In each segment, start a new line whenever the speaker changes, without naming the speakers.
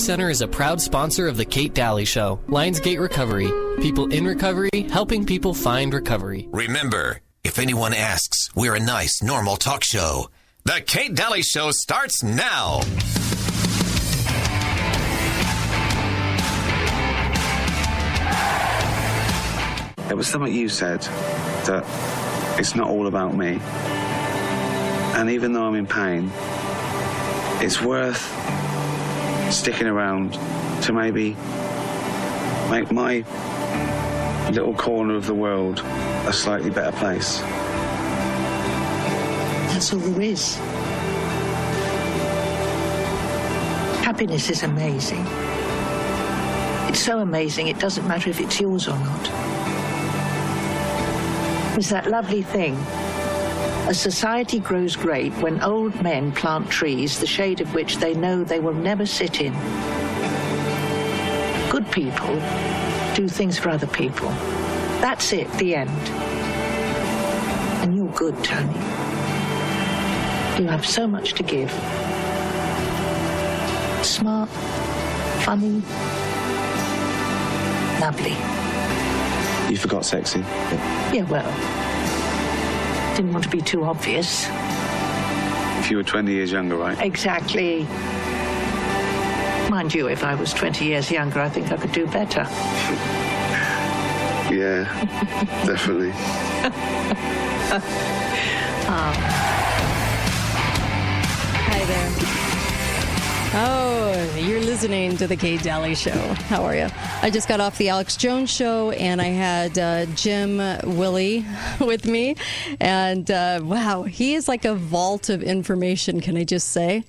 Center is a proud sponsor of The Kate Dalley Show, Lionsgate Recovery. People in recovery, helping people find recovery.
Remember, if anyone asks, we're a nice, normal talk show. The Kate Dalley Show starts now.
It was something you said that it's not all about me. And even though I'm in pain, it's worth sticking around to maybe make my little corner of the world a slightly better place.
That's all there is. Happiness is amazing. It's so amazing, it doesn't matter if it's yours or not. It's that lovely thing. A society grows great when old men plant trees, the shade of which they know they will never sit in. Good people do things for other people. That's it, the end. And you're good, Tony. You have so much to give. Smart, funny, lovely.
You forgot sexy.
Yeah, well, didn't want to be too obvious.
If you were 20 years younger, right?
Exactly. Mind you, if I was 20 years younger, I think I could do better.
Yeah, definitely.
Hi ah. Oh, you're listening to the Kate Dalley Show. How are you? I just got off the Alex Jones show, and I had uh, Jim Willie with me, and uh, wow, he is like a vault of information. Can I just say?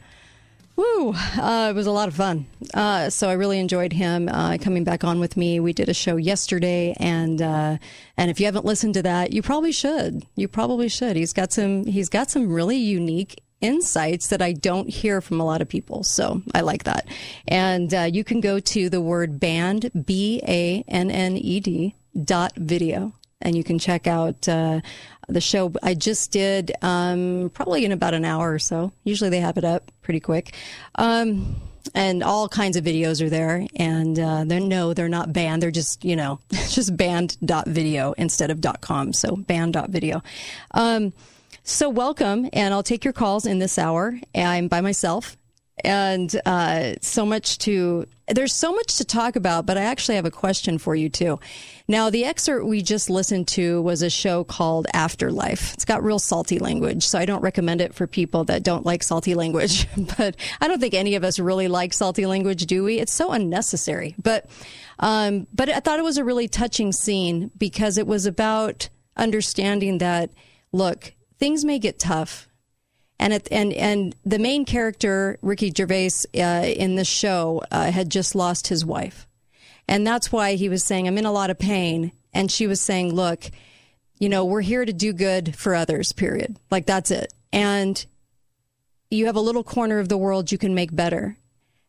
Woo! Uh, it was a lot of fun. Uh, so I really enjoyed him uh, coming back on with me. We did a show yesterday, and uh, and if you haven't listened to that, you probably should. You probably should. He's got some. He's got some really unique insights that I don't hear from a lot of people. So I like that. And uh, you can go to the word band, B A N N E D dot video. And you can check out uh, the show I just did um, probably in about an hour or so. Usually they have it up pretty quick. Um, and all kinds of videos are there. And uh, they're, no, they're not banned. They're just, you know, just banned.video instead of .com. So banned.video. Um, so welcome, and I'll take your calls in this hour. I'm by myself, and uh, so much to there's so much to talk about. But I actually have a question for you too. Now, the excerpt we just listened to was a show called Afterlife. It's got real salty language, so I don't recommend it for people that don't like salty language. but I don't think any of us really like salty language, do we? It's so unnecessary. But um, but I thought it was a really touching scene because it was about understanding that look things may get tough. And it, and and the main character Ricky Gervais uh, in the show uh, had just lost his wife, and that's why he was saying I'm in a lot of pain. And she was saying, "Look, you know, we're here to do good for others. Period. Like that's it. And you have a little corner of the world you can make better.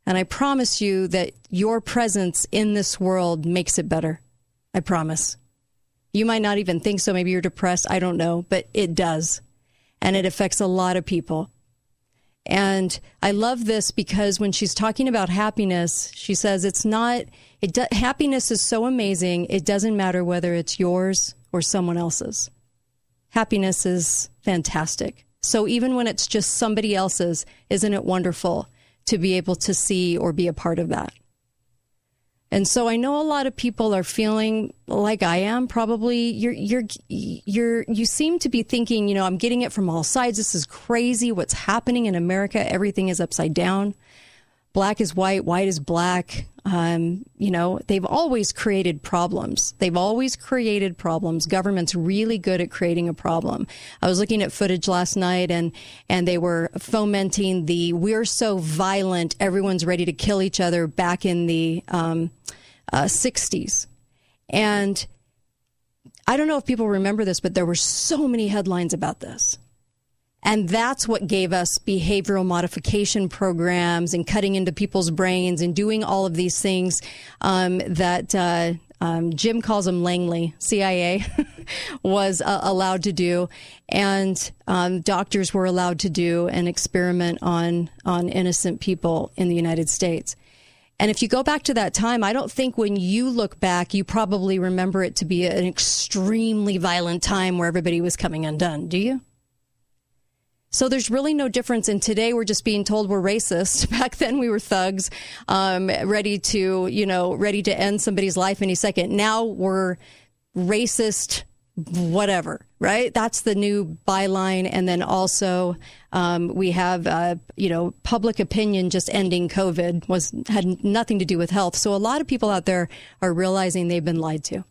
And I promise you that your presence in this world makes it better. I promise." You might not even think so. Maybe you're depressed. I don't know, but it does. And it affects a lot of people. And I love this because when she's talking about happiness, she says it's not, it do, happiness is so amazing. It doesn't matter whether it's yours or someone else's. Happiness is fantastic. So even when it's just somebody else's, isn't it wonderful to be able to see or be a part of that? And so I know a lot of people are feeling like I am probably you're you're you're you seem to be thinking, you know, I'm getting it from all sides. This is crazy what's happening in America. Everything is upside down. Black is white, white is black. Um, you know, they've always created problems. They've always created problems. Government's really good at creating a problem. I was looking at footage last night and, and they were fomenting the we're so violent, everyone's ready to kill each other back in the, um, uh, 60s. And I don't know if people remember this, but there were so many headlines about this. And that's what gave us behavioral modification programs and cutting into people's brains and doing all of these things um, that uh, um, Jim calls them Langley, CIA, was uh, allowed to do, and um, doctors were allowed to do an experiment on on innocent people in the United States. And if you go back to that time, I don't think when you look back, you probably remember it to be an extremely violent time where everybody was coming undone. Do you? So there's really no difference. And today we're just being told we're racist. Back then we were thugs, um, ready to, you know, ready to end somebody's life any second. Now we're racist, whatever, right? That's the new byline. And then also, um, we have, uh, you know, public opinion just ending COVID was, had nothing to do with health. So a lot of people out there are realizing they've been lied to.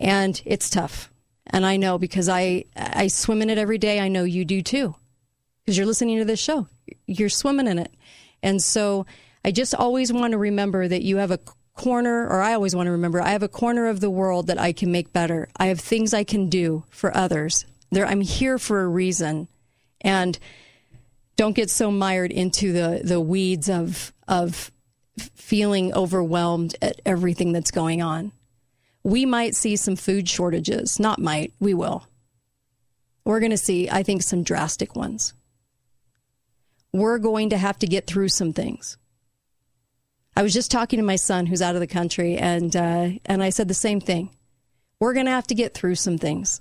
And it's tough. And I know because I, I swim in it every day. I know you do too. Because you're listening to this show. You're swimming in it. And so I just always want to remember that you have a corner, or I always want to remember, I have a corner of the world that I can make better. I have things I can do for others. There, I'm here for a reason. And don't get so mired into the, the weeds of, of feeling overwhelmed at everything that's going on we might see some food shortages. Not might, we will. We're going to see, I think, some drastic ones. We're going to have to get through some things. I was just talking to my son who's out of the country, and uh, and I said the same thing. We're going to have to get through some things,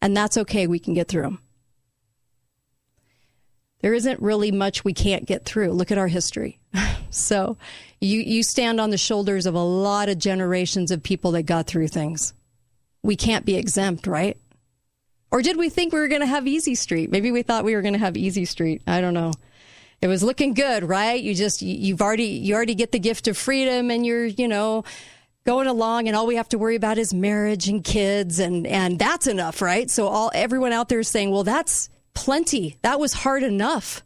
and that's okay. We can get through them. There isn't really much we can't get through. Look at our history. so you, you stand on the shoulders of a lot of generations of people that got through things. We can't be exempt, right? Or did we think we were going to have easy street? Maybe we thought we were going to have easy street. I don't know. It was looking good, right? You just, you've already, you already get the gift of freedom and you're, you know, going along and all we have to worry about is marriage and kids and, and that's enough, right? So all, everyone out there is saying, well, that's plenty. That was hard enough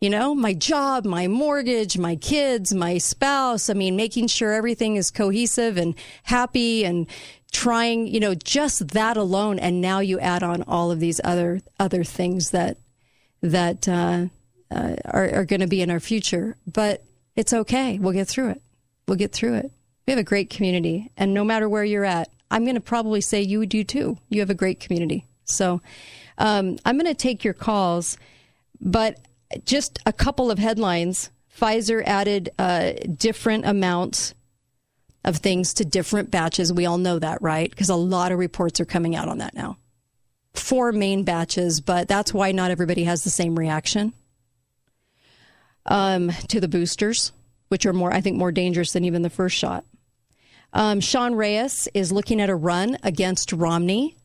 you know, my job, my mortgage, my kids, my spouse. I mean, making sure everything is cohesive and happy and trying, you know, just that alone. And now you add on all of these other, other things that, that, uh, uh, are, are going to be in our future. But it's okay. We'll get through it. We'll get through it. We have a great community. And no matter where you're at, I'm going to probably say you do too. You have a great community. So um, I'm going to take your calls. But just a couple of headlines. Pfizer added uh, different amounts of things to different batches. We all know that, right? Because a lot of reports are coming out on that now. Four main batches, but that's why not everybody has the same reaction um, to the boosters, which are more, I think, more dangerous than even the first shot. Um, Sean Reyes is looking at a run against Romney.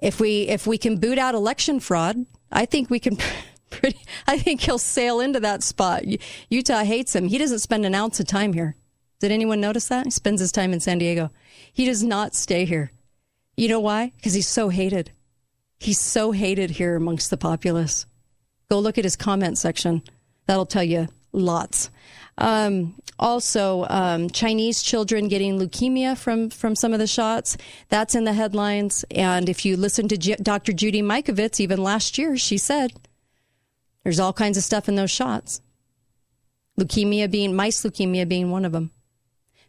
If we if we can boot out election fraud, I think we can pretty. I think he'll sail into that spot. Utah hates him. He doesn't spend an ounce of time here. Did anyone notice that? He spends his time in San Diego. He does not stay here. You know why? Because he's so hated. He's so hated here amongst the populace. Go look at his comment section. That'll tell you lots. Um, also, um, Chinese children getting leukemia from from some of the shots. That's in the headlines. And if you listen to G- Dr. Judy Mikovits, even last year, she said there's all kinds of stuff in those shots. Leukemia being, mice leukemia being one of them.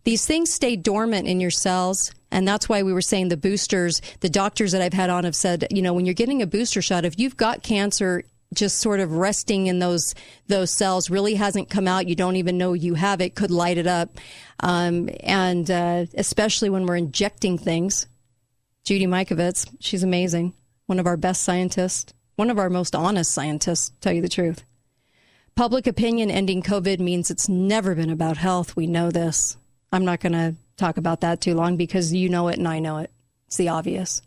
These things stay dormant in your cells. And that's why we were saying the boosters, the doctors that I've had on have said, you know, when you're getting a booster shot, if you've got cancer just sort of resting in those those cells really hasn't come out you don't even know you have it could light it up um, and uh, especially when we're injecting things judy mikovits she's amazing one of our best scientists one of our most honest scientists, tell you the truth. Public opinion ending COVID means it's never been about health. We know this. I'm not going to talk about that too long because you know it and I know it. It's the obvious.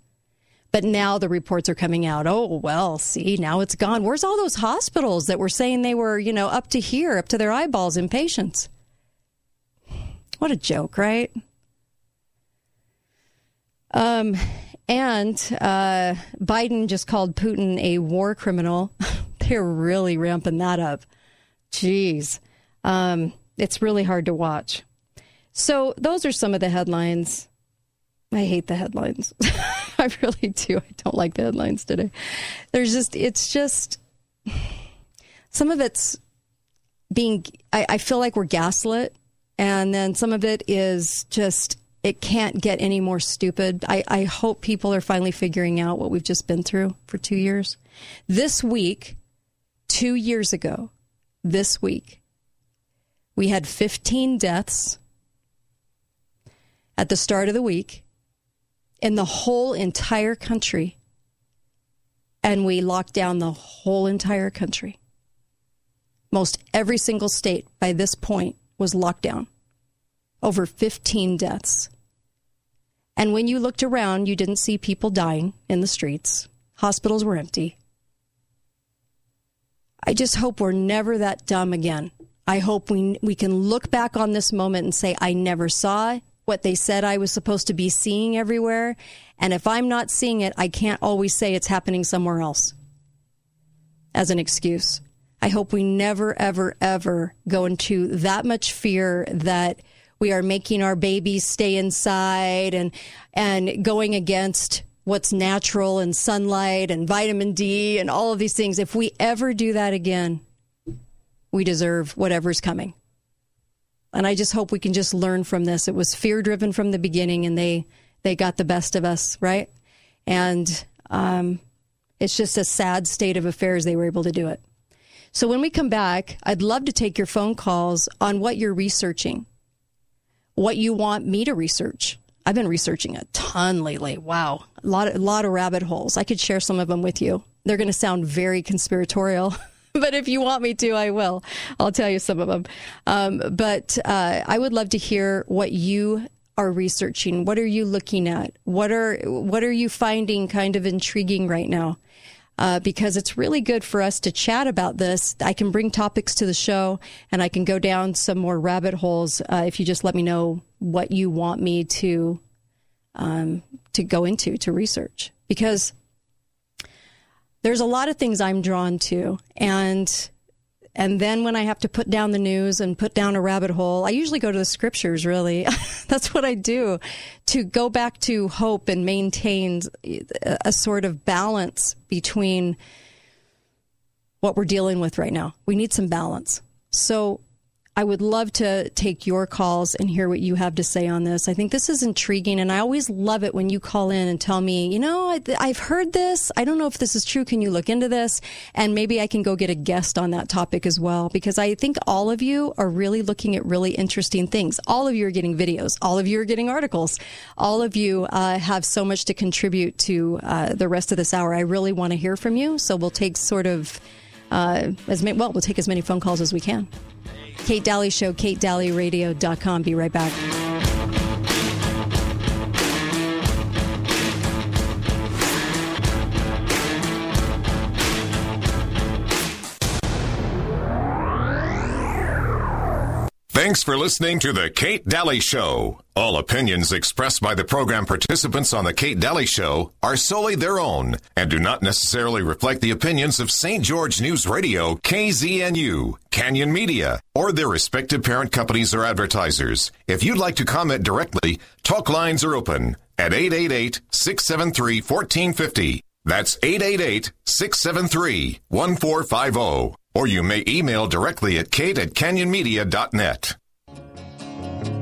But now the reports are coming out. Oh, well, see, now it's gone. Where's all those hospitals that were saying they were, you know, up to here, up to their eyeballs in patients? What a joke, right? Um, and uh, Biden just called Putin a war criminal. They're really ramping that up. Jeez. Um, it's really hard to watch. So, those are some of the headlines. I hate the headlines. I really do. I don't like the headlines today. There's just, it's just, some of it's being, I, I feel like we're gaslit. And then some of it is just it can't get any more stupid. I, I hope people are finally figuring out what we've just been through for two years. This week, two years ago, this week, We had 15 deaths at the start of the week in the whole entire country. And we locked down the whole entire country. Most every single state by this point was locked down. Over 15 deaths. And when you looked around, you didn't see people dying in the streets. Hospitals were empty. I just hope we're never that dumb again. I hope we we can look back on this moment and say I never saw what they said I was supposed to be seeing everywhere, and if I'm not seeing it, I can't always say it's happening somewhere else as an excuse. I hope we never ever ever go into that much fear that we are making our babies stay inside and and going against what's natural and sunlight and vitamin D and all of these things. If we ever do that again, we deserve whatever's coming. And I just hope we can just learn from this. It was fear driven from the beginning and they they got the best of us, right? And um, it's just a sad state of affairs they were able to do it. So when we come back, I'd love to take your phone calls on what you're researching, what you want me to research. I've been researching a ton lately. Wow, a lot, of, a lot of rabbit holes. I could share some of them with you. They're going to sound very conspiratorial. but if you want me to, I will. I'll tell you some of them. Um, but uh, I would love to hear what you are researching. What are you looking at? What are what are you finding kind of intriguing right now? Uh, because it's really good for us to chat about this. I can bring topics to the show and I can go down some more rabbit holes uh, if you just let me know what you want me to um, to go into to research. Because there's a lot of things I'm drawn to, and and then when I have to put down the news and put down a rabbit hole, I usually go to the scriptures. Really, that's what I do to go back to hope and maintain uh, a sort of balance between what we're dealing with right now. We need some balance. So I would love to take your calls and hear what you have to say on this. I think this is intriguing, and I always love it when you call in and tell me, you know, I, have heard this. I don't know if this is true. Can you look into this? And maybe I can go get a guest on that topic as well, because I think all of you are really looking at really interesting things. All of you are getting videos. All of you are getting articles. All of you uh, have so much to contribute to uh, the rest of this hour. I really want to hear from you, so we'll take sort of uh, as many, well, we'll take as many phone calls as we can. Kate Dalley Show, katedalleyradio.com. Be right back.
Thanks for listening to The Kate Dalley Show. All opinions expressed by the program participants on The Kate Dalley Show are solely their own and do not necessarily reflect the opinions of St. George News Radio, KZNU, Canyon Media, or their respective parent companies or advertisers. If you'd like to comment directly, talk lines are open at 888 673 1450. That's 888 673 1450 or you may email directly at kate at canyonmedia.net.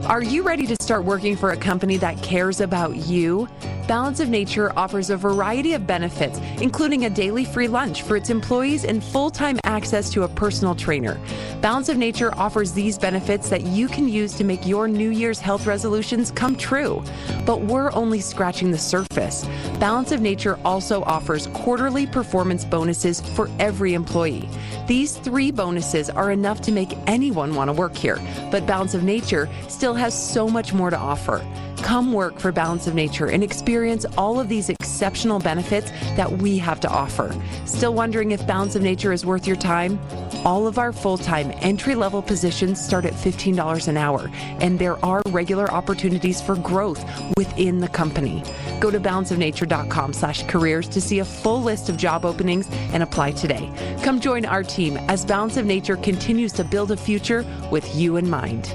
Are you ready to start working for a company that cares about you? Balance of Nature offers a variety of benefits, including a daily free lunch for its employees and full time access to a personal trainer. Balance of Nature offers these benefits that you can use to make your New Year's health resolutions come true. But we're only scratching the surface. Balance of Nature also offers quarterly performance bonuses for every employee. These three bonuses are enough to make anyone want to work here, but Balance of Nature still has so much more to offer. Come work for Balance of Nature and experience all of these exceptional benefits that we have to offer. Still wondering if Balance of Nature is worth your time? All of our full time entry level positions start at $15 an hour, and there are regular opportunities for growth within the company. Go to balanceofnature.com slash careers to see a full list of job openings and apply today. Come join our team as Balance of Nature continues to build a future with you in mind.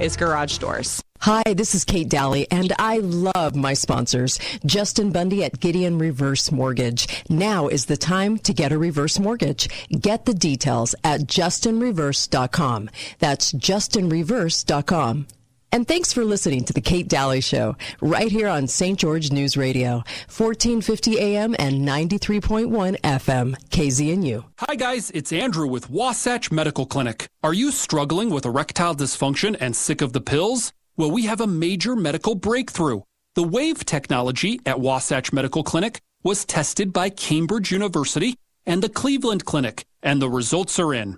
is garage doors.
Hi, this is Kate Dalley, and I love my sponsors. Justin Bundy at Gideon Reverse Mortgage. Now is the time to get a reverse mortgage. Get the details at justinreverse.com. That's justinreverse.com. And thanks for listening to the Kate Dalley Show, right here on St. George News Radio, 1450 AM and 93.1 FM, KZNU.
Hi guys, it's Andrew with Wasatch Medical Clinic. Are you struggling with erectile dysfunction and sick of the pills? Well, we have a major medical breakthrough. The WAVE technology at Wasatch Medical Clinic was tested by Cambridge University and the Cleveland Clinic, and the results are in.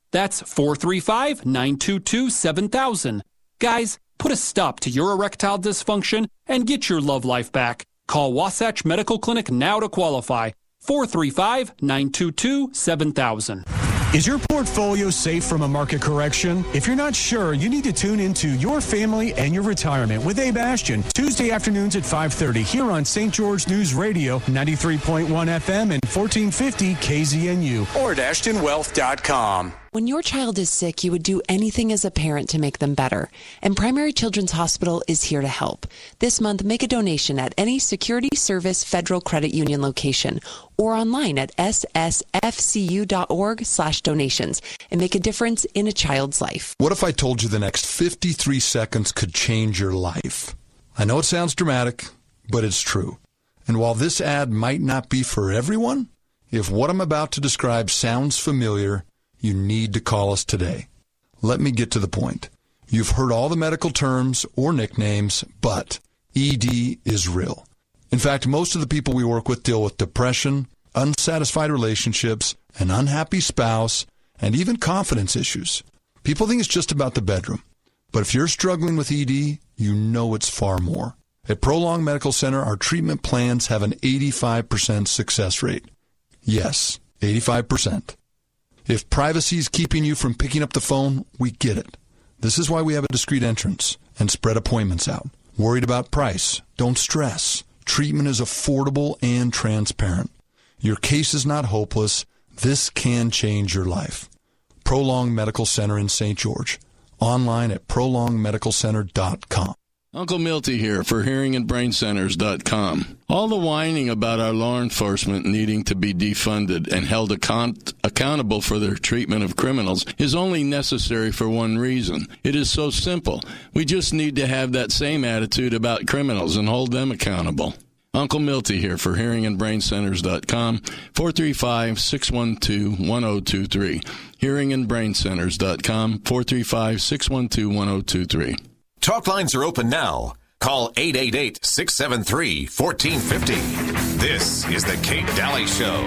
That's 435 922 7000. Guys, put a stop to your erectile dysfunction and get your love life back. Call Wasatch Medical Clinic now to qualify. 435 922 7000.
Is your portfolio safe from a market correction? If you're not sure, you need to tune into Your Family and Your Retirement with Abe Ashton, Tuesday afternoons at 5:30 here on St. George News Radio, 93.1 FM and 1450 KZNU or at ashtonwealth.com.
When your child is sick, you would do anything as a parent to make them better. And Primary Children's Hospital is here to help. This month, make a donation at any Security Service Federal Credit Union location or online at ssfcu.org slash donations and make a difference in a child's life.
What if I told you the next 53 seconds could change your life? I know it sounds dramatic, but it's true. And while this ad might not be for everyone, if what I'm about to describe sounds familiar, you need to call us today. Let me get to the point. You've heard all the medical terms or nicknames, but ED is real. In fact, most of the people we work with deal with depression, unsatisfied relationships, an unhappy spouse, and even confidence issues. People think it's just about the bedroom. But if you're struggling with ED, you know it's far more. At Prolong Medical Center, our treatment plans have an 85% success rate. Yes, 85%. If privacy is keeping you from picking up the phone, we get it. This is why we have a discreet entrance and spread appointments out. Worried about price? Don't stress. Treatment is affordable and transparent. Your case is not hopeless. This can change your life. Prolong Medical Center in St. George. Online at prolongmedicalcenter.com.
Uncle Milty here for hearingandbraincenters.com. All the whining about our law enforcement needing to be defunded and held account- accountable for their treatment of criminals is only necessary for one reason. It is so simple. We just need to have that same attitude about criminals and hold them accountable. Uncle Milty here for hearingandbraincenters.com, 435-612-1023. Hearingandbraincenters.com, 435-612-1023.
Talk lines are open now. Call 888 673 1450. This is The Kate Dalley Show.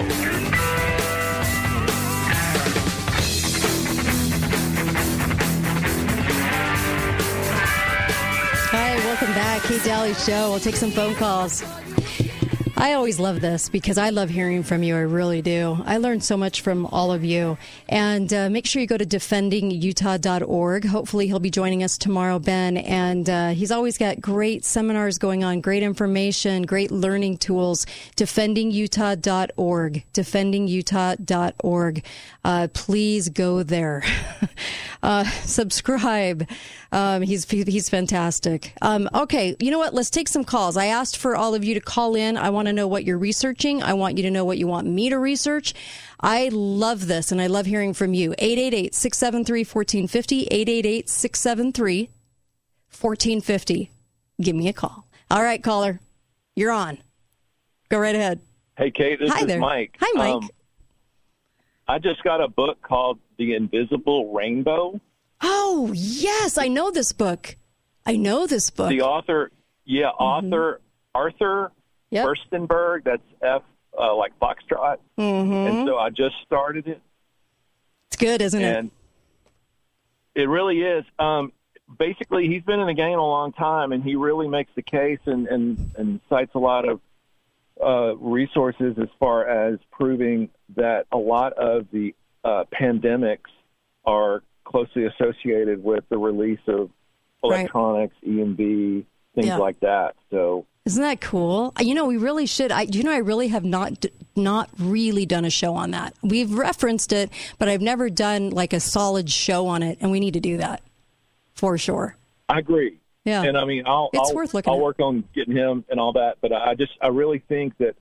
Hi, welcome back. Kate Dalley Show. We'll take some phone calls. I always love this because I love hearing from you. I really do. I learned so much from all of you. And uh, make sure you go to defendingutah.org. Hopefully, he'll be joining us tomorrow, Ben. And uh, he's always got great seminars going on, great information, great learning tools. Defendingutah.org. Defendingutah.org. Uh, please go there. Uh, subscribe. Um, he's he's fantastic. Um, okay, you know what? Let's take some calls. I asked for all of you to call in. I want to know what you're researching. I want you to know what you want me to research. I love this, and I love hearing from you. 888-673-1450, 888-673-1450. give me a call. All right, caller, you're on. Go right ahead.
Hey, Kate, this
Hi
is
there.
Mike.
Hi, Mike.
Um, I just got a book called The Invisible Rainbow.
Oh, yes, I know this book. I know this book.
The author, yeah, author Arthur
Mm-hmm. Yep.
Firstenberg. That's F, uh, like Foxtrot.
Mhm.
And so I just started it,
It's good, isn't
and it really is. Um, basically, he's been in the game a long time, and he really makes the case and and, and cites a lot of uh, resources as far as proving that a lot of the uh, pandemics are closely associated with the release of
Right.
electronics, EMF, things
Yeah.
like that. So
Isn't that cool? You know, we really should. I, you know, I really have not not really done a show on that. We've referenced it, but I've never done like a solid show on it, and we need to do that for sure.
I agree.
Yeah.
And I mean, I'll
It's
I'll,
worth looking
I'll
at.
work on getting him and all that. But I just I really think that,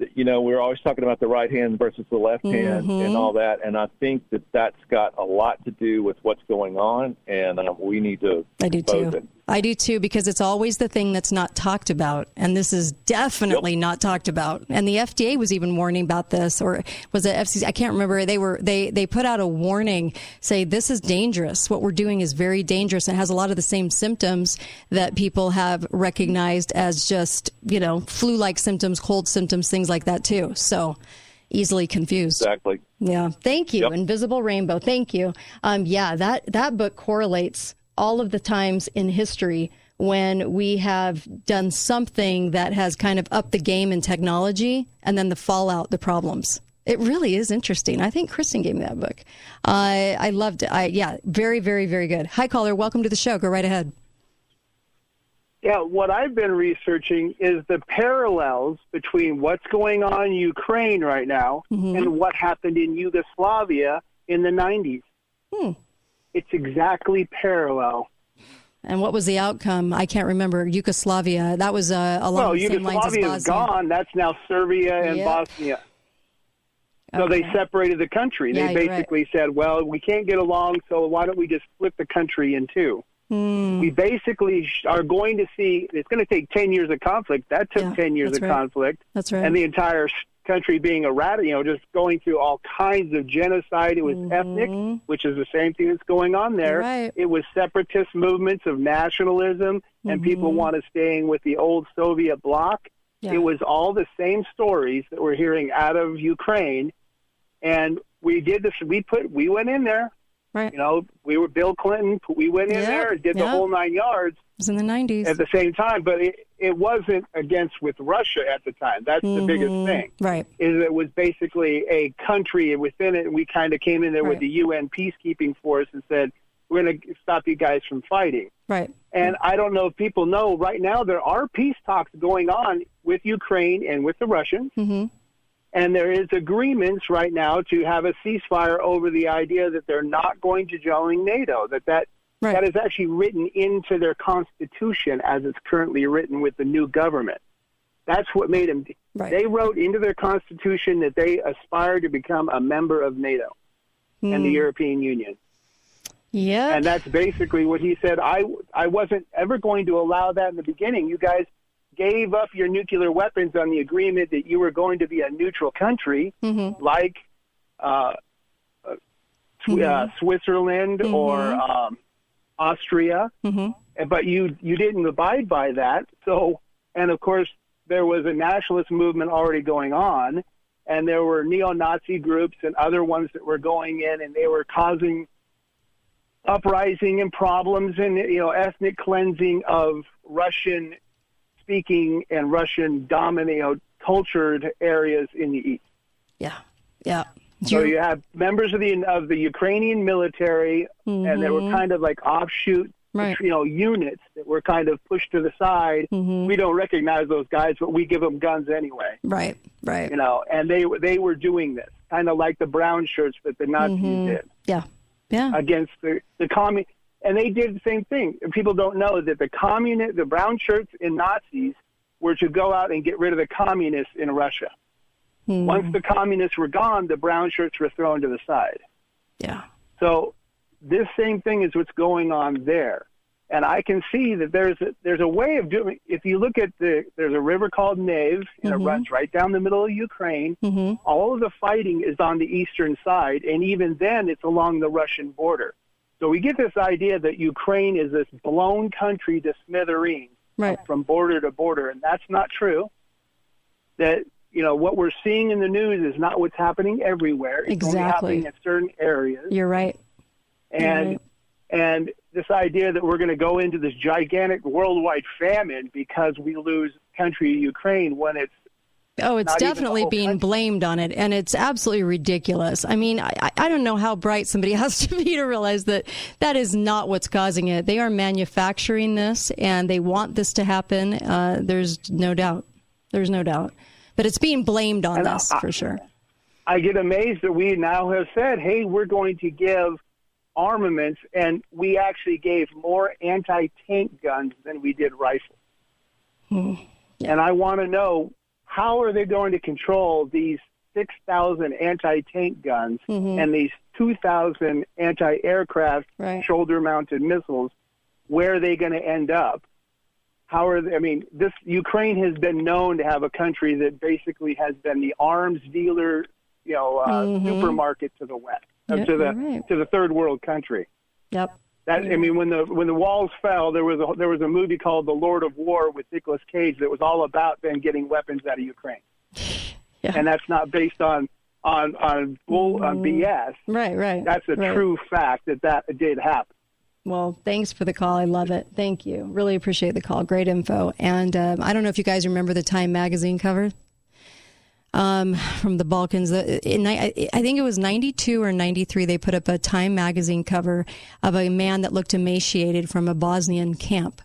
that you know we're always talking about the right hand versus the left hand
Mhm.
and all that, and I think that that's got a lot to do with what's going on, and uh, we need to
I do too.
it.
I do too because it's always the thing that's not talked about, and this is definitely not talked about. And the FDA was even warning about this, or was it FCC? I can't remember. They were they they put out a warning, say this is dangerous. What we're doing is very dangerous, and has a lot of the same symptoms that people have recognized as just you know flu-like symptoms, cold symptoms, things like that too. So easily confused.
Exactly.
Yeah. Thank you. Invisible Rainbow. Thank you. Um, yeah, that, that book correlates all of the times in history when we have done something that has kind of upped the game in technology and then the fallout, the problems. It really is interesting. I think Kristen gave me that book. I I loved it. I, yeah, very, very, very good. Hi, caller. Welcome to the show. Go right ahead.
Yeah, what I've been researching is the parallels between what's going on in Ukraine right now mm-hmm. and what happened in Yugoslavia in the 90s. It's exactly parallel.
And what was the outcome? I can't remember. Yugoslavia. That was uh, along
well,
the same lines as
Yugoslavia is
Bosnia.
gone. That's now Serbia and
Yep.
Bosnia. So they separated the country.
Yeah,
they
you're right.
basically said, well, we can't get along, so why don't we just split the country in two?
Hmm.
We basically are going to see, it's going to take 10 years of conflict. That took
Yeah,
10 years of
right.
conflict.
That's right.
And the entire country being eradicated, you know, just going through all kinds of genocide. It was ethnic, which is the same thing that's going on there.
Mm-hmm. Right.
It was separatist movements of nationalism, and people
Mhm.
want to staying with the old Soviet bloc.
Yeah.
It was all the same stories that we're hearing out of Ukraine, and we did this. We put we went in there.
Right.
You know, we were Bill Clinton. We went in
Yeah,
there and did
yeah.
the whole nine yards
It was in the 90s.
at the same time. But it, it wasn't against with Russia at the time. That's the biggest
Mhm.
thing.
Right.
Is it was basically a country within it, and we kind of came in there
Right.
with the UN peacekeeping force and said, "We're going to stop you guys from fighting."
Right.
And I don't know if people know right now there are peace talks going on with Ukraine and with the Russians.
Mm-hmm.
And there is agreements right now to have a ceasefire over the idea that they're not going to join NATO. That that that is actually written into their constitution as it's currently written with the new government. That's what made them. They wrote into their constitution that they aspire to become a member of NATO and the
Mm.
European Union.
Yeah.
And that's basically what he said. I, I wasn't ever going to allow that in the beginning. You guys gave up your nuclear weapons on the agreement that you were going to be a neutral country, like uh, uh, uh, Switzerland or um, Austria.
Mm-hmm.
But you you didn't abide by that. So, and of course, there was a nationalist movement already going on, and there were neo-Nazi groups and other ones that were going in, and they were causing uprising and problems and you know ethnic cleansing of Russian speaking and Russian dominated cultured areas in the east.
Yeah. Yeah.
So you have members of the of the Ukrainian military, and they were
Mhm.
kind of like offshoot,
Right.
you know, units that were kind of pushed to the side.
Mm-hmm.
We don't recognize those guys, but we give them guns anyway.
Right. Right.
You know, and they they were doing this kind of like the brown shirts that the Nazis
Mhm.
did
Yeah. Yeah.
against the the commun and they did the same thing. People don't know that the communist, the brown shirts and Nazis were to go out and get rid of the communists in Russia.
Hmm.
Once the communists were gone, the brown shirts were thrown to the side.
Yeah.
So this same thing is what's going on there. and I can see that there's a, there's a way of doing. If you look at the there's a river called Neve, and
Mhm.
it runs right down the middle of Ukraine.
Mhm.
All of the fighting is on the eastern side, and even then, it's along the Russian border. So we get this idea that Ukraine is this blown country to smithereens
Right.
from border to border, and that's not true. That you know what we're seeing in the news is not what's happening everywhere. It's only
Exactly.
happening in certain areas
You're right.
and
Right.
and this idea that we're going to go into this gigantic worldwide famine because we lose country Ukraine when it's
Oh, it's
not
definitely being
country.
blamed on it, and it's absolutely ridiculous. I mean, I, I- don't know how bright somebody has to be to realize that that is not what's causing it. They are manufacturing this, and they want this to happen. Uh, there's no doubt. There's no doubt. But it's being blamed on
And
this
I-
for sure.
I get amazed that we now have said, "Hey, we're going to give armaments," and we actually gave more anti-tank guns than we did rifles.
Hmm.
And I want to know how are they going to control these 6,000 anti-tank guns
Mhm.
and these 2,000 anti-aircraft
Right.
shoulder-mounted missiles? Where are they going to end up? How are they, I mean, this Ukraine has been known to have a country that basically has been the arms dealer, you know, uh,
Mhm.
supermarket to the West, uh,
Yeah,
to the
right.
to the third world country.
Yep.
That I mean, when the when the walls fell, there was a there was a movie called The Lord of War with Nicolas Cage that was all about them getting weapons out of Ukraine,
Yeah.
and that's not based on on on bull on BS.
Right, right.
That's a
right.
true fact that that did happen.
Well, thanks for the call. I love it. Thank you. Really appreciate the call. Great info. And um, I don't know if you guys remember the Time magazine cover um, from the Balkans. In, I think it was 92 or 93, they put up a Time magazine cover of a man that looked emaciated from a Bosnian camp.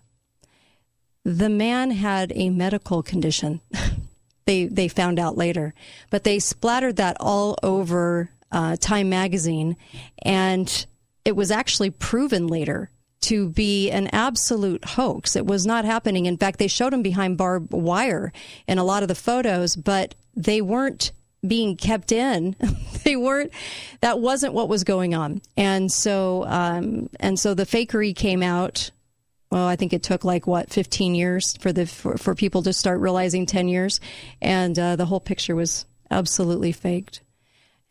The man had a medical condition. they they found out later, but they splattered that all over uh, Time magazine, and it was actually proven later to be an absolute hoax. It was not happening. In fact, they showed him behind barbed wire in a lot of the photos, but they weren't being kept in. they weren't. That wasn't what was going on. And so, um, and so the fakery came out. Well, I think it took like what 15 years for the for, for people to start realizing 10 years, and uh, the whole picture was absolutely faked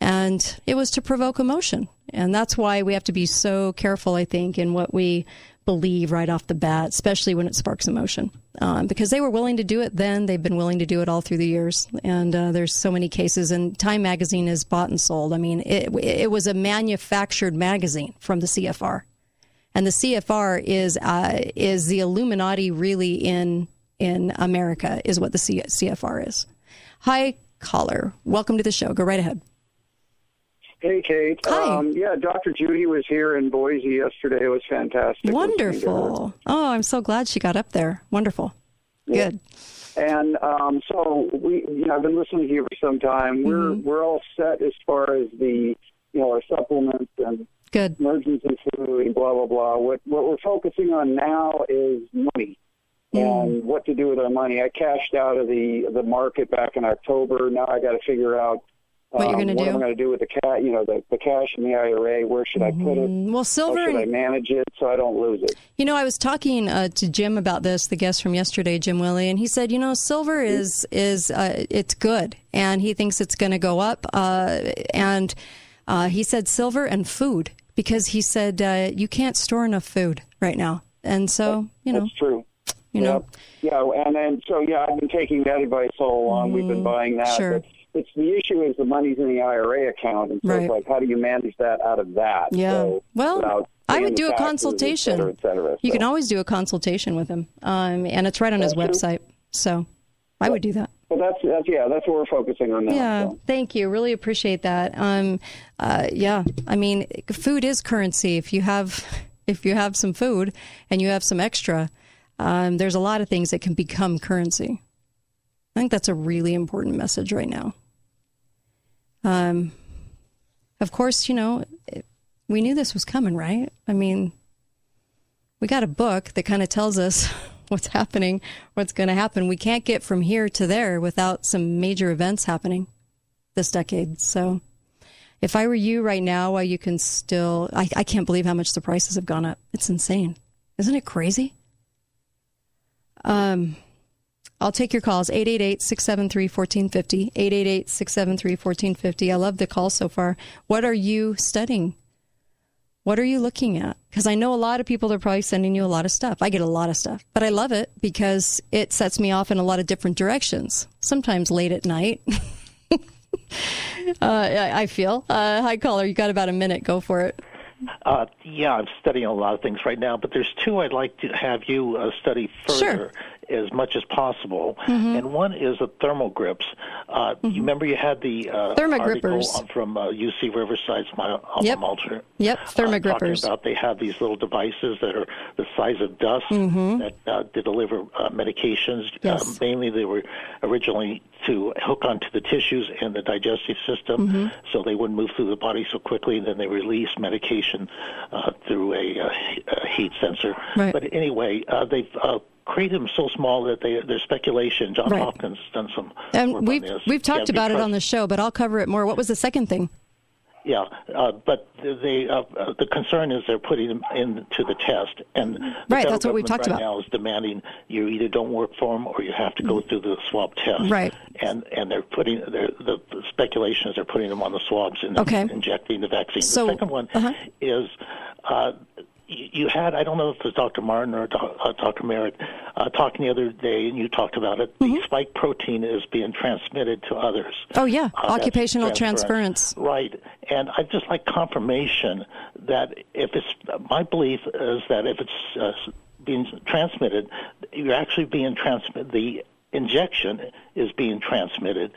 and it was to provoke emotion. And that's why we have to be so careful, I think, in what we believe right off the bat, especially when it sparks emotion. Um, because they were willing to do it then, they've been willing to do it all through the years. And uh, there's so many cases. And Time Magazine is bought and sold. I mean, it, it was a manufactured magazine from the CFR, and the CFR is uh, is the Illuminati really in in America is what the C- CFR is. Hi, caller. Welcome to the show. Go right ahead.
Hey, Kate.
Hi.
Um, yeah, Dr. Judy was here in Boise yesterday. It was fantastic. listening to her.
Wonderful. Oh, I'm so glad she got up there. Wonderful. Good.
And um, so we, you know, I've been listening to you for some time. We're
Mm-hmm.
we're all set as far as the, you know, our supplements and
Good.
emergency food and blah blah blah. What what we're focusing on now is money
Mm.
and what to do with our money. I cashed out of the the market back in October. Now I got to figure out
What you're
um,
gonna
what
do?
I'm going to do with the cash. You know, the the cash in the IRA. Where should I put it?
Mm, Well, silver
How should I manage it so I don't lose it?
You know, I was talking uh, to Jim about this, the guest from yesterday, Jim Willie, and he said, you know, silver is is uh, it's good, and he thinks it's going to go up. Uh, and uh, he said silver and food because he said uh, you can't store enough food right now, and so you know,
That's true.
you know,
Yeah, and then so yeah, I've been taking that advice all along. We've been buying that.
Mm, sure.
But it's the issue is the money's in the IRA account, and so
Right.
it's like, how do you manage that out of that?
Yeah.
So,
Well, I would do a consultation.
Et cetera, et cetera.
you
So-
can always do a consultation with him, um, and it's right on his
That's true.
website. So I would do that.
But that's that's yeah, that's what we're focusing on now.
Yeah,
so.
thank you. Really appreciate that. Um, uh, yeah, I mean, food is currency. If you have, if you have some food and you have some extra, um, there's a lot of things that can become currency. I think that's a really important message right now. Um, of course, you know, we knew this was coming, right? I mean, we got a book that kind of tells us what's happening, what's going to happen. We can't get from here to there without some major events happening this decade. So if I were you right now, while you can still, I, I can't believe how much the prices have gone up. It's insane. Isn't it crazy? Um, I'll take your calls 888 673 1450. 888 673 1450. I love the call so far. What are you studying? What are you looking at? Because I know a lot of people are probably sending you a lot of stuff. I get a lot of stuff, but I love it because it sets me off in a lot of different directions, sometimes late at night. uh, I feel. Uh, hi, caller. You got about a minute. Go for it.
Uh, yeah, I'm studying a lot of things right now, but there's two I'd like to have you uh, study further.
Sure
as much as possible.
Mm-hmm.
And one is the thermal grips. Uh,
Mm-hmm.
You remember you had the uh,
Thermogrippers.
article from uh, UC Riverside's my alma
Yep.
mater.
Yep,
uh, talking about they have these little devices that are the size of dust
Mhm.
that uh, to deliver uh, medications.
Yes.
Uh, mainly, they were originally to hook onto the tissues and the digestive system,
Mhm.
so they wouldn't move through the body so quickly. And then they release medication uh, through a, uh, a heat sensor.
Right.
But anyway, uh, they've uh, created them so small that they, there's speculation. John
Right.
Hopkins has done some
And we've we've talked
Yeah,
about it on the show, but I'll cover it more. What was the second thing?
Yeah, uh, but they uh, uh, the concern is they're putting them into the test, and the
right, that's what we've talked
right
about.
now is demanding you either don't work for them or you have to go through the swab test.
Right.
and and they're putting they're, the, the speculation is they're putting them on the swabs and
Okay.
injecting the vaccine.
So-
the second one
uh-huh.
is. Uh, you had, I don't know if it was Dr. Martin or uh, Dr. Merritt, uh, talking the other day, and you talked about it.
Mm-hmm.
The spike protein is being transmitted to others.
Oh yeah,
Uh,
occupational
transference.
transference.
Right, and I just like confirmation that if it's my belief is that if it's uh, being transmitted, you're actually being transmitted. The injection is being transmitted.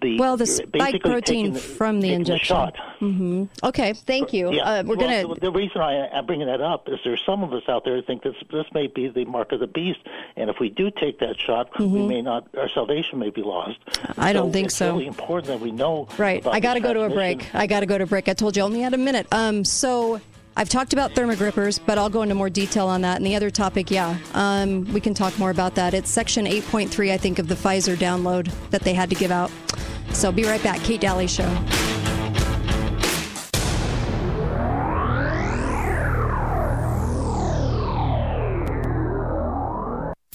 The
Well, the spike protein
the-
from the injection.
shot.
hmm Okay, thank you.
Yeah,
Uh, we're
well,
gonna.
The, the reason I, I'm bringing that up is there's some of us out there who think this this may be the mark of the beast, and if we do take that shot, we
Mhm.
may not our salvation may be lost.
I don't think
it's
so.
Really important that we know.
Right. I got to go to a break. I got to go to a break. I told you I only had a minute. Um, so I've talked about thermogrippers, but I'll go into more detail on that. And the other topic, yeah, um, we can talk more about that. It's section 8.3, I think, of the Pfizer download that they had to give out. So be right back. Kate Dalley Show.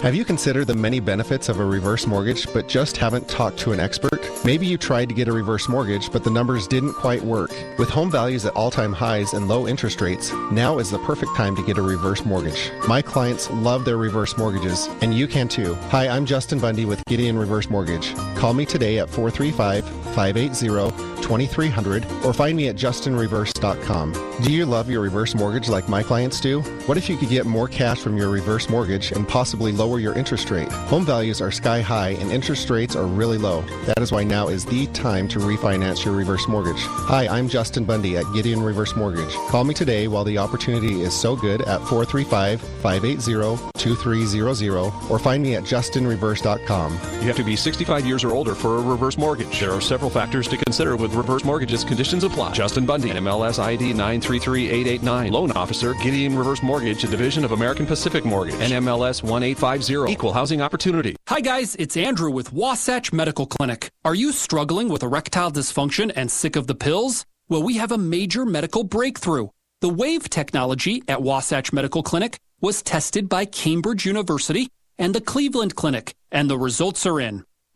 Have you considered the many benefits of a reverse mortgage but just haven't talked to an expert? Maybe you tried to get a reverse mortgage but the numbers didn't quite work. With home values at all time highs and low interest rates, now is the perfect time to get a reverse mortgage. My clients love their reverse mortgages, and you can too. Hi, I'm Justin Bundy with Gideon Reverse Mortgage. Call me today at 435 580 2300 or find me at justinreverse.com. Do you love your reverse mortgage like my clients do? What if you could get more cash from your reverse mortgage and possibly lower your interest rate? Home values are sky high and interest rates are really low. That is why now is the time to refinance your reverse mortgage. Hi, I'm Justin Bundy at Gideon Reverse Mortgage. Call me today while the opportunity is so good at 435 580 2300 or find me at justinreverse.com.
You have to be 65 years or older for a reverse mortgage. There are several factors to consider with reverse mortgages. Conditions apply. Justin Bundy, MLS ID 933889. Loan officer, Gideon Reverse Mortgage, a division of American Pacific Mortgage. NMLS 1850. Equal housing opportunity.
Hi guys, it's Andrew with Wasatch Medical Clinic. Are you struggling with erectile dysfunction and sick of the pills? Well, we have a major medical breakthrough. The WAVE technology at Wasatch Medical Clinic was tested by Cambridge University and the Cleveland Clinic, and the results are in.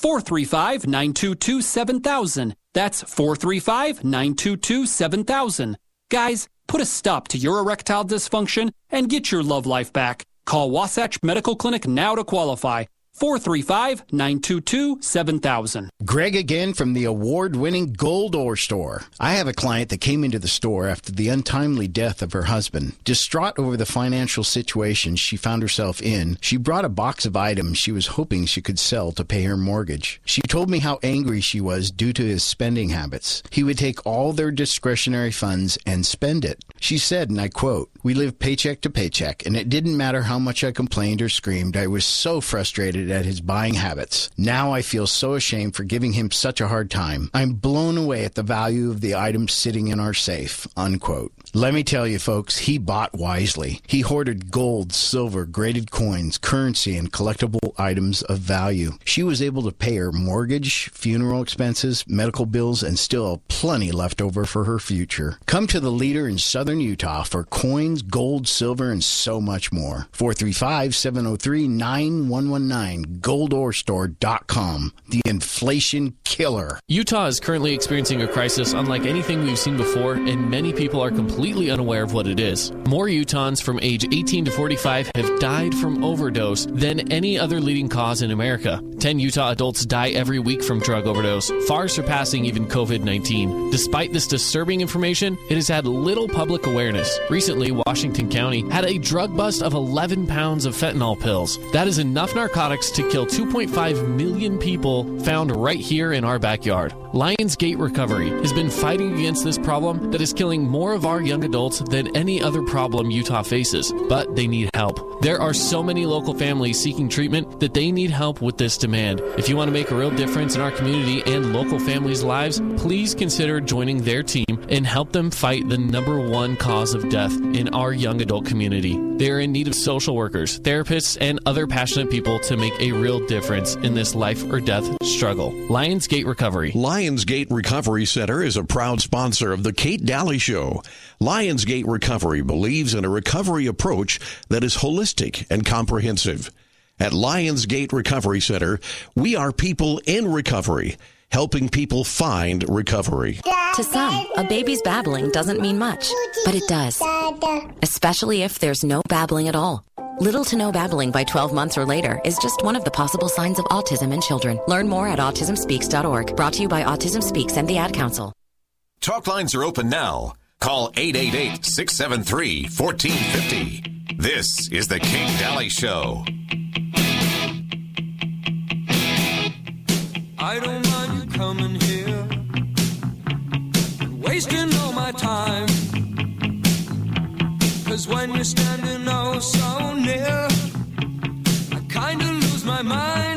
435 922 7000. That's 435 922 7000. Guys, put a stop to your erectile dysfunction and get your love life back. Call Wasatch Medical Clinic now to qualify. 435 922 7000.
Greg again from the award winning Gold Ore Store. I have a client that came into the store after the untimely death of her husband. Distraught over the financial situation she found herself in, she brought a box of items she was hoping she could sell to pay her mortgage. She told me how angry she was due to his spending habits. He would take all their discretionary funds and spend it. She said, and I quote, We live paycheck to paycheck, and it didn't matter how much I complained or screamed. I was so frustrated at his buying habits. Now I feel so ashamed for giving him such a hard time. I'm blown away at the value of the items sitting in our safe. Unquote. Let me tell you, folks, he bought wisely. He hoarded gold, silver, graded coins, currency, and collectible items of value. She was able to pay her mortgage, funeral expenses, medical bills, and still plenty left over for her future. Come to the leader in southern Utah for coins, gold, silver, and so much more. 435 703 9119, goldorestore.com. The inflation killer.
Utah is currently experiencing a crisis unlike anything we've seen before, and many people are completely unaware of what it is. More Utahns from age 18 to 45 have died from overdose than any other leading cause in America. 10 Utah adults die every week from drug overdose, far surpassing even COVID 19. Despite this disturbing information, it has had little public awareness. Recently, Washington County had a drug bust of 11 pounds of fentanyl pills. That is enough narcotics to kill 2.5 million people found right here in our backyard. Lionsgate Recovery has been fighting against this problem that is killing more of our young adults than any other problem Utah faces, but they need help. There are so many local families seeking treatment that they need help with this demand. If you want to make a real difference in our community and local families' lives, please consider joining their team and help them fight the number one cause of death in our young adult community. They are in need of social workers, therapists, and other passionate people to make a real difference in this life or death struggle. Lionsgate Recovery.
Lionsgate Recovery Center is a proud sponsor of The Kate Dalley Show. Lionsgate Recovery believes in a recovery approach that is holistic and comprehensive. At Lionsgate Recovery Center, we are people in recovery, helping people find recovery.
To some, a baby's babbling doesn't mean much, but it does. Especially if there's no babbling at all. Little to no babbling by 12 months or later is just one of the possible signs of autism in children. Learn more at autismspeaks.org. Brought to you by Autism Speaks and the Ad Council.
Talk lines are open now. Call 888 673 1450. This is The Kate Dalley Show.
I don't mind you coming here wasting all my time. Cause when you're standing oh so near, I kinda lose my mind.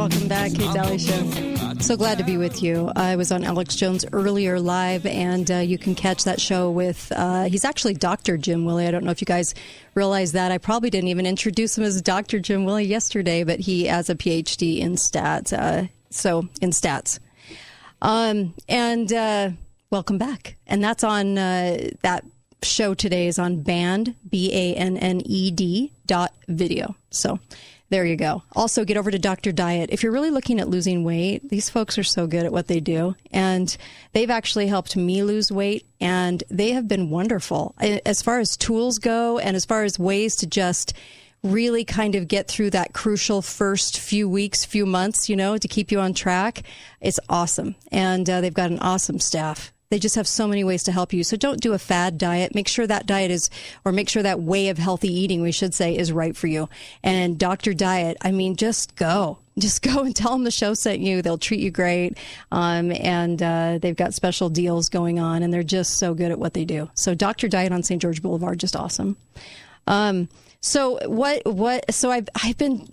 Welcome back, Kate Dalley Show. So glad to be with you. I was on Alex Jones earlier live, and uh, you can catch that show with, uh, he's actually Dr. Jim Willie. I don't know if you guys realize that. I probably didn't even introduce him as Dr. Jim Willie yesterday, but he has a PhD in stats. Uh, so, in stats. Um, and uh, welcome back. And that's on uh, that show today is on banned, B A N N E D dot video. So, there you go. Also, get over to Dr. Diet. If you're really looking at losing weight, these folks are so good at what they do. And they've actually helped me lose weight, and they have been wonderful. As far as tools go, and as far as ways to just really kind of get through that crucial first few weeks, few months, you know, to keep you on track, it's awesome. And uh, they've got an awesome staff. They just have so many ways to help you. So don't do a fad diet. Make sure that diet is, or make sure that way of healthy eating, we should say, is right for you. And Dr. Diet, I mean, just go. Just go and tell them the show sent you. They'll treat you great. Um, and uh, they've got special deals going on, and they're just so good at what they do. So Dr. Diet on St. George Boulevard, just awesome. Um, so what, what, so I've, I've been,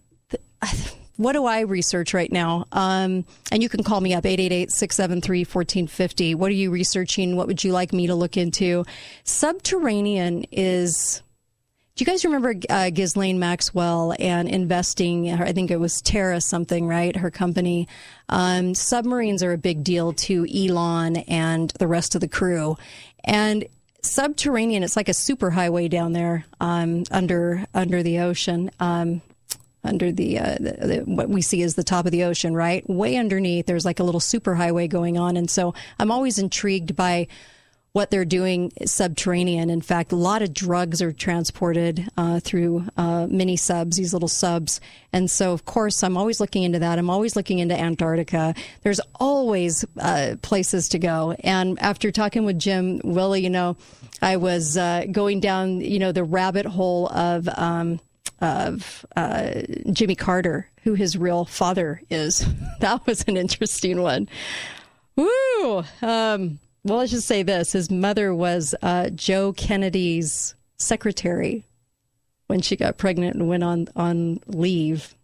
what do I research right now? Um, and you can call me up 888-673-1450. What are you researching? What would you like me to look into? Subterranean is do you guys remember uh, Ghislaine Maxwell and investing? I think it was Terra something, right? Her company. Um, submarines are a big deal to Elon and the rest of the crew. And subterranean, it's like a superhighway down there um, under under the ocean. Um, under the, uh, the, the, what we see as the top of the ocean, right? Way underneath, there's like a little superhighway going on, and so I'm always intrigued by what they're doing subterranean. In fact, a lot of drugs are transported uh, through uh, mini subs, these little subs. And so, of course, I'm always looking into that. I'm always looking into Antarctica. There's always uh, places to go. And after talking with Jim Willie, you know, I was uh, going down, you know, the rabbit hole of um, of uh, Jimmy Carter, who his real father is. that was an interesting one. Woo! Um, well, let's just say this: his mother was uh, Joe Kennedy's secretary when she got pregnant and went on on leave.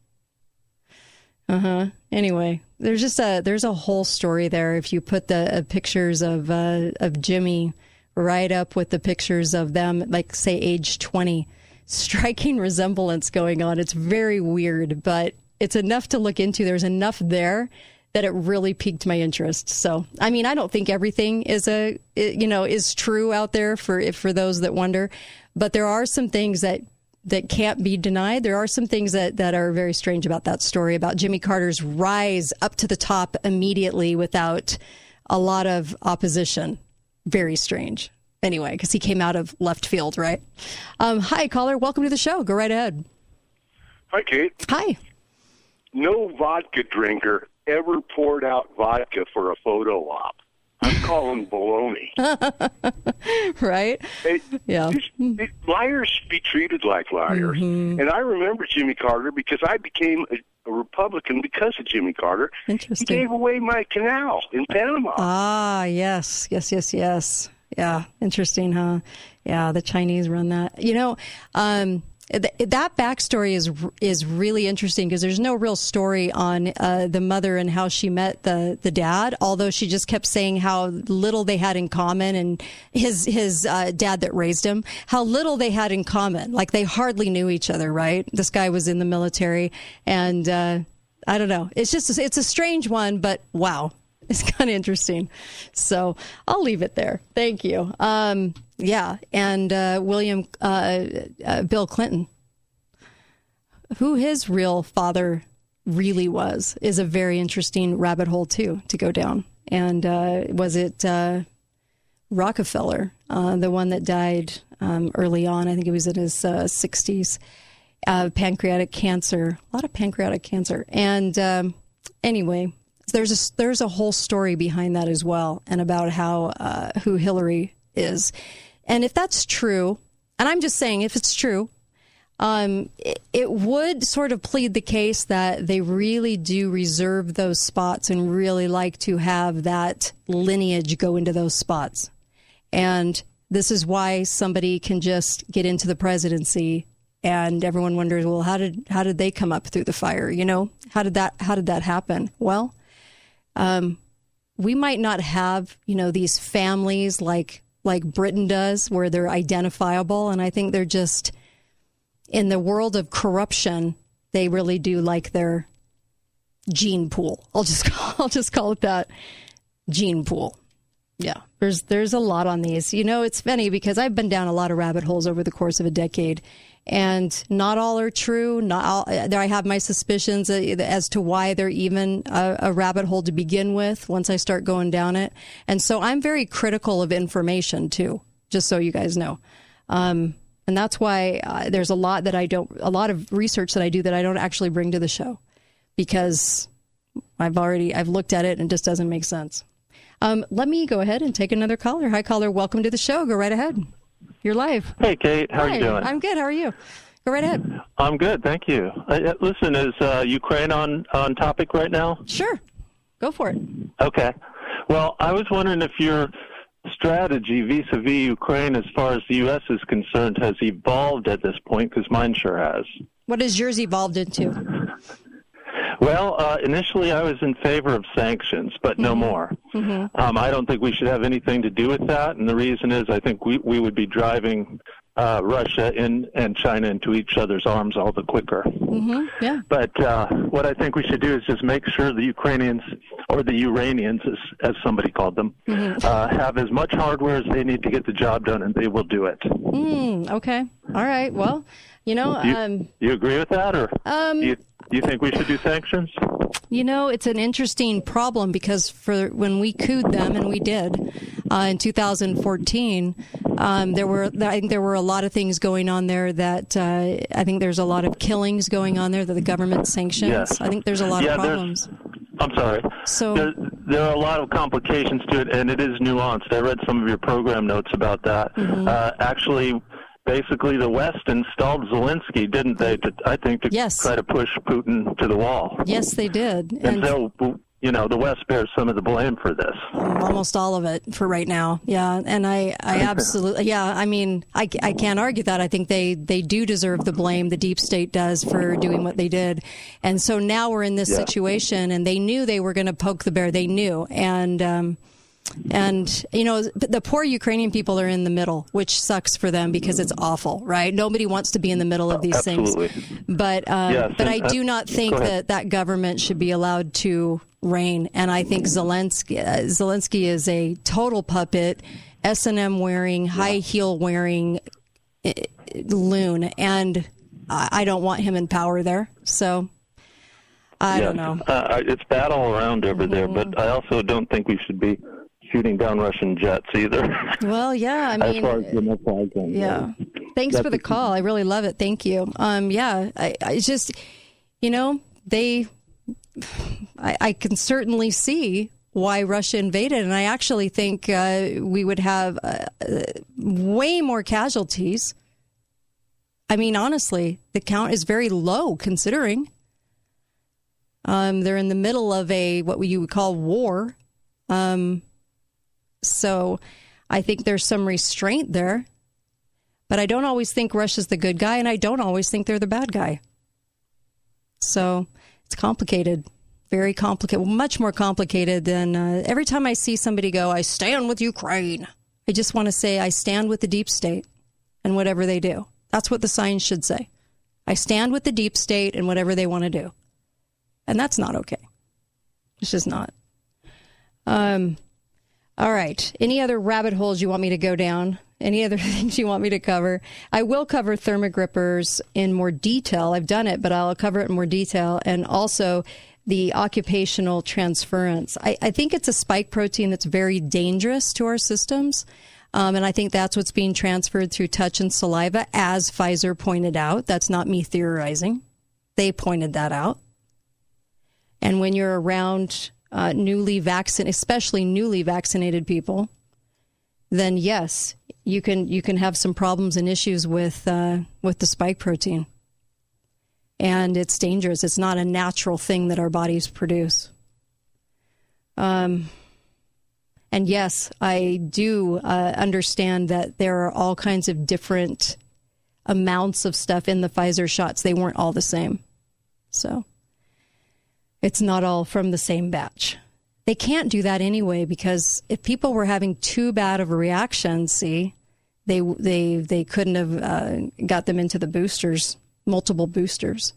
Uh huh. Anyway, there's just a there's a whole story there. If you put the uh, pictures of uh, of Jimmy right up with the pictures of them, like say age twenty, striking resemblance going on. It's very weird, but it's enough to look into. There's enough there that it really piqued my interest. So, I mean, I don't think everything is a you know is true out there for for those that wonder, but there are some things that that can't be denied. There are some things that that are very strange about that story about Jimmy Carter's rise up to the top immediately without a lot of opposition. Very strange. Anyway, because he came out of left field, right? Um, hi, caller. Welcome to the show. Go right ahead.
Hi, Kate.
Hi.
No vodka drinker ever poured out vodka for a photo op. I'm calling baloney.
right?
Hey,
yeah.
liars should be treated like liars.
Mhm.
And I remember Jimmy Carter because I became a, a Republican because of Jimmy Carter.
Interesting.
He gave away my canal in Panama.
Ah, yes, yes, yes, yes. Yeah, interesting, huh? Yeah, the Chinese run that. You know, um, th- that backstory is is really interesting because there's no real story on uh, the mother and how she met the the dad. Although she just kept saying how little they had in common, and his his uh, dad that raised him, how little they had in common. Like they hardly knew each other. Right? This guy was in the military, and uh, I don't know. It's just it's a strange one, but wow, it's kind of interesting. So I'll leave it there. Thank you. Um, yeah, and uh, William uh, uh, Bill Clinton, who his real father really was, is a very interesting rabbit hole too to go down. And uh, was it uh, Rockefeller, uh, the one that died um, early on? I think it was in his uh, 60s. Uh, pancreatic cancer, a lot of pancreatic cancer, and um, anyway, there's a there's a whole story behind that as well, and about how uh, who Hillary is, and if that's true, and I'm just saying if it's true, um, it, it would sort of plead the case that they really do reserve those spots and really like to have that lineage go into those spots, and this is why somebody can just get into the presidency and everyone wonders well how did how did they come up through the fire? You know how did that how did that happen? Well um, we might not have you know these families like like Britain does where they're identifiable. And I think they're just in the world of corruption they really do like their gene pool. I'll just I'll just call it that. Gene pool. Yeah. There's there's a lot on these. You know it's funny because I've been down a lot of rabbit holes over the course of a decade and not all are true. Not all, there, I have my suspicions as to why they're even a, a, rabbit hole to begin with. Once I start going down it, and so I'm very critical of information too. Just so you guys know, um, and that's why uh, there's a lot that I don't, a lot of research that I do that I don't actually bring to the show because I've already I've looked at it and it just doesn't make sense. Um, let me go ahead and take another caller. Hi, caller. Welcome to the show. Go right ahead. You're live.
Hey, Kate. How
Hi,
are you doing?
I'm good. How are you? Go right ahead.
I'm good, thank you. Uh, listen, is uh, Ukraine on on topic right now?
Sure. Go for it.
Okay. Well, I was wondering if your strategy vis-a-vis Ukraine, as far as the U.S. is concerned, has evolved at this point, because mine sure has.
What has yours evolved into?
Well, uh, initially I was in favor of sanctions, but no more.
Mm-hmm.
Um, I don't think we should have anything to do with that, and the reason is I think we, we would be driving uh, Russia in, and China into each other's arms all the quicker.
Mm-hmm. Yeah.
But uh, what I think we should do is just make sure the Ukrainians, or the Uranians, as, as somebody called them,
Mhm.
uh, have as much hardware as they need to get the job done, and they will do it.
Mm, okay. All right. Well, you know,
Do you,
um,
you agree with that, or
um,
you, you think we should do sanctions?
you know, it's an interesting problem because for when we cooed them, and we did uh, in 2014, um, there were I think there were a lot of things going on there that uh, I think there's a lot of killings going on there that the government sanctions.
Yes.
I think there's a lot
Yeah,
of problems.
I'm sorry.
So
there, there are a lot of complications to it, and it is nuanced. I read some of your program notes about that.
Mm-hmm.
Uh, actually, basically, the West installed Zelensky, didn't they? To, I think to
Yes.
try to push Putin to the wall.
Yes, they did,
And so, you know, the West bears some of the blame for this.
almost all of it for right now. Yeah, and I, I absolutely, yeah. I mean, I, I can't argue that. I think they they do deserve the blame. The deep state does for doing what they did, and so now we're in this
Yeah.
situation, and they knew they were going to poke the bear. They knew, and. Um, and you know the poor Ukrainian people are in the middle, which sucks for them because it's awful, right? Nobody wants to be in the middle of these
Absolutely.
things. But um,
Yes,
but I
uh,
do not think that that government should be allowed to reign. And I think Zelensky uh, Zelensky is a total puppet, S and M wearing, high heel wearing uh, loon, and I don't want him in power there. So I
Yes.
don't know. Mm-hmm.
Uh, it's bad all around over there, but I also don't think we should be shooting down Russian jets either.
Well, yeah, I
as
mean,
far as the no-fly zone
Yeah. Thanks
That's
for the call. I really love it. Thank you. Um, yeah, I, I it's just, you know, they, I, I can certainly see why Russia invaded, and I actually think uh, we would have uh, uh, way more casualties. I mean, honestly, the count is very low considering. Um, they're in the middle of a what you would call war. Um, so I think there's some restraint there. But I don't always think Russia's the good guy, and I don't always think they're the bad guy. So it's complicated, very complicated, much more complicated than uh, every time I see somebody go, I stand with Ukraine. I just want to say, I stand with the deep state and whatever they do. That's what the sign should say. I stand with the deep state and whatever they want to do. And that's not okay. It's just not. Um, all right. Any other rabbit holes you want me to go down? Any other things you want me to cover? I will cover thermogrippers in more detail. I've done it, but I'll cover it in more detail. And also the occupational transference. I, I think it's a spike protein that's very dangerous to our systems. Um, and I think that's what's being transferred through touch and saliva, as Pfizer pointed out. That's not me theorizing. They pointed that out. And when you're around uh, newly vaccinated, especially newly vaccinated people, then yes, you can you can have some problems and issues with uh, with the spike protein, and it's dangerous. It's not a natural thing that our bodies produce. Um, and yes, I do uh, understand that there are all kinds of different amounts of stuff in the Pfizer shots. They weren't all the same, so it's not all from the same batch. They can't do that anyway because if people were having too bad of a reaction, see, they they they couldn't have uh, got them into the boosters, multiple boosters.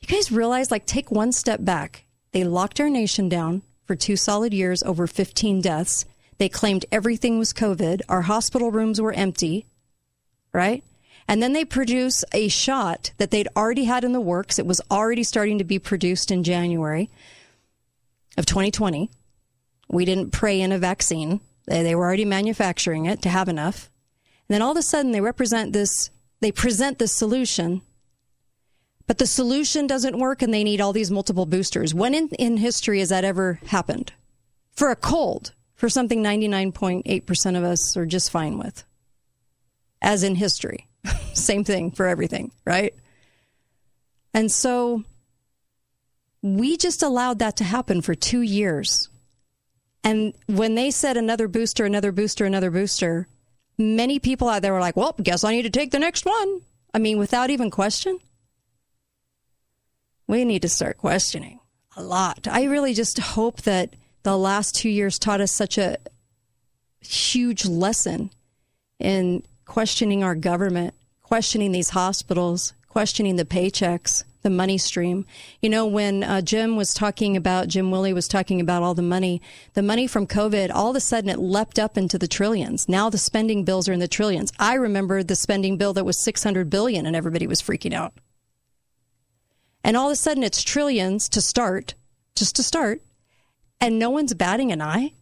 You guys realize, like, take one step back. They locked our nation down for two solid years, over 15 deaths. They claimed everything was COVID. Our hospital rooms were empty, right? And then they produce a shot that they'd already had in the works. It was already starting to be produced in January of 2020. We didn't pray in a vaccine. They, were already manufacturing it to have enough. And then all of a sudden they represent this, they present this solution, but the solution doesn't work and they need all these multiple boosters. When in, in history has that ever happened? For a cold, for something 99.8% of us are just fine with. As in history. Same thing for everything, right? And so we just allowed that to happen for two years. And when they said another booster, another booster, another booster, many people out there were like, well, guess I need to take the next one. I mean, without even question. We need to start questioning a lot. I really just hope that the last two years taught us such a huge lesson in questioning our government, questioning these hospitals, questioning the paychecks, the money stream. You know, when uh, Jim was talking about, Jim Willie was talking about all the money, the money from COVID, all of a sudden it leapt up into the trillions. Now the spending bills are in the trillions. I remember the spending bill that was 600 billion and everybody was freaking out. And all of a sudden it's trillions to start just to start, and no one's batting an eye?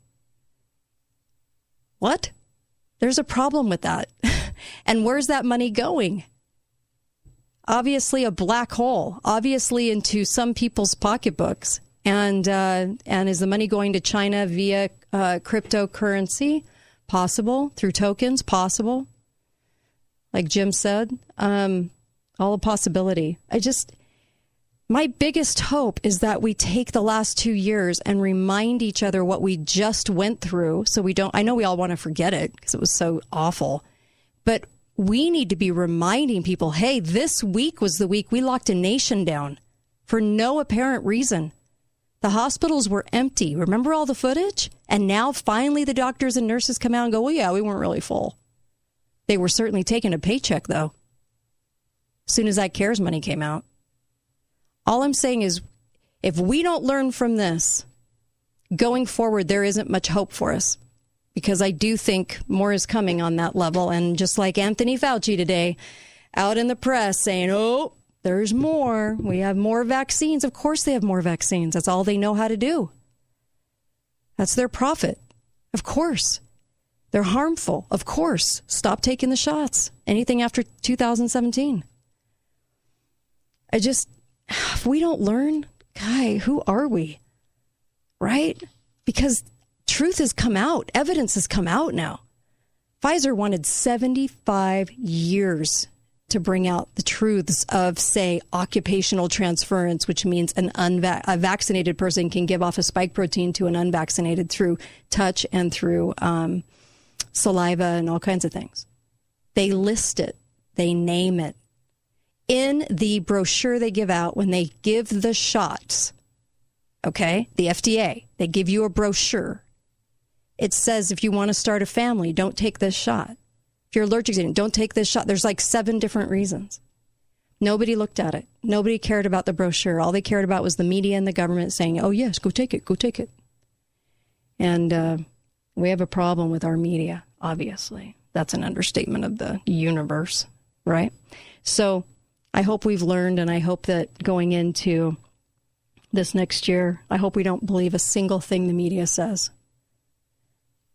What? There's a problem with that. and where's that money going? Obviously, a black hole, obviously, into some people's pocketbooks. And, uh, and is the money going to China via uh, cryptocurrency? Possible. Through tokens? Possible. Like Jim said, um, all a possibility. I just, my biggest hope is that we take the last two years and remind each other what we just went through. So we don't, I know we all want to forget it because it was so awful, but we need to be reminding people hey, this week was the week we locked a nation down for no apparent reason. The hospitals were empty. Remember all the footage? And now finally the doctors and nurses come out and go, well, yeah, we weren't really full. They were certainly taking a paycheck, though, as soon as that CARES money came out. All I'm saying is if we don't learn from this, going forward, there isn't much hope for us because I do think more is coming on that level. And just like Anthony Fauci today, out in the press saying, oh, there's more. We have more vaccines. Of course, they have more vaccines. That's all they know how to do. That's their profit. Of course. They're harmful. Of course. Stop taking the shots. Anything after 2017. I just, if we don't learn, guy, who are we? Right? Because truth has come out, evidence has come out now. Pfizer wanted 75 years to bring out the truths of, say, occupational transference, which means an unva- a vaccinated person can give off a spike protein to an unvaccinated through touch and through um, saliva and all kinds of things. They list it, they name it. In the brochure they give out when they give the shots, okay, the FDA, they give you a brochure. It says if you want to start a family, don't take this shot. If you're allergic to it, don't take this shot. There's like seven different reasons. Nobody looked at it. Nobody cared about the brochure. All they cared about was the media and the government saying, oh, yes, go take it, go take it. And uh, we have a problem with our media, obviously. That's an understatement of the universe, right? So I hope we've learned, and I hope that going into this next year, I hope we don't believe a single thing the media says.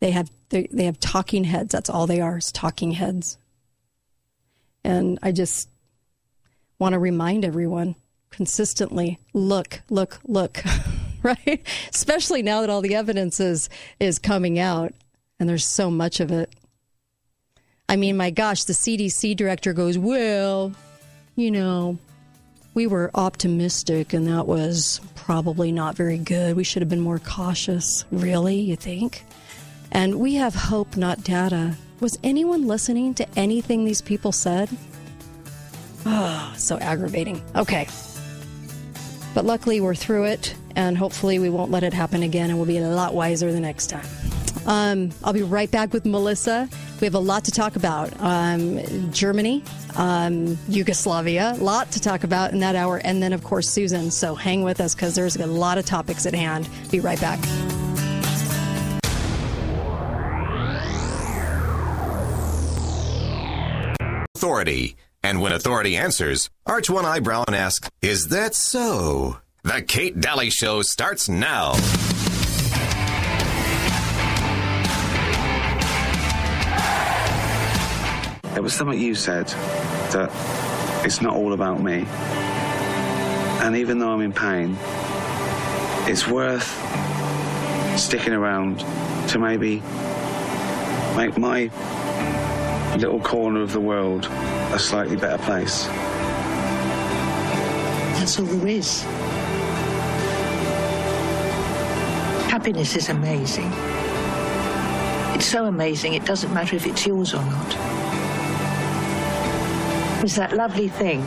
They have they, they have talking heads. That's all they are is talking heads. And I just want to remind everyone consistently look, look, look, right? Especially now that all the evidence is, is coming out and there's so much of it. I mean, my gosh, the CDC director goes, Well, you know, we were optimistic and that was probably not very good. We should have been more cautious. Really, you think? And we have hope, not data. Was anyone listening to anything these people said? Oh, so aggravating. Okay. But luckily, we're through it, and hopefully, we won't let it happen again, and we'll be a lot wiser the next time. Um, I'll be right back with Melissa. We have a lot to talk about. Um, Germany, um, Yugoslavia, a lot to talk about in that hour. And then, of course, Susan. So hang with us because there's a lot of topics at hand. Be right back.
Authority. And when authority answers, arch one eyebrow and ask, Is that so? The Kate Dalley Show starts now.
It was something you said that it's not all about me. And even though I'm in pain, it's worth sticking around to maybe make my little corner of the world a slightly better place.
That's all there is. Happiness is amazing. It's so amazing, it doesn't matter if it's yours or not. It's that lovely thing.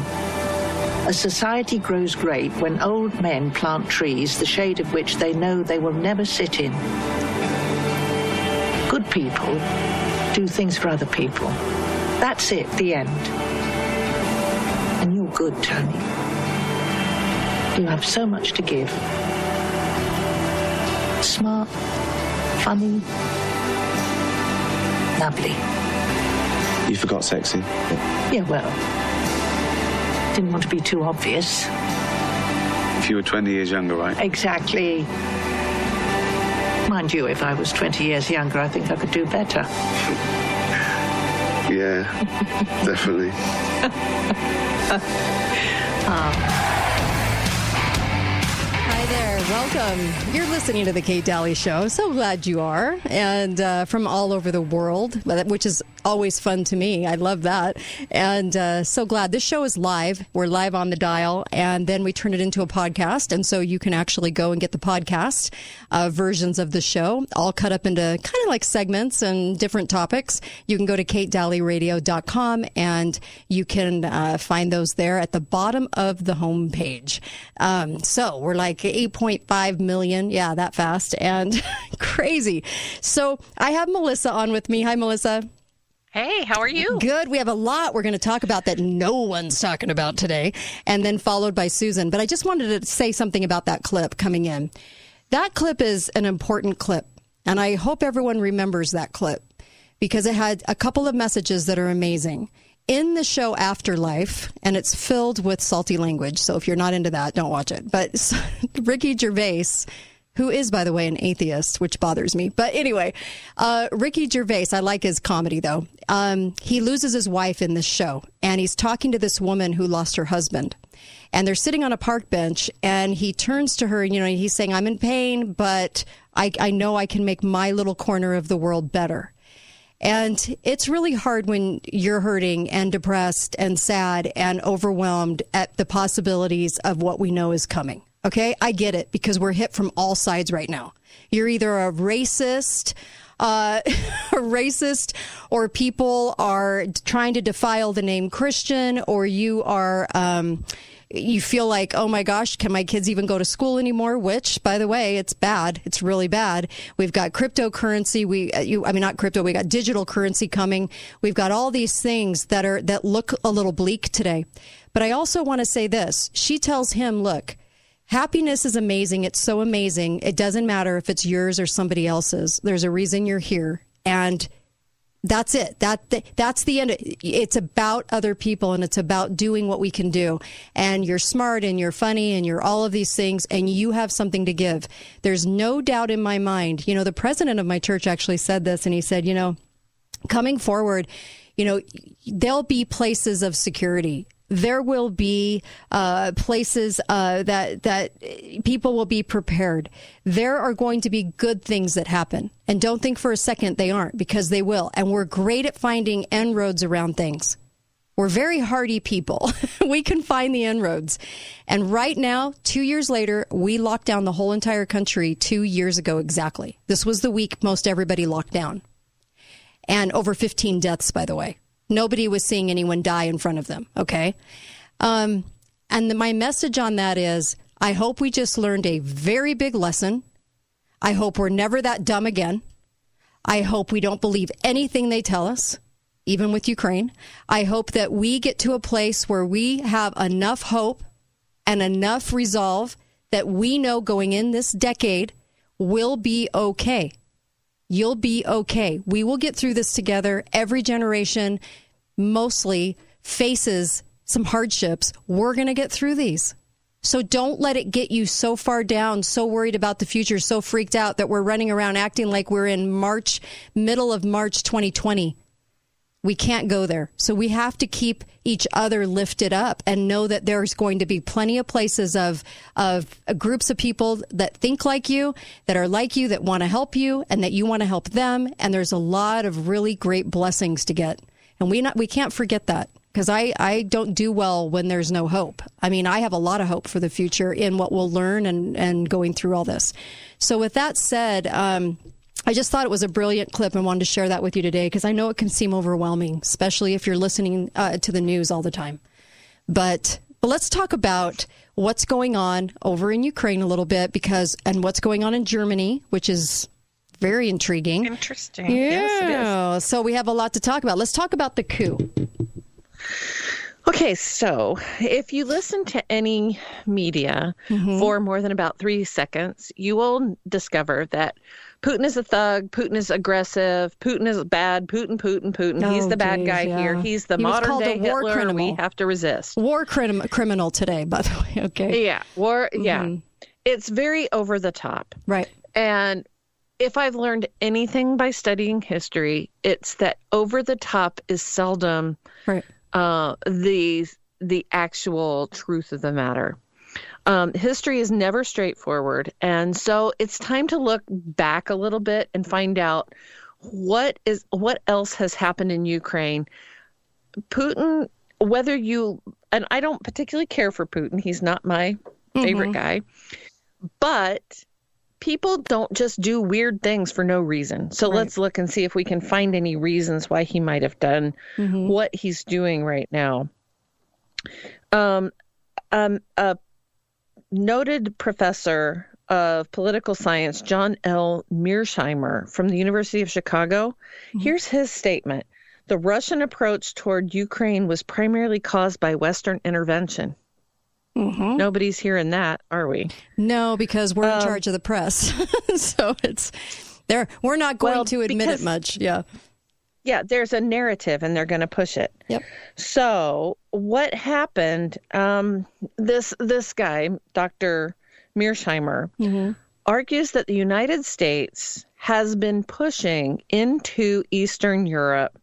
A society grows great when old men plant trees, the shade of which they know they will never sit in. Good people do things for other people. That's it, the end. And you're good, Tony. You have so much to give. Smart, funny, lovely.
You forgot sexy.
Yeah, well, didn't want to be too obvious.
If you were 20 years younger, right?
Exactly. Mind you, if I was 20 years younger, I think I could do better.
Yeah, definitely.
Hi there. Welcome. You're listening to The Kate Dalley Show. So glad you are. And uh, from all over the world, which is always fun to me. I love that. And uh, so glad. This show is live. We're live on the dial, and then we turn it into a podcast. And so you can actually go and get the podcast uh, versions of the show, all cut up into kind of like segments and different topics. You can go to katedalleyradio.com and you can uh, find those there at the bottom of the homepage. Um, so we're like 8.5 million. Yeah, that fast and crazy. So I have Melissa on with me. Hi, Melissa.
Hey, how are you?
Good. We have a lot we're going to talk about that no one's talking about today, and then followed by Susan. But I just wanted to say something about that clip coming in. That clip is an important clip, and I hope everyone remembers that clip because it had a couple of messages that are amazing. In the show Afterlife, and it's filled with salty language, so if you're not into that, don't watch it. But Ricky Gervais who is, by the way, an atheist, which bothers me. But anyway, uh, Ricky Gervais, I like his comedy though. Um, he loses his wife in this show, and he's talking to this woman who lost her husband. And they're sitting on a park bench, and he turns to her, and you know, he's saying, "I'm in pain, but I, I know I can make my little corner of the world better." And it's really hard when you're hurting and depressed and sad and overwhelmed at the possibilities of what we know is coming. Okay, I get it because we're hit from all sides right now. You're either a racist, uh, a racist, or people are trying to defile the name Christian, or you are. Um, you feel like, oh my gosh, can my kids even go to school anymore? Which, by the way, it's bad. It's really bad. We've got cryptocurrency. We, uh, you, I mean, not crypto. We got digital currency coming. We've got all these things that are that look a little bleak today. But I also want to say this. She tells him, look Happiness is amazing. It's so amazing. It doesn't matter if it's yours or somebody else's. There's a reason you're here. And that's it. That that's the end. It's about other people and it's about doing what we can do. And you're smart and you're funny and you're all of these things and you have something to give. There's no doubt in my mind. You know, the president of my church actually said this and he said, you know, coming forward, you know, there'll be places of security there will be uh, places uh, that that people will be prepared. There are going to be good things that happen, and don't think for a second they aren't because they will. And we're great at finding end roads around things. We're very hardy people. we can find the end roads. And right now, two years later, we locked down the whole entire country two years ago exactly. This was the week most everybody locked down. And over 15 deaths, by the way. Nobody was seeing anyone die in front of them. Okay. Um, and the, my message on that is I hope we just learned a very big lesson. I hope we're never that dumb again. I hope we don't believe anything they tell us, even with Ukraine. I hope that we get to a place where we have enough hope and enough resolve that we know going in this decade will be okay. You'll be okay. We will get through this together. Every generation mostly faces some hardships. We're going to get through these. So don't let it get you so far down, so worried about the future, so freaked out that we're running around acting like we're in March, middle of March 2020. We can't go there. So we have to keep each other lifted up and know that there's going to be plenty of places of of groups of people that think like you, that are like you, that want to help you and that you want to help them and there's a lot of really great blessings to get. And we not we can't forget that because I, I don't do well when there's no hope. I mean, I have a lot of hope for the future in what we'll learn and, and going through all this. So with that said, um, I just thought it was a brilliant clip and wanted to share that with you today because I know it can seem overwhelming, especially if you're listening uh, to the news all the time. But, but let's talk about what's going on over in Ukraine a little bit because, and what's going on in Germany, which is very intriguing.
Interesting.
Yeah.
Yes,
so we have a lot to talk about. Let's talk about the coup.
Okay, so if you listen to any media
Mm-hmm.
for more than about three seconds, you will discover that Putin is a thug. Putin is aggressive. Putin is bad. Putin, Putin, Putin. He's
Oh,
the bad
geez,
guy
yeah.
here. He's the
He
modern day
war
Hitler.
criminal.
We have to resist.
War crim- criminal today, by the way. Okay.
Yeah, war. Yeah,
Mhm.
it's very over the top.
Right.
And if I've learned anything by studying history, it's that over the top is seldom
right.
uh, the the actual truth of the matter. Um, history is never straightforward, and so it's time to look back a little bit and find out what is what else has happened in Ukraine. Putin, whether you and I don't particularly care for Putin, he's not my favorite
Mhm.
guy, but people don't just do weird things for no reason. So
Right.
let's look and see if we can find any reasons why he might have done
Mhm.
what he's doing right now. Um, um, a noted professor of political science, John L. Mearsheimer from the University of Chicago, here's his statement. The Russian approach toward Ukraine was primarily caused by Western intervention.
Mhm.
Nobody's hearing that, are we?
No, because we're in
Um,
charge of the press, so it's there. We're not going
Well,
to admit
because-
it much. Yeah.
Yeah, there's a narrative and they're going to push it.
Yep.
So, what happened um this this guy, Dr. Mearsheimer, argues that the United States has been pushing into Eastern Europe,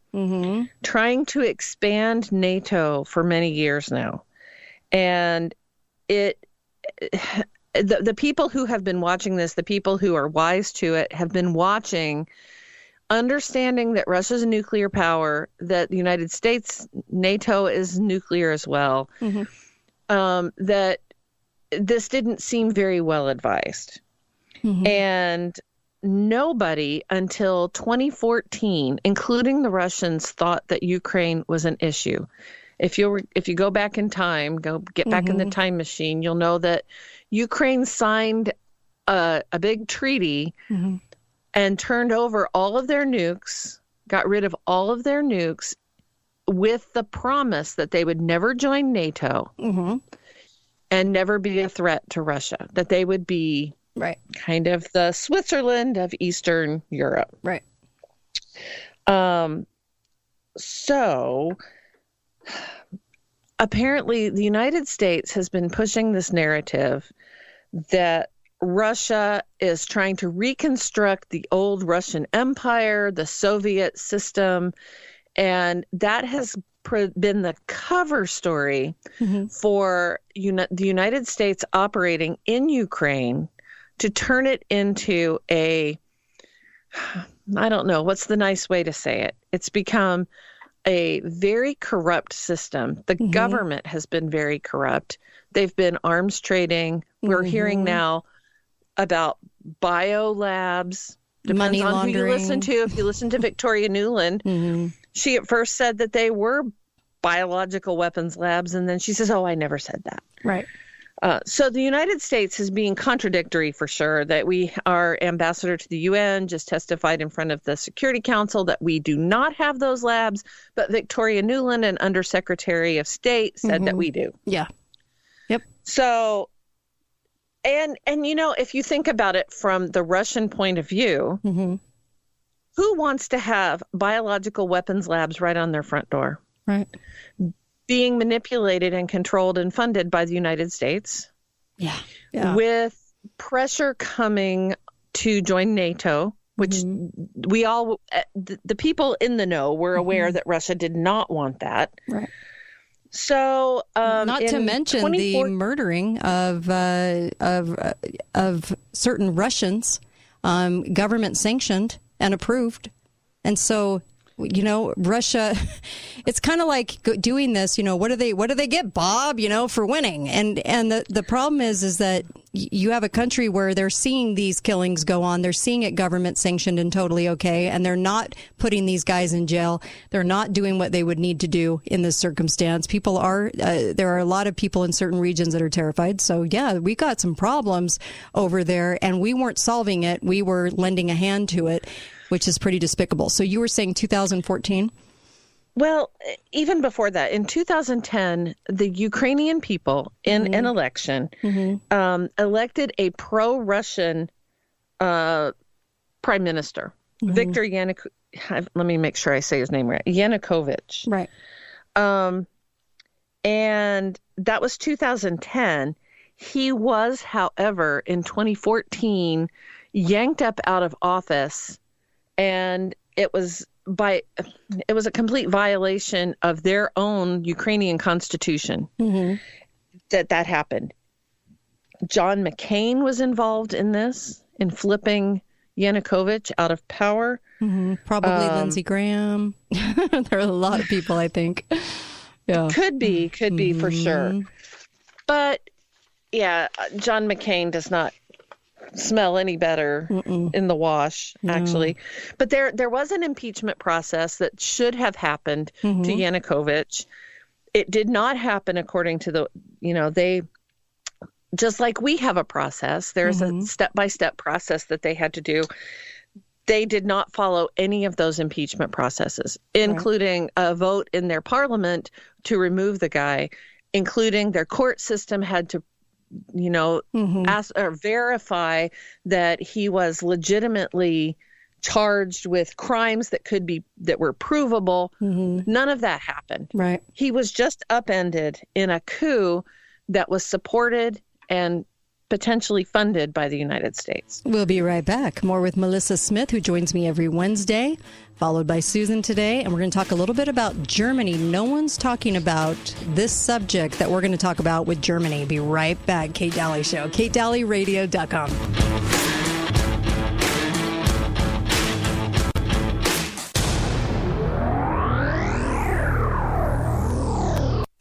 trying to expand NATO for many years now. And it the, the people who have been watching this, the people who are wise to it, have been watching, understanding that Russia's a nuclear power, that the United States, NATO is nuclear as well, um, that this didn't seem very well advised. And nobody until 2014, including the Russians, thought that Ukraine was an issue. If you if you go back in time, go get back in the
Mhm.
time machine, you'll know that Ukraine signed a, a big treaty and turned over all of their nukes, got rid of all of their nukes with the promise that they would never join NATO and never be a threat to Russia, that they would be
right
kind of the Switzerland of Eastern Europe.
Right.
Um so apparently the United States has been pushing this narrative that Russia is trying to reconstruct the old Russian Empire, the Soviet system, and that has been the cover story for uni- the United States operating in Ukraine to turn it into a I don't know what's the nice way to say it. It's become a very corrupt system. The government has been very corrupt. They've been arms trading. We're hearing
Mhm.
now about bio labs. Depends
Money
on who you listen to. If you listen to Victoria Nuland, she at first said that they were biological weapons labs, and then she says, "Oh, I never said that."
Right.
Uh, so the United States is being contradictory for sure. That we, our ambassador to the UN, just testified in front of the Security Council that we do not have those labs, but Victoria Nuland, an Undersecretary of State, said that
Mhm.
we do.
Yeah. Yep.
So, and and you know, if you think about it from the Russian point of view, who wants to have biological weapons labs right on their front door?
Right.
Being manipulated and controlled and funded by the United States.
Yeah. Yeah.
With pressure coming to join NATO, which
Mm-hmm.
we all, uh, the, the people in the know were aware that Russia did not want that.
Right.
So, um,
Not to mention
24
the murdering of uh, of uh, of certain Russians, um, government sanctioned and approved, and so you know Russia. It's kind of like doing this. You know what do they what do they get, Bob? You know for winning, and and the the problem is is that you have a country where they're seeing these killings go on. They're seeing it government sanctioned and totally okay, and they're not putting these guys in jail. They're not doing what they would need to do in this circumstance. People are uh, there are a lot of people in certain regions that are terrified. So yeah, we got some problems over there, and we weren't solving it. We were lending a hand to it, which is pretty despicable. So you were saying 2014.
Well, even before that, in 2010, the Ukrainian people in an election um, elected a pro-Russian uh, prime minister, Viktor Yanukovych. Let me make sure I say his name right. Yanukovych.
Right.
Um, and that was 2010. He was, however, in 2014, yanked up out of office, and it was by it was a complete violation of their own Ukrainian constitution that that happened. John McCain was involved in this, in flipping Yanukovych out of power.
hmm Probably
Um,
Lindsey Graham. there are a lot of people, I think. Yeah.
Could be, could be for sure.
Mhm.
But yeah, John McCain does not smell any better in the wash,
No.
actually. But there, there was an impeachment process that should have happened to
Mhm.
Yanukovych. It did not happen according to the, you know, they just like we have a process. There's a step by step process that they had to do. They did not follow any of those impeachment processes, including a vote in their parliament to remove the guy, including their court system had to, you know, mm-hmm. ask or verify that he was legitimately charged with crimes that could be that were provable. Mm-hmm. None of that happened.
Right.
He was just upended in a coup that was supported and potentially funded by the United States.
We'll be right back. More with Melissa Smith, who joins me every Wednesday, followed by Susan today. And we're going to talk a little bit about Germany. No one's talking about this subject that we're going to talk about with Germany. Be right back. Kate Dalley Show, katedalleyradio.com.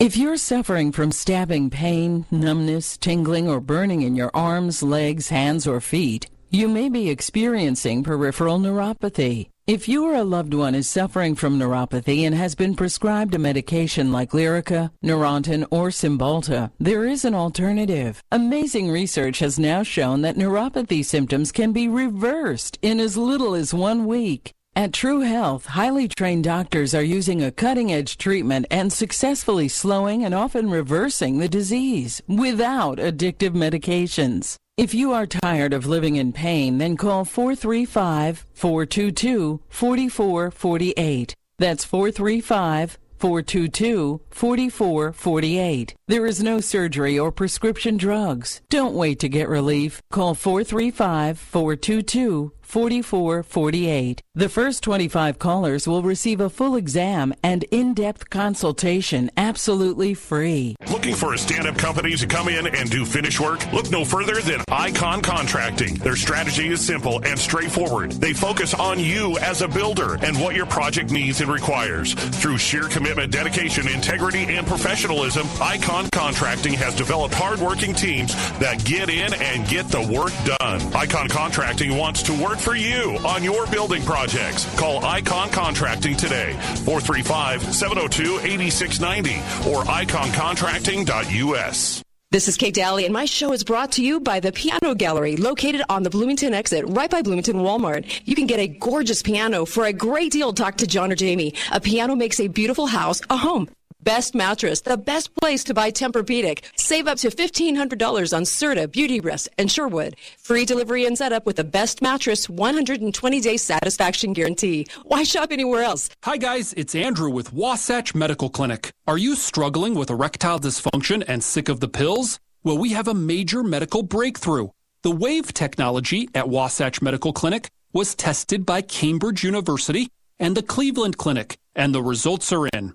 If you're suffering from stabbing pain, numbness, tingling, or burning in your arms, legs, hands, or feet, you may be experiencing peripheral neuropathy. If you or a loved one is suffering from neuropathy and has been prescribed a medication like Lyrica, Neurontin, or Cymbalta, there is an alternative. Amazing research has now shown that neuropathy symptoms can be reversed in as little as one week. At True Health, highly trained doctors are using a cutting edge treatment and successfully slowing and often reversing the disease without addictive medications. If you are tired of living in pain, then call 435 422 4448. That's 435 422 4448. There is no surgery or prescription drugs. Don't wait to get relief. Call 435 422 4448. The first 25 callers will receive a full exam and in depth consultation absolutely free.
Looking for a stand up company to come in and do finish work? Look no further than Icon Contracting. Their strategy is simple and straightforward. They focus on you as a builder and what your project needs and requires. Through sheer commitment, dedication, integrity, and professionalism, Icon Contracting has developed hardworking teams that get in and get the work done. Icon Contracting wants to work for you on your building projects. Call Icon Contracting today, 435 702 8690 or iconcontracting.us.
This is Kate Dalley, and my show is brought to you by the Piano Gallery, located on the Bloomington exit, right by Bloomington Walmart. You can get a gorgeous piano for a great deal. Talk to John or Jamie. A piano makes a beautiful house a home. Best mattress, the best place to buy Tempur-Pedic. Save up to $1,500 on Serta, Beauty Rest, and Sherwood. Free delivery and setup with the best mattress, 120-day satisfaction guarantee. Why shop anywhere else?
Hi, guys. It's Andrew with Wasatch Medical Clinic. Are you struggling with erectile dysfunction and sick of the pills? Well, we have a major medical breakthrough. The WAVE technology at Wasatch Medical Clinic was tested by Cambridge University and the Cleveland Clinic, and the results are in.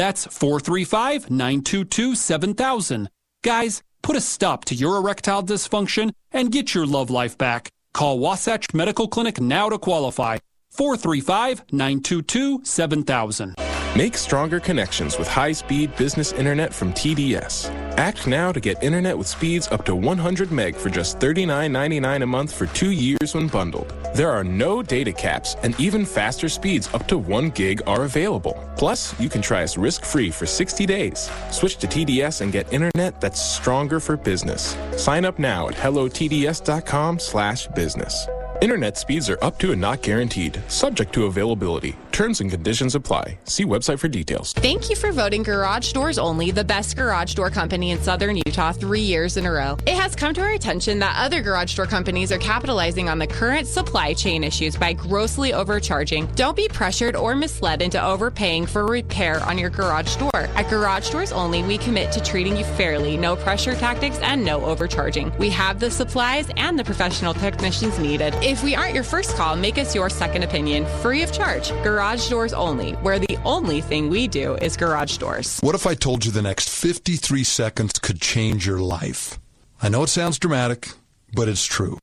That's 435 922 7000. Guys, put a stop to your erectile dysfunction and get your love life back. Call Wasatch Medical Clinic now to qualify. 435 922 7000.
Make stronger connections with high speed business internet from TDS.
Act now to get internet with speeds up to 100 meg for just $39.99 a month for two years when bundled. There are no data caps, and even faster speeds up to 1 gig are available. Plus, you can try us risk free for 60 days. Switch to TDS and get internet that's stronger for business. Sign up now at hellotds.com/slash business. Internet speeds are up to and not guaranteed, subject to availability. Terms and conditions apply. See website for details.
Thank you for voting Garage Doors Only the best garage door company in southern Utah three years in a row. It has come to our attention that other garage door companies are capitalizing on the current supply chain issues by grossly overcharging. Don't be pressured or misled into overpaying for repair on your garage door. At Garage Doors Only, we commit to treating you fairly, no pressure tactics, and no overcharging. We have the supplies and the professional technicians needed. If we aren't your first call, make us your second opinion, free of charge. Garage Doors Only, where the only thing we do is garage doors.
What if I told you the next 53 seconds could change your life? I know it sounds dramatic, but it's true.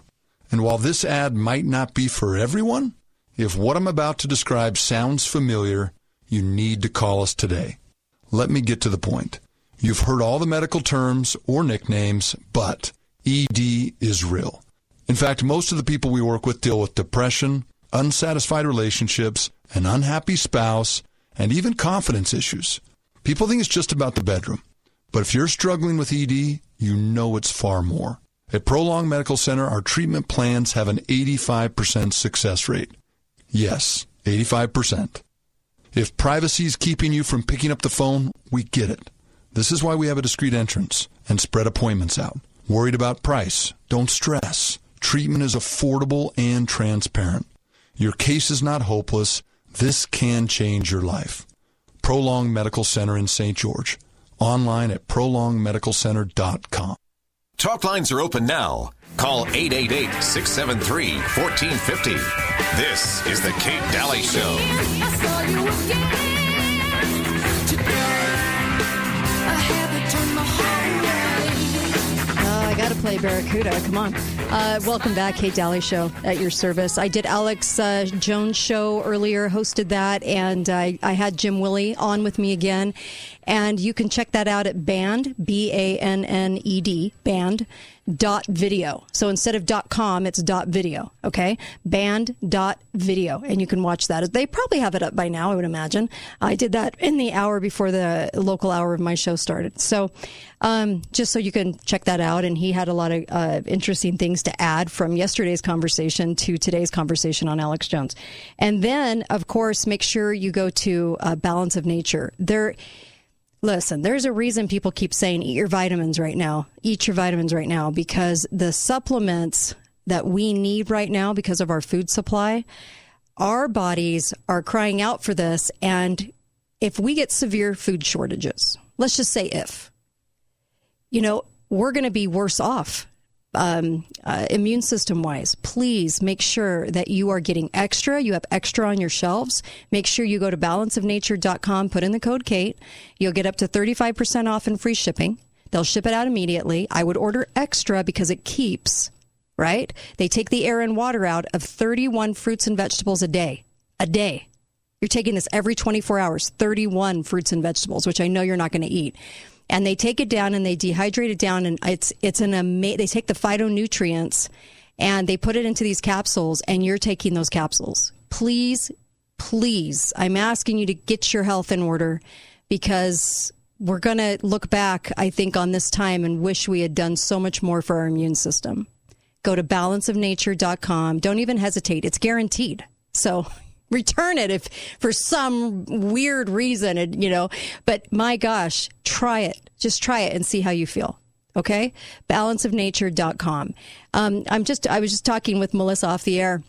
And while this ad might not be for everyone, if what I'm about to describe sounds familiar, you need to call us today. Let me get to the point. You've heard all the medical terms or nicknames, but ED is real. In fact, most of the people we work with deal with depression, unsatisfied relationships, an unhappy spouse, and even confidence issues. People think it's just about the bedroom. But if you're struggling with ED, you know it's far more. At Prolong Medical Center, our treatment plans have an 85% success rate. Yes, 85%. If privacy is keeping you from picking up the phone, we get it. This is why we have a discreet entrance and spread appointments out. Worried about price? Don't stress. Treatment is affordable and transparent. Your case is not hopeless. This can change your life. Prolong Medical Center in St. George. Online at prolongmedicalcenter.com.
Talk lines are open now. Call 888 673 1450. This is The Kate Dalley Show.
Got to play Barracuda. Come on. Uh, welcome back, Kate Dalley Show at your service. I did Alex uh, Jones Show earlier, hosted that, and I, I had Jim Willie on with me again. And you can check that out at Banned, B A N N E D, Banned dot video. So instead of dot com, it's dot video. Okay, banned dot video, and you can watch that. They probably have it up by now, I would imagine. I did that in the hour before the local hour of my show started. So um, just so you can check that out, and he had a lot of uh, interesting things to add from yesterday's conversation to today's conversation on Alex Jones. And then, of course, make sure you go to uh, Balance of Nature. There. Listen, there's a reason people keep saying eat your vitamins right now. Eat your vitamins right now because the supplements that we need right now because of our food supply, our bodies are crying out for this. And if we get severe food shortages, let's just say if, you know, we're going to be worse off um, uh, immune system wise, please make sure that you are getting extra. You have extra on your shelves. Make sure you go to balanceofnature.com, put in the code Kate. You'll get up to 35% off and free shipping. They'll ship it out immediately. I would order extra because it keeps, right? They take the air and water out of 31 fruits and vegetables a day. A day. You're taking this every 24 hours, 31 fruits and vegetables, which I know you're not going to eat and they take it down and they dehydrate it down. And it's it's an ama- they take the phytonutrients and they put it into these capsules. And you're taking those capsules. Please please i'm asking you to get your health in order because we're going to look back i think on this time and wish we had done so much more for our immune system. Go to balanceofnature.com don't even hesitate. It's guaranteed. So return it if for some weird reason it, you know. But my gosh try it. Just try it and see how you feel. Okay? Balanceofnature.com um, i'm just i was just talking with melissa off the air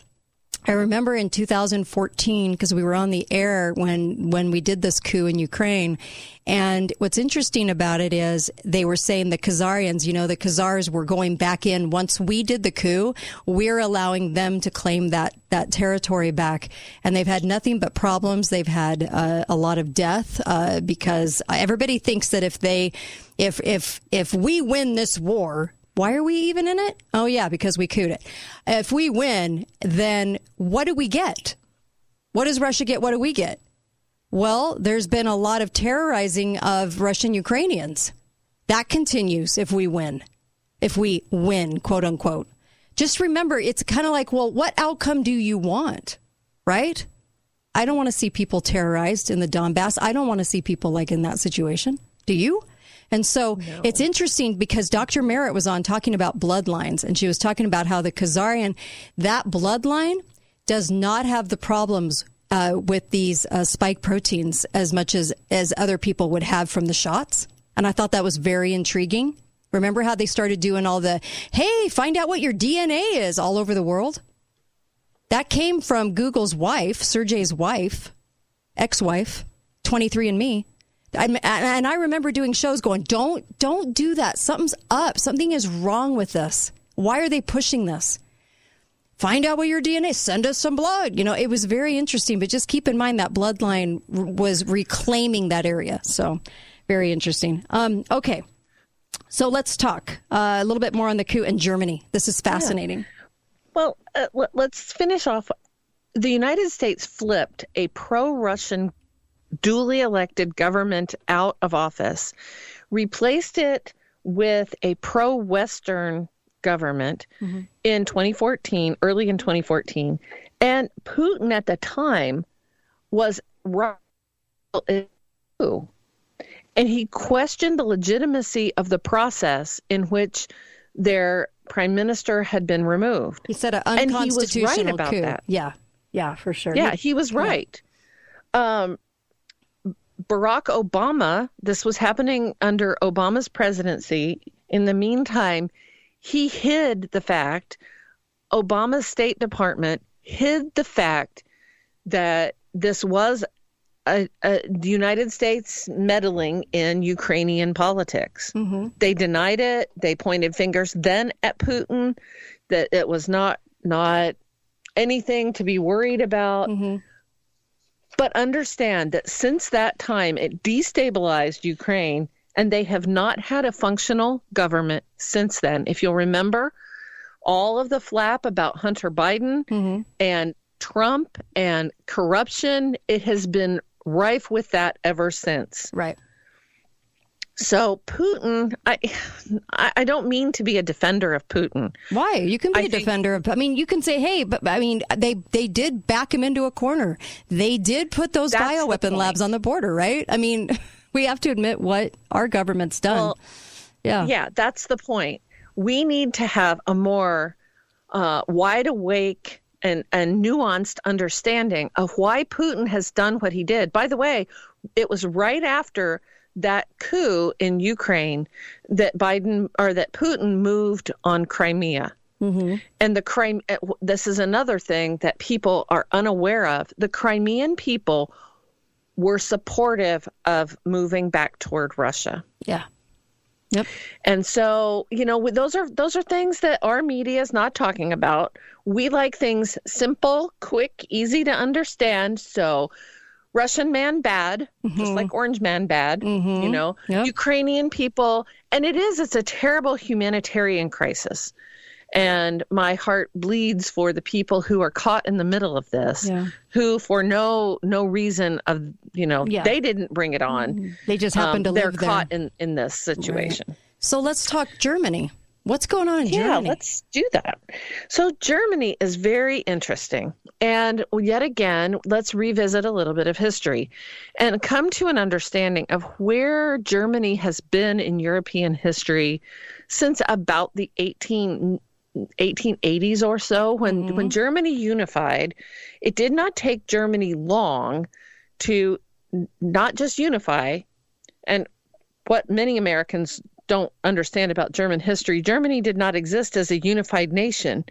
I remember in 2014 because we were on the air when when we did this coup in Ukraine, and what's interesting about it is they were saying the Khazarians, you know, the Khazars were going back in once we did the coup. We're allowing them to claim that that territory back, and they've had nothing but problems. They've had uh, a lot of death uh, because everybody thinks that if they if if if we win this war why are we even in it? Oh, yeah, because we cooed it. If we win, then what do we get? What does Russia get? What do we get? Well, there's been a lot of terrorizing of Russian Ukrainians. That continues if we win. If we win, quote unquote. Just remember, it's kind of like, well, what outcome do you want? Right? I don't want to see people terrorized in the Donbass. I don't want to see people like in that situation. Do you? And so no. it's interesting because Dr. Merritt was on talking about bloodlines, and she was talking about how the Khazarian, that bloodline does not have the problems uh, with these uh, spike proteins as much as, as other people would have from the shots. And I thought that was very intriguing. Remember how they started doing all the, hey, find out what your DNA is all over the world? That came from Google's wife, Sergey's wife, ex wife, 23andMe. And I remember doing shows going, don't, don't do that. Something's up. Something is wrong with this. Why are they pushing this? find out what your DNA, send us some blood. You know, it was very interesting, but just keep in mind that bloodline r- was reclaiming that area. So very interesting. Um, okay. So let's talk uh, a little bit more on the coup in Germany. This is fascinating.
Yeah. Well, uh, let's finish off. The United States flipped a pro Russian, duly elected government out of office, replaced it with a pro Western government mm-hmm. in 2014, early in 2014. And Putin at the time was right. and he questioned the legitimacy of the process in which their prime minister had been removed.
He said an unconstitutional
and he was right about
coup.
that.
Yeah, yeah, for sure.
Yeah, he was right. Yeah. Um, Barack Obama, this was happening under Obama's presidency. In the meantime, he hid the fact, Obama's State Department hid the fact that this was a, a, the United States meddling in Ukrainian politics. Mm-hmm. They denied it. They pointed fingers then at Putin that it was not not anything to be worried about. Mm-hmm. But understand that since that time, it destabilized Ukraine and they have not had a functional government since then. If you'll remember, all of the flap about Hunter Biden mm-hmm. and Trump and corruption, it has been rife with that ever since.
Right.
So Putin, I, I don't mean to be a defender of Putin.
Why? You can be I a think, defender of. I mean, you can say, hey, but I mean, they they did back him into a corner. They did put those bioweapon labs on the border, right? I mean. we have to admit what our government's done. Well, yeah.
Yeah, that's the point. We need to have a more uh, wide awake and, and nuanced understanding of why Putin has done what he did. By the way, it was right after that coup in Ukraine that Biden or that Putin moved on Crimea. Mm-hmm. And the crime, this is another thing that people are unaware of. The Crimean people were supportive of moving back toward Russia.
Yeah. Yep.
And so, you know, those are those are things that our media is not talking about. We like things simple, quick, easy to understand. So, Russian man bad, mm-hmm. just like Orange man bad, mm-hmm. you know, yep. Ukrainian people, and it is it's a terrible humanitarian crisis and my heart bleeds for the people who are caught in the middle of this yeah. who for no no reason of you know yeah. they didn't bring it on mm-hmm.
they just happened um,
to
they're
caught
there.
in in this situation
right. so let's talk germany What's going on in
yeah,
Germany?
Yeah, let's do that. So, Germany is very interesting. And yet again, let's revisit a little bit of history and come to an understanding of where Germany has been in European history since about the 18 1880s or so when mm-hmm. when Germany unified it did not take Germany long to not just unify and what many Americans don't understand about German history Germany did not exist as a unified nation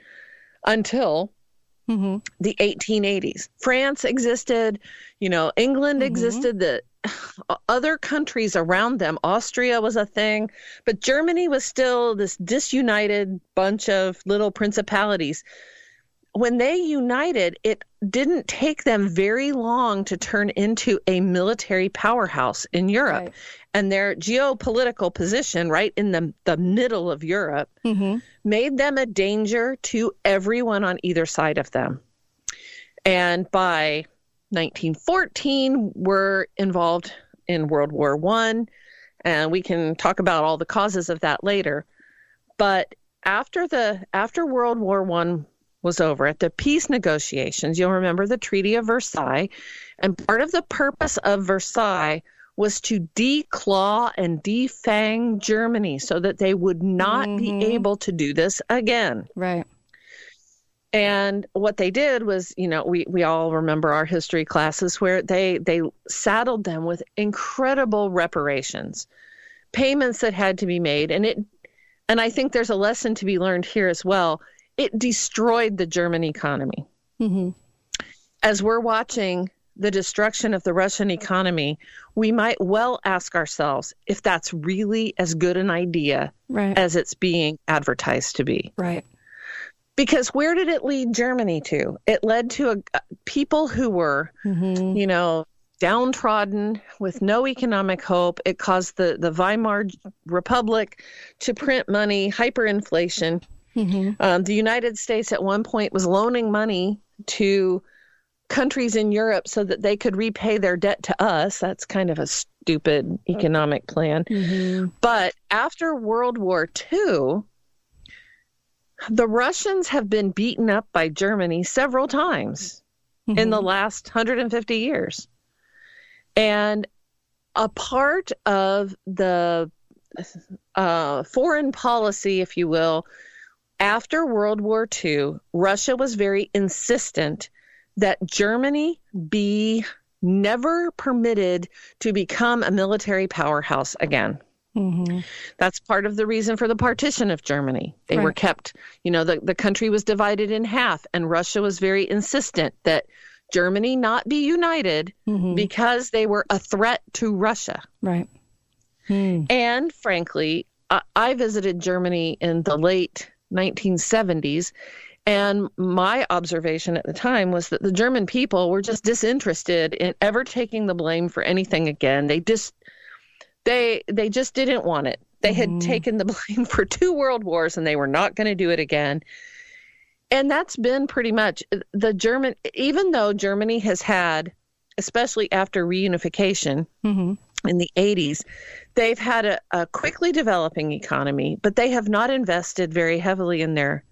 until mm-hmm. the 1880s France existed you know England mm-hmm. existed the other countries around them. Austria was a thing, but Germany was still this disunited bunch of little principalities. When they united, it didn't take them very long to turn into a military powerhouse in Europe. Right. And their geopolitical position, right in the, the middle of Europe, mm-hmm. made them a danger to everyone on either side of them. And by 1914 were involved in World War One, and we can talk about all the causes of that later. But after the after World War One was over, at the peace negotiations, you'll remember the Treaty of Versailles, and part of the purpose of Versailles was to declaw and defang Germany so that they would not be mm-hmm. able to do this again.
Right.
And what they did was, you know, we, we all remember our history classes where they they saddled them with incredible reparations, payments that had to be made, and it and I think there's a lesson to be learned here as well. It destroyed the German economy.
Mm-hmm.
As we're watching the destruction of the Russian economy, we might well ask ourselves if that's really as good an idea
Right.
as it's being advertised to be.
Right.
Because where did it lead Germany to? It led to a, people who were, you know, downtrodden with no economic hope. It caused the, the Weimar Republic to print money, hyperinflation. Um, the United States at one point was loaning money to countries in Europe so that they could repay their debt to us. That's kind of a stupid economic plan. But after World War II, the Russians have been beaten up by Germany several times in the last 150 years. And a part of the uh, foreign policy, if you will, after World War II, Russia was very insistent that Germany be never permitted to become a military powerhouse again.
Mm-hmm.
That's part of the reason for the partition of Germany. They were kept, you know, the, the country was divided in half, and Russia was very insistent that Germany not be united because they were a threat to Russia.
Right.
And frankly, I, I visited Germany in the late 1970s. And my observation at the time was that the German people were just disinterested in ever taking the blame for anything again. They just they they just didn't want it. They had mm-hmm. taken the blame for two world wars and they were not going to do it again. And that's been pretty much uh, the German even though Germany has had especially after reunification mm-hmm. In the 80s, they've had a, a quickly developing economy, but they have not invested very heavily in their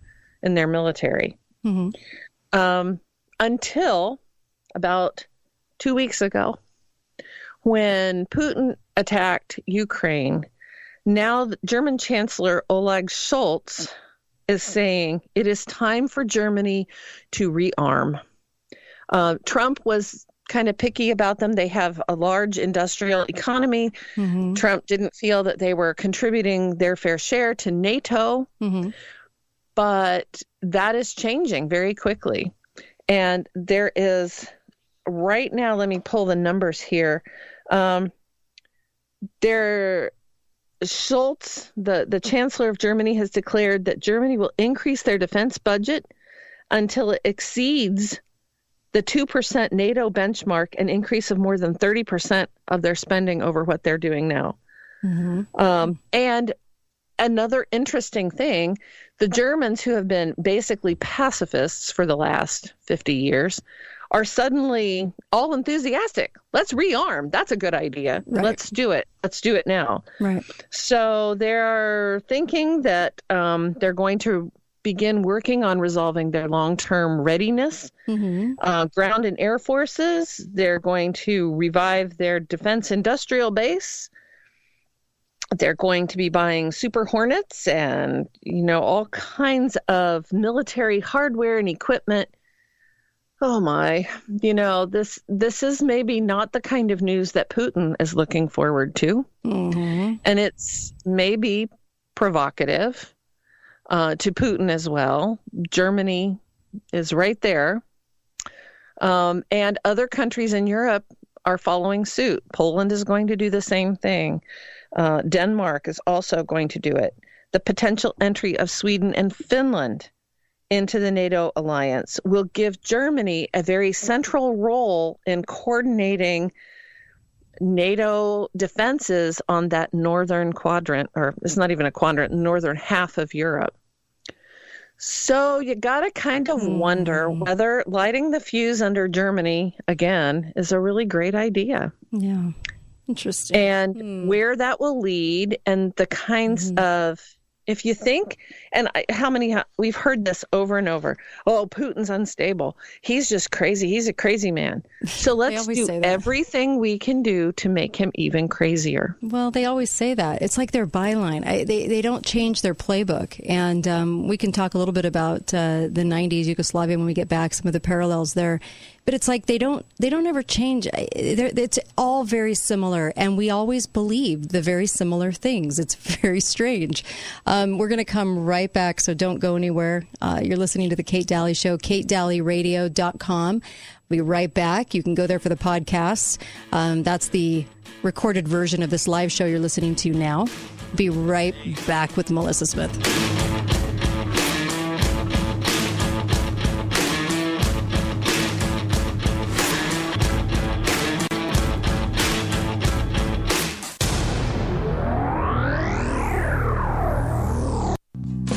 in their military um, until about two weeks ago when Putin attacked Ukraine. Now, German Chancellor Oleg Scholz is saying it is time for Germany to rearm. Uh, Trump was kind of picky about them. They have a large industrial economy. Trump didn't feel that they were contributing their fair share to NATO, but that is changing very quickly. And there is right now, let me pull the numbers here. Um, there, Scholz, the, the Chancellor of Germany, has declared that Germany will increase their defense budget until it exceeds the 2% NATO benchmark, an increase of more than 30% of their spending over what they're doing now. Um, and another interesting thing the Germans, who have been basically pacifists for the last 50 years, are suddenly all enthusiastic. Let's rearm. That's a good idea. Let's do it. Let's do it now.
Right.
So they're thinking that um, they're going to begin working on resolving their long term readiness, uh, ground and air forces. They're going to revive their defense industrial base. They're going to be buying Super Hornets and, you know, all kinds of military hardware and equipment. Oh my, you know, this this is maybe not the kind of news that Putin is looking forward to. And it's maybe provocative uh, to Putin as well. Germany is right there. Um, and other countries in Europe are following suit. Poland is going to do the same thing. Uh, Denmark is also going to do it. The potential entry of Sweden and Finland into the NATO alliance will give Germany a very central role in coordinating NATO defenses on that northern quadrant, or it's not even a quadrant, northern half of Europe. So you got to kind of wonder hmm. whether lighting the fuse under Germany again is a really great idea.
Yeah. Interesting.
And hmm. where that will lead and the kinds hmm. of if you think and I, how many we've heard this over and over oh putin's unstable he's just crazy he's a crazy man so let's do everything we can do to make him even crazier
Well, they always say that. It's like their byline. I, they, they don't change their playbook. And um, we can talk a little bit about uh, the 90s Yugoslavia when we get back, some of the parallels there. But it's like they don't they don't ever change. It's all very similar, and we always believe the very similar things. It's very strange. Um, we're going to come right back, so don't go anywhere. Uh, you're listening to the Kate Dalley Show, katedalleyradio.com. We'll be right back. You can go there for the podcasts. Um, that's the recorded version of this live show you're listening to now. Be right back with Melissa Smith.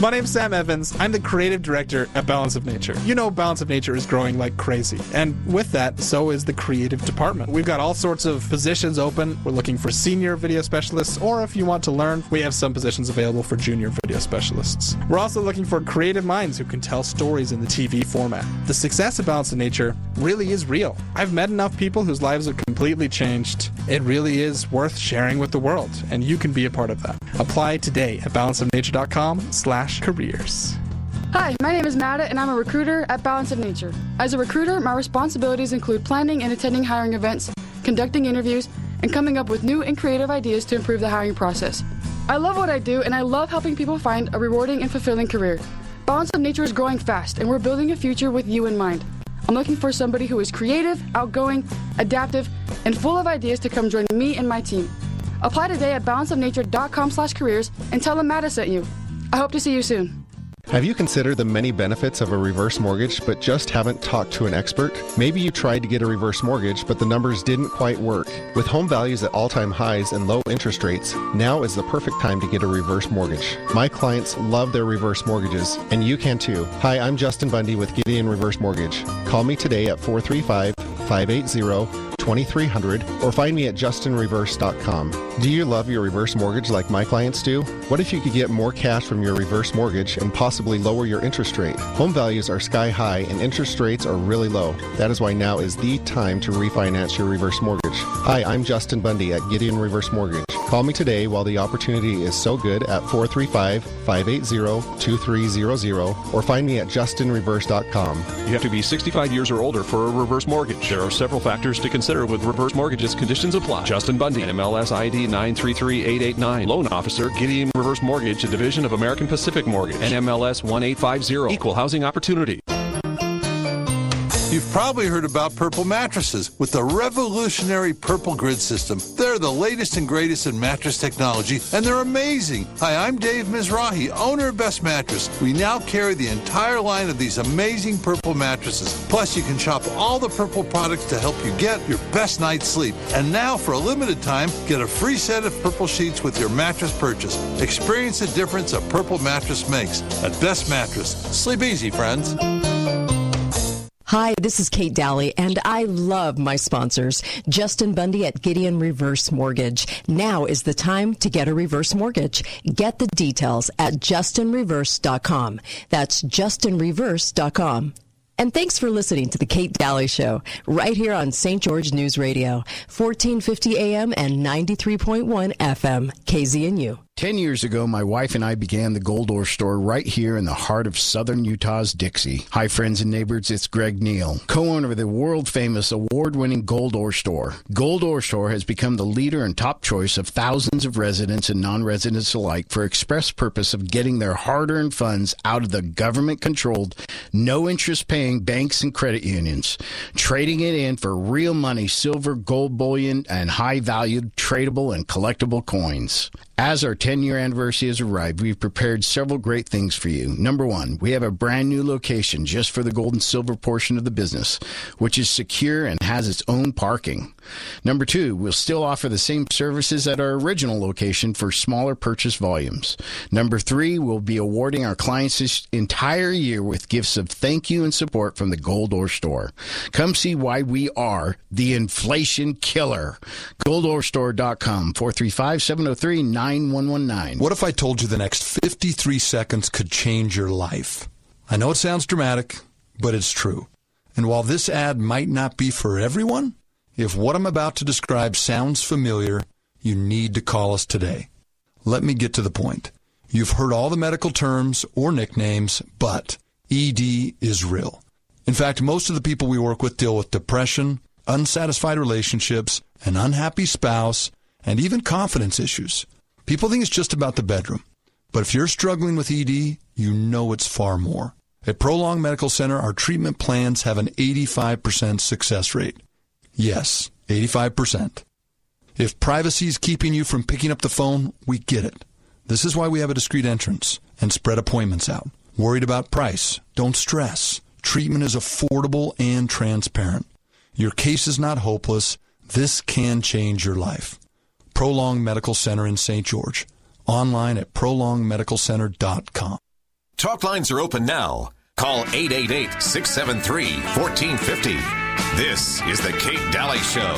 My name's Sam Evans. I'm the creative director at Balance of Nature. You know, Balance of Nature is growing like crazy. And with that, so is the creative department. We've got all sorts of positions open. We're looking for senior video specialists, or if you want to learn, we have some positions available for junior video specialists. We're also looking for creative minds who can tell stories in the TV format. The success of Balance of Nature really is real. I've met enough people whose lives have completely changed. It really is worth sharing with the world, and you can be a part of that. Apply today at balanceofnature.com slash careers.
Hi, my name is Matta, and I'm a recruiter at Balance of Nature. As a recruiter, my responsibilities include planning and attending hiring events, conducting interviews, and coming up with new and creative ideas to improve the hiring process. I love what I do, and I love helping people find a rewarding and fulfilling career. Balance of Nature is growing fast, and we're building a future with you in mind. I'm looking for somebody who is creative, outgoing, adaptive, and full of ideas to come join me and my team. Apply today at balanceofnature.com/careers and tell them Matta sent you. I hope to see you soon.
Have you considered the many benefits of a reverse mortgage but just haven't talked to an expert? Maybe you tried to get a reverse mortgage but the numbers didn't quite work. With home values at all time highs and low interest rates, now is the perfect time to get a reverse mortgage. My clients love their reverse mortgages, and you can too. Hi, I'm Justin Bundy with Gideon Reverse Mortgage. Call me today at 435 580 2300 or find me at justinreverse.com. Do you love your reverse mortgage like my clients do? What if you could get more cash from your reverse mortgage and possibly lower your interest rate? Home values are sky high and interest rates are really low. That is why now is the time to refinance your reverse mortgage. Hi, I'm Justin Bundy at Gideon Reverse Mortgage. Call me today while the opportunity is so good at 435 580 2300 or find me at justinreverse.com.
You have to be 65 years or older for a reverse mortgage. There are several factors to consider with reverse mortgages. Conditions apply. Justin Bundy, MLS ID 933889. Loan officer, Gideon Reverse Mortgage, a division of American Pacific Mortgage. NMLS 1850. Equal housing opportunity.
You've probably heard about Purple mattresses with the revolutionary Purple Grid system. They're the latest and greatest in mattress technology, and they're amazing. Hi, I'm Dave Mizrahi, owner of Best Mattress. We now carry the entire line of these amazing Purple mattresses. Plus, you can shop all the Purple products to help you get your best night's sleep. And now, for a limited time, get a free set of Purple sheets with your mattress purchase. Experience the difference a Purple mattress makes at Best Mattress. Sleep easy, friends.
Hi, this is Kate Dalley, and I love my sponsors. Justin Bundy at Gideon Reverse Mortgage. Now is the time to get a reverse mortgage. Get the details at justinreverse.com. That's justinreverse.com. And thanks for listening to the Kate Dalley Show, right here on St. George News Radio, 1450 AM and 93.1 FM, KZNU.
Ten years ago, my wife and I began the Gold Ore store right here in the heart of southern Utah's Dixie. Hi, friends and neighbors, it's Greg Neal, co-owner of the world-famous award-winning Gold Ore store. Gold Ore store has become the leader and top choice of thousands of residents and non-residents alike for express purpose of getting their hard-earned funds out of the government-controlled, no-interest paying banks and credit unions, trading it in for real money, silver, gold bullion, and high-valued tradable and collectible coins. As our 10 year anniversary has arrived, we've prepared several great things for you. Number one, we have a brand new location just for the gold and silver portion of the business, which is secure and has its own parking. Number two, we'll still offer the same services at our original location for smaller purchase volumes. Number three, we'll be awarding our clients this entire year with gifts of thank you and support from the Gold Ore Store. Come see why we are the inflation killer. GoldOreStore.com, 435 703 9119.
What if I told you the next 53 seconds could change your life? I know it sounds dramatic, but it's true. And while this ad might not be for everyone, if what I'm about to describe sounds familiar, you need to call us today. Let me get to the point. You've heard all the medical terms or nicknames, but ED is real. In fact, most of the people we work with deal with depression, unsatisfied relationships, an unhappy spouse, and even confidence issues. People think it's just about the bedroom. But if you're struggling with ED, you know it's far more. At Prolong Medical Center, our treatment plans have an 85% success rate. Yes, 85%. If privacy is keeping you from picking up the phone, we get it. This is why we have a discreet entrance and spread appointments out. Worried about price? Don't stress. Treatment is affordable and transparent. Your case is not hopeless. This can change your life. Prolong Medical Center in St. George. Online at prolongmedicalcenter.com.
Talk lines are open now. Call 888 673 1450. This is The Kate Dalley Show.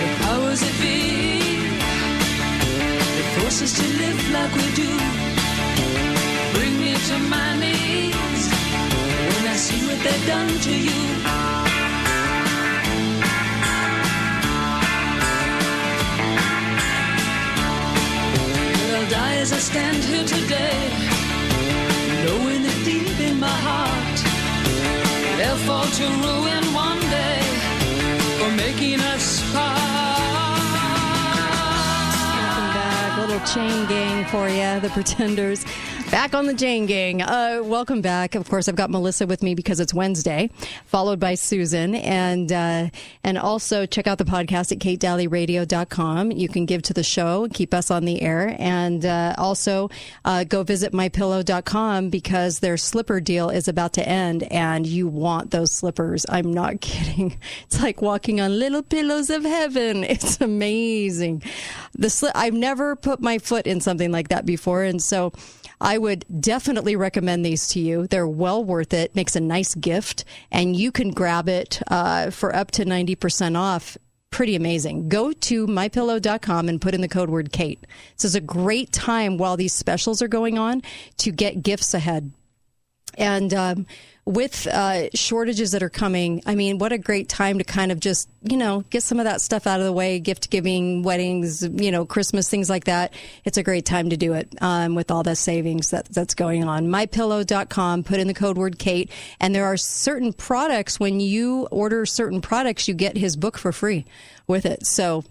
The powers that be that force us to live like we do bring me to my knees when I see what they've done to you. Die as I stand here today, knowing that deep in my heart they'll fall to ruin one day for making us part.
Welcome back. Little chain gang for you, the Pretenders. Back on the Chain Gang. Uh, welcome back. Of course, I've got Melissa with me because it's Wednesday, followed by Susan, and uh, and also check out the podcast at katedalleyradio.com. You can give to the show, keep us on the air, and uh, also uh, go visit mypillow.com because their slipper deal is about to end, and you want those slippers. I'm not kidding. It's like walking on little pillows of heaven. It's amazing. The sli- I've never put my foot in something like that before, and so. I would definitely recommend these to you. They're well worth it. Makes a nice gift, and you can grab it uh, for up to ninety percent off. Pretty amazing. Go to mypillow.com and put in the code word Kate. This is a great time while these specials are going on to get gifts ahead. And um, with uh, shortages that are coming, I mean, what a great time to kind of just, you know, get some of that stuff out of the way, gift giving, weddings, you know, Christmas, things like that. It's a great time to do it um, with all the savings that, that's going on. MyPillow.com, put in the code word Kate. And there are certain products, when you order certain products, you get his book for free with it. So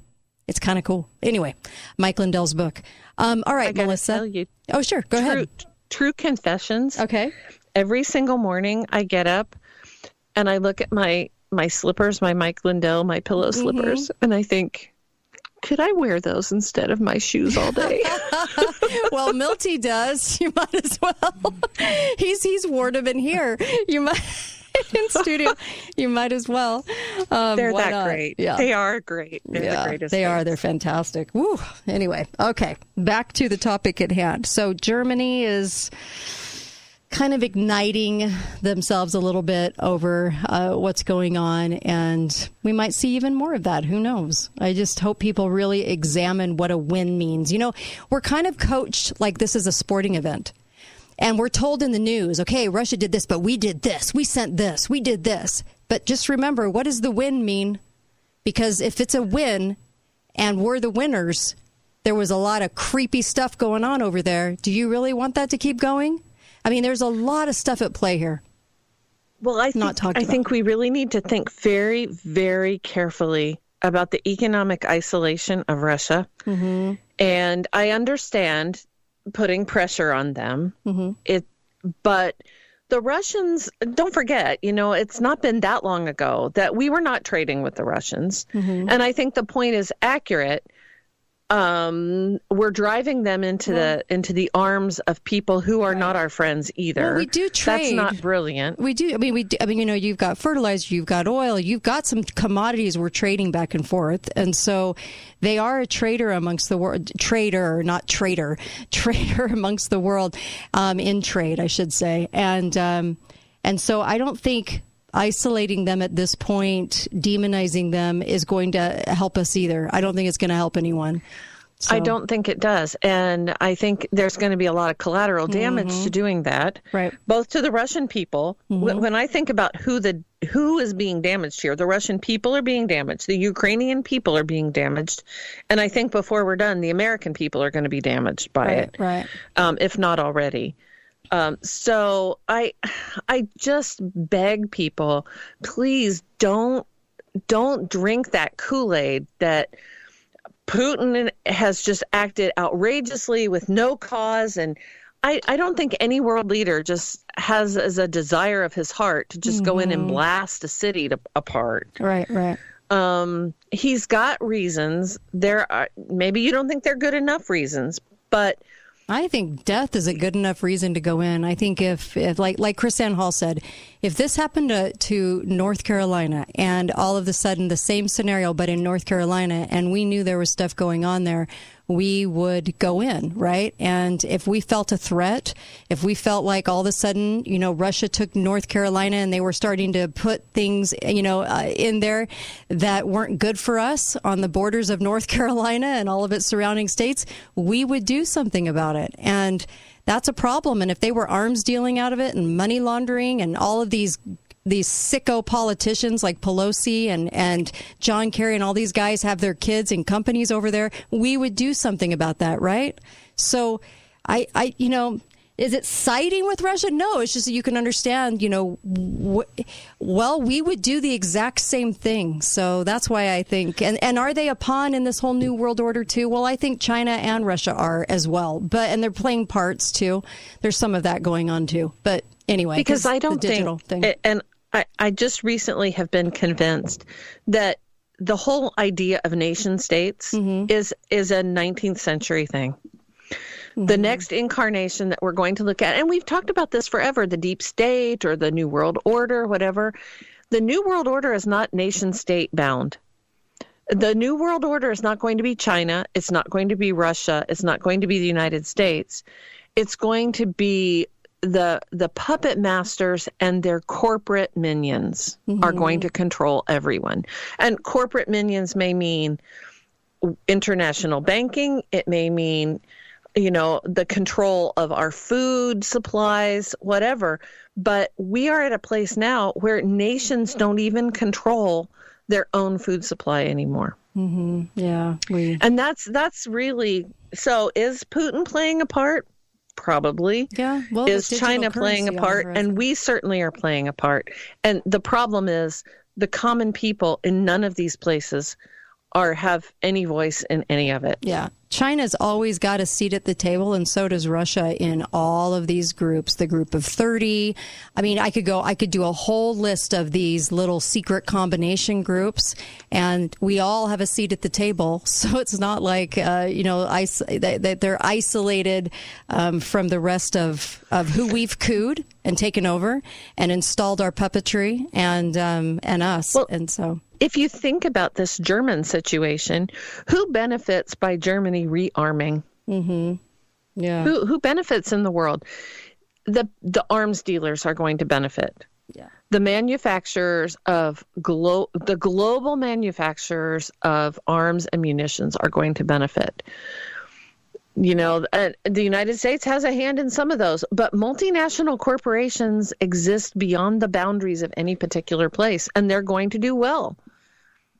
it's kind of cool. Anyway, Mike Lindell's book. Um, all right, Melissa.
you,
oh, sure. Go
true,
ahead.
True confessions.
Okay.
Every single morning I get up and I look at my my slippers, my Mike Lindell, my pillow
Mm-hmm.
slippers, and I think, could I wear those instead of my shoes all day?
well, Milty does. You might as well. He's he's worn them in here. You might in studio. You might as well. Um,
They're that
not?
great.
Yeah.
They are great. They're
yeah,
the greatest.
they are. They're fantastic. Woo. Anyway, okay. Back to the topic at hand. So Germany is kind of igniting themselves a little bit over uh, what's going on, and we might see even more of that. Who knows? I just hope people really examine what a win means. You know, we're kind of coached like this is a sporting event. And we're told in the news, okay, Russia did this, but we did this. We sent this. We did this. But just remember, what does the win mean? Because if it's a win and we're the winners, there was a lot of creepy stuff going on over there. Do you really want that to keep going? I mean, there's a lot of stuff at play here.
Well, I think,
Not talked
I
about.
think we really need to think very, very carefully about the economic isolation of Russia.
Mm-hmm.
And I understand putting pressure on them.
Mm-hmm.
It, but the Russians, don't forget, you know, it's not been that long ago that we were not trading with the Russians.
Mm-hmm.
And I think the point is accurate. Um, we're driving them into the into the arms of people who are not our friends either.
Well, we do trade.
That's not brilliant.
We do. I mean, we. Do, I mean, you know, you've got fertilizer, you've got oil, you've got some commodities we're trading back and forth, and so they are a trader amongst the world. Trader, not trader, trader amongst the world um, in trade, I should say, and um, and so I don't think isolating them at this point, demonizing them, is going to help us either. I don't think it's going to help anyone.
I don't think it does. And I think there's going to be a lot of collateral damage
Mhm.
to doing that.
Right.
Both to the Russian people.
Mhm.
When I think about who the who is being damaged here, the Russian people are being damaged, the Ukrainian people are being damaged, and I think before we're done, the American people are going to be damaged by
Right,
it,
right.
um, if not already. Um, so I, I just beg people, please don't don't drink that Kool Aid that Putin has just acted outrageously with no cause and I, I don't think any world leader just has as a desire of his heart to just go in and
Mhm.
blast a city to, apart.
Right, right.
Um, he's got reasons. There are maybe you don't think they're good enough reasons, but
I think death is a good enough reason to go in. I think if, if like like Chris Hall said, if this happened to, to North Carolina and all of a sudden the same scenario but in North Carolina and we knew there was stuff going on there, we would go in, right? And if we felt a threat, if we felt like all of a sudden, you know, Russia took North Carolina and they were starting to put things, you know, uh, in there that weren't good for us on the borders of North Carolina and all of its surrounding states, we would do something about it. And that's a problem. And if they were arms dealing out of it and money laundering and all of these these sicko politicians like Pelosi and, and John Kerry and all these guys have their kids and companies over there, we would do something about that, right? So I, I, you know, is it siding with Russia? No, it's just that you can understand, you know, wh- well, we would do the exact same thing. So that's why I think, and, and are they a pawn in this whole new world order too? Well, I think China and Russia are as well, but, and they're playing parts too. There's some of that going on too. But anyway,
because I don't
digital
think,
thing.
and I, I just recently have been convinced that the whole idea of nation states
Mm-hmm.
is is a 19th century thing.
Mm-hmm.
The next incarnation that we're going to look at, and we've talked about this forever, the deep state or the new world order, whatever. The new world order is not nation state bound. The new world order is not going to be China. It's not going to be Russia. It's not going to be the United States. It's going to be the the puppet masters and their corporate minions are going to control everyone. And corporate minions may mean international banking. It may mean, you know, the control of our food supplies, whatever. But we are at a place now where nations don't even control their own food supply anymore.
hmm Yeah, we.
And that's that's really so. Is Putin playing a part? Probably.
Yeah. Well,
is China playing a part? And we certainly are playing a part. And the problem is the common people in none of these places are have any voice in any of it.
Yeah. China's always got a seat at the table, and so does Russia in all of these groups. The group of 30. I mean, I could go, I could do a whole list of these little secret combination groups, and we all have a seat at the table. So it's not like, uh, you know, is- that that they're isolated um, from the rest of, of who we've cooed and taken over and installed our puppetry and, um, and us. and so.
If you think about this German situation, who benefits by Germany rearming?
Mm-hmm. Yeah.
Who who benefits in the world? The the arms dealers are going to benefit.
Yeah.
The manufacturers of glo- the global manufacturers of arms and munitions are going to benefit. You know, uh, the United States has a hand in some of those, but multinational corporations exist beyond the boundaries of any particular place, and they're going to do well.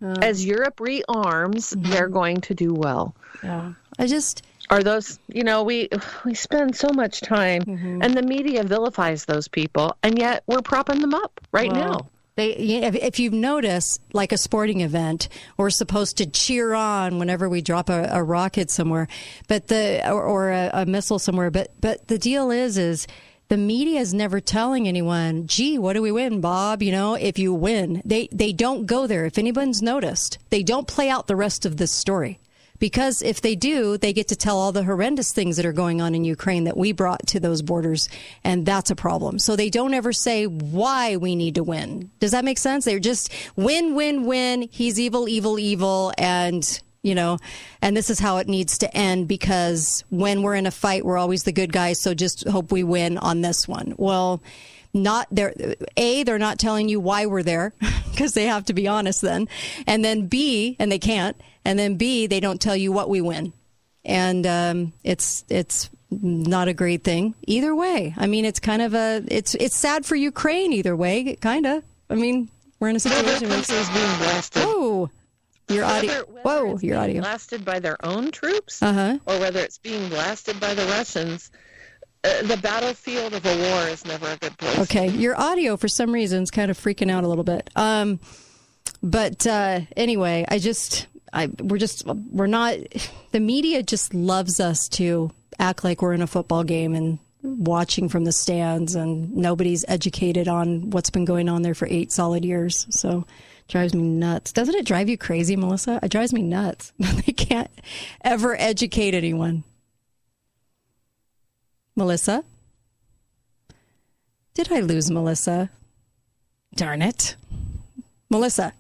As Europe rearms, they're mm-hmm. going to do well.
Yeah. I just
are those you know we we spend so much time mm-hmm. and the media vilifies those people and yet we're propping them up right now
They, if, if you've noticed, like a sporting event, we're supposed to cheer on whenever we drop a, a rocket somewhere, but the or, or a, a missile somewhere. But but the deal is, is the media is never telling anyone, gee, what do we win, Bob? You know, if you win, they, they don't go there. If anyone's noticed, they don't play out the rest of this story. Because if they do, they get to tell all the horrendous things that are going on in Ukraine that we brought to those borders, and that's a problem. So they don't ever say why we need to win. Does that make sense? They're just win, win, win. He's evil, evil, evil, and you know, and this is how it needs to end because when we're in a fight, we're always the good guys. So just hope we win on this one. Well, not there. A, they're not telling you why we're there because they have to be honest then. And then B, and they can't. And then B, they don't tell you what we win. And um, it's it's not a great thing either way. I mean, it's kind of a it's it's sad for Ukraine either way, kind of. I mean, we're in a situation where it's
being blasted.
Oh, your audio.
Whether- whether
Whoa,
it's
your
being
audio.
Blasted by their own troops,
Uh-huh.
or whether it's being blasted by the Russians. Uh, the battlefield of a war is never a good place.
Okay, your audio for some reason is kind of freaking out a little bit. Um, but uh, anyway, I just, I we're just, we're not. The media just loves us to act like we're in a football game and watching from the stands, and nobody's educated on what's been going on there for eight solid years. So. Drives me nuts. Doesn't it drive you crazy, Melissa? It drives me nuts. they can't ever educate anyone. Melissa? Did I lose Melissa? Darn it. Melissa.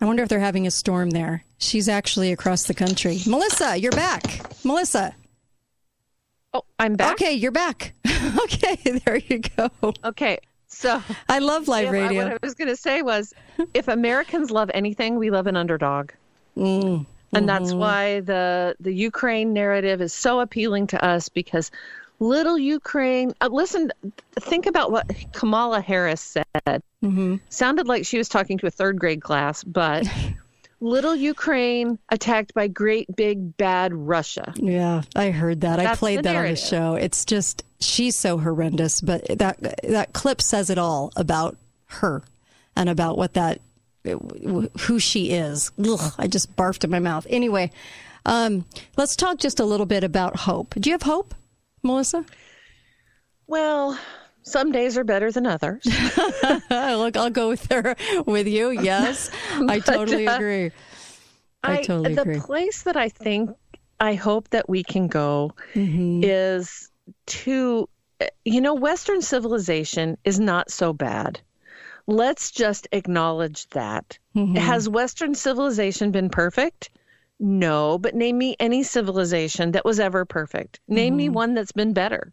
I wonder if they're having a storm there. She's actually across the country. Melissa, you're back. Melissa.
Oh, I'm back.
Okay, you're back. okay, there you go.
Okay, so
I love live radio.
What I was going to say was, if Americans love anything, we love an underdog.
Mm,
and that's
mhm.
why the the Ukraine narrative is so appealing to us because little Ukraine. Uh, listen, think about what Kamala Harris said.
Mm-hmm.
Sounded like she was talking to a third grade class, but little Ukraine attacked by great big bad Russia.
Yeah, I heard that. I played that on the show. It's just she's so horrendous, but that that clip says it all about her and about what that who she is. Ugh, I just barfed in my mouth. Anyway, um, let's talk just a little bit about hope. Do you have hope, Melissa?
Well, some days are better than others.
Look, I'll go with her with you. Yes, I totally
uh,
agree. I, totally
the
agree.
The place that I think I hope that we can go
Mm-hmm.
is to you know western civilization is not so bad. Let's just acknowledge that.
Mm-hmm.
Has western civilization been perfect? No, but name me any civilization that was ever perfect. Name me one that's been better.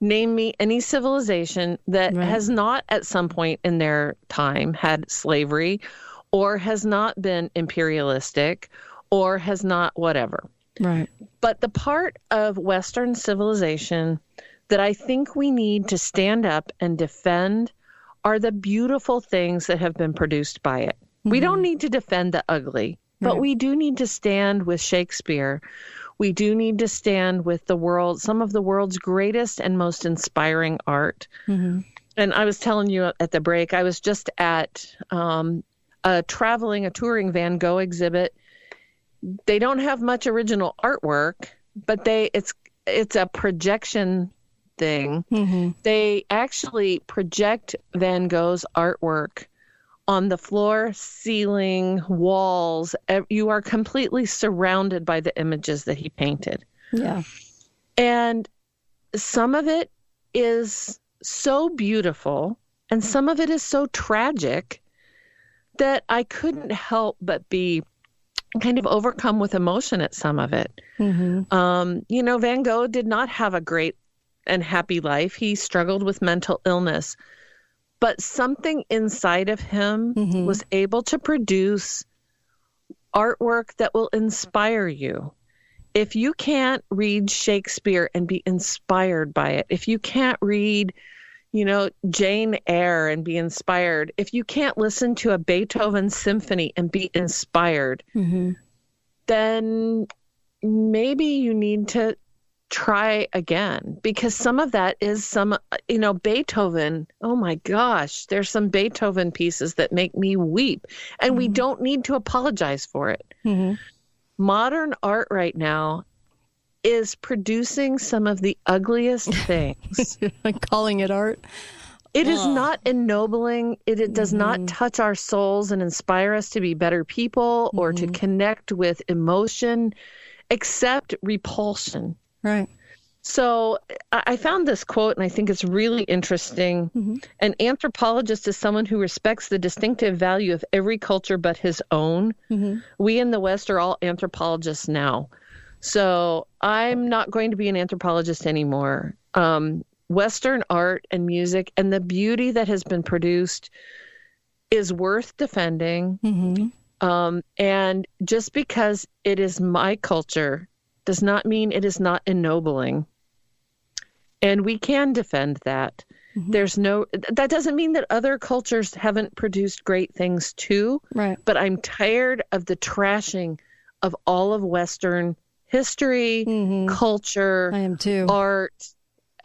Name me any civilization that has not at some point in their time had slavery or has not been imperialistic or has not whatever.
Right.
But the part of Western civilization that I think we need to stand up and defend are the beautiful things that have been produced by it. We don't mm-hmm. need to defend the ugly, but
Right.
we do need to stand with Shakespeare. We do need to stand with the world, some of the world's greatest and most inspiring art.
Mm-hmm.
And I was telling you at the break, I was just at um, a traveling, a touring Van Gogh exhibit. They don't have much original artwork, but they it's it's a projection thing.
Mm-hmm.
They actually project Van Gogh's artwork on the floor, ceiling, walls. You are completely surrounded by the images that he painted.
Yeah.
And some of it is so beautiful and some of it is so tragic that I couldn't help but be kind of overcome with emotion at some of it.
Mm-hmm.
Um, you know, Van Gogh did not have a great and happy life. He struggled with mental illness, but something inside of him was able to produce artwork that will inspire you. If you can't read Shakespeare and be inspired by it, if you can't read, you know, Jane Eyre and be inspired, if you can't listen to a Beethoven symphony and be inspired,
Mm-hmm.
then maybe you need to try again because some of that is some you know Beethoven oh my gosh there's some Beethoven pieces that make me weep and we mm-hmm. don't need to apologize for it
Mm-hmm.
modern art right now is producing some of the ugliest things.
Calling it art.
It is
Ugh.
not ennobling. It, it does not mm-hmm. touch our souls and inspire us to be better people or to mm-hmm. connect with emotion, except repulsion.
Right.
So I found this quote and I think it's really interesting. An anthropologist is someone who respects the distinctive value of every culture but his own. We in the West are all anthropologists now. So I'm not going to be an anthropologist anymore. Um, Western art and music and the beauty that has been produced is worth defending. Um, and just because it is my culture does not mean it is not ennobling. And we can defend that. Mm-hmm. There's no, that doesn't mean that other cultures haven't produced great things too.
Right.
But I'm tired of the trashing of all of Western history, mm-hmm. culture,
I am too.
art,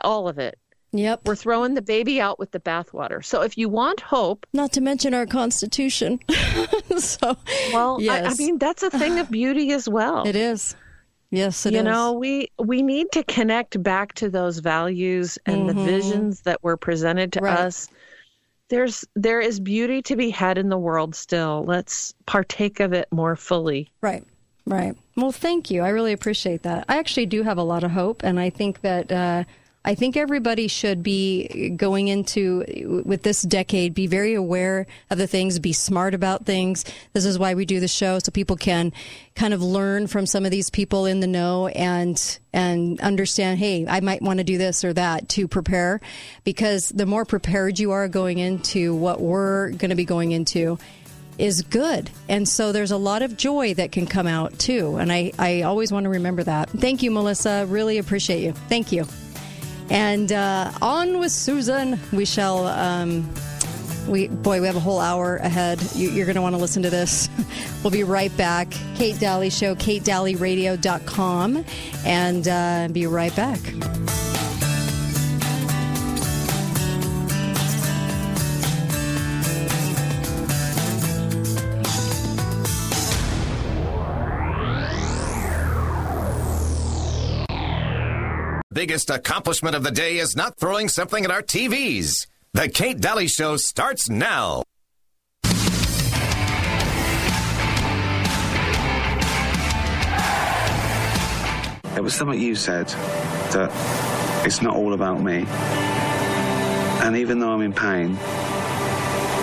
all of it.
Yep.
We're throwing the baby out with the bathwater. So if you want hope,
not to mention our Constitution. so,
well, I, I mean that's a thing of beauty as well.
It is. Yes, it
you
is.
know, we we need to connect back to those values and the
Mhm.
visions that were presented to
Right.
us. There's there is beauty to be had in the world still. Let's partake of it more fully.
Right. Right. Well, thank you. I really appreciate that. I actually do have a lot of hope, and I think that uh, I think everybody should be going into with this decade be very aware of the things, be smart about things. This is why we do the show, so people can kind of learn from some of these people in the know and and understand. Hey, I might want to do this or that to prepare, because the more prepared you are going into what we're going to be going into is good. And so there's a lot of joy that can come out too. And I, I always want to remember that. Thank you, Melissa. Really appreciate you. Thank you. And uh, on with Susan. We shall. Um, we boy, we have a whole hour ahead. You, you're going to want to listen to this. we'll be right back. Kate Dalley Show, KateDalleyRadio.com, and uh, be right back.
Biggest accomplishment of the day is not throwing something at our TVs. The Kate Dalley Show starts now.
It was something you said that it's not all about me. And even though I'm in pain,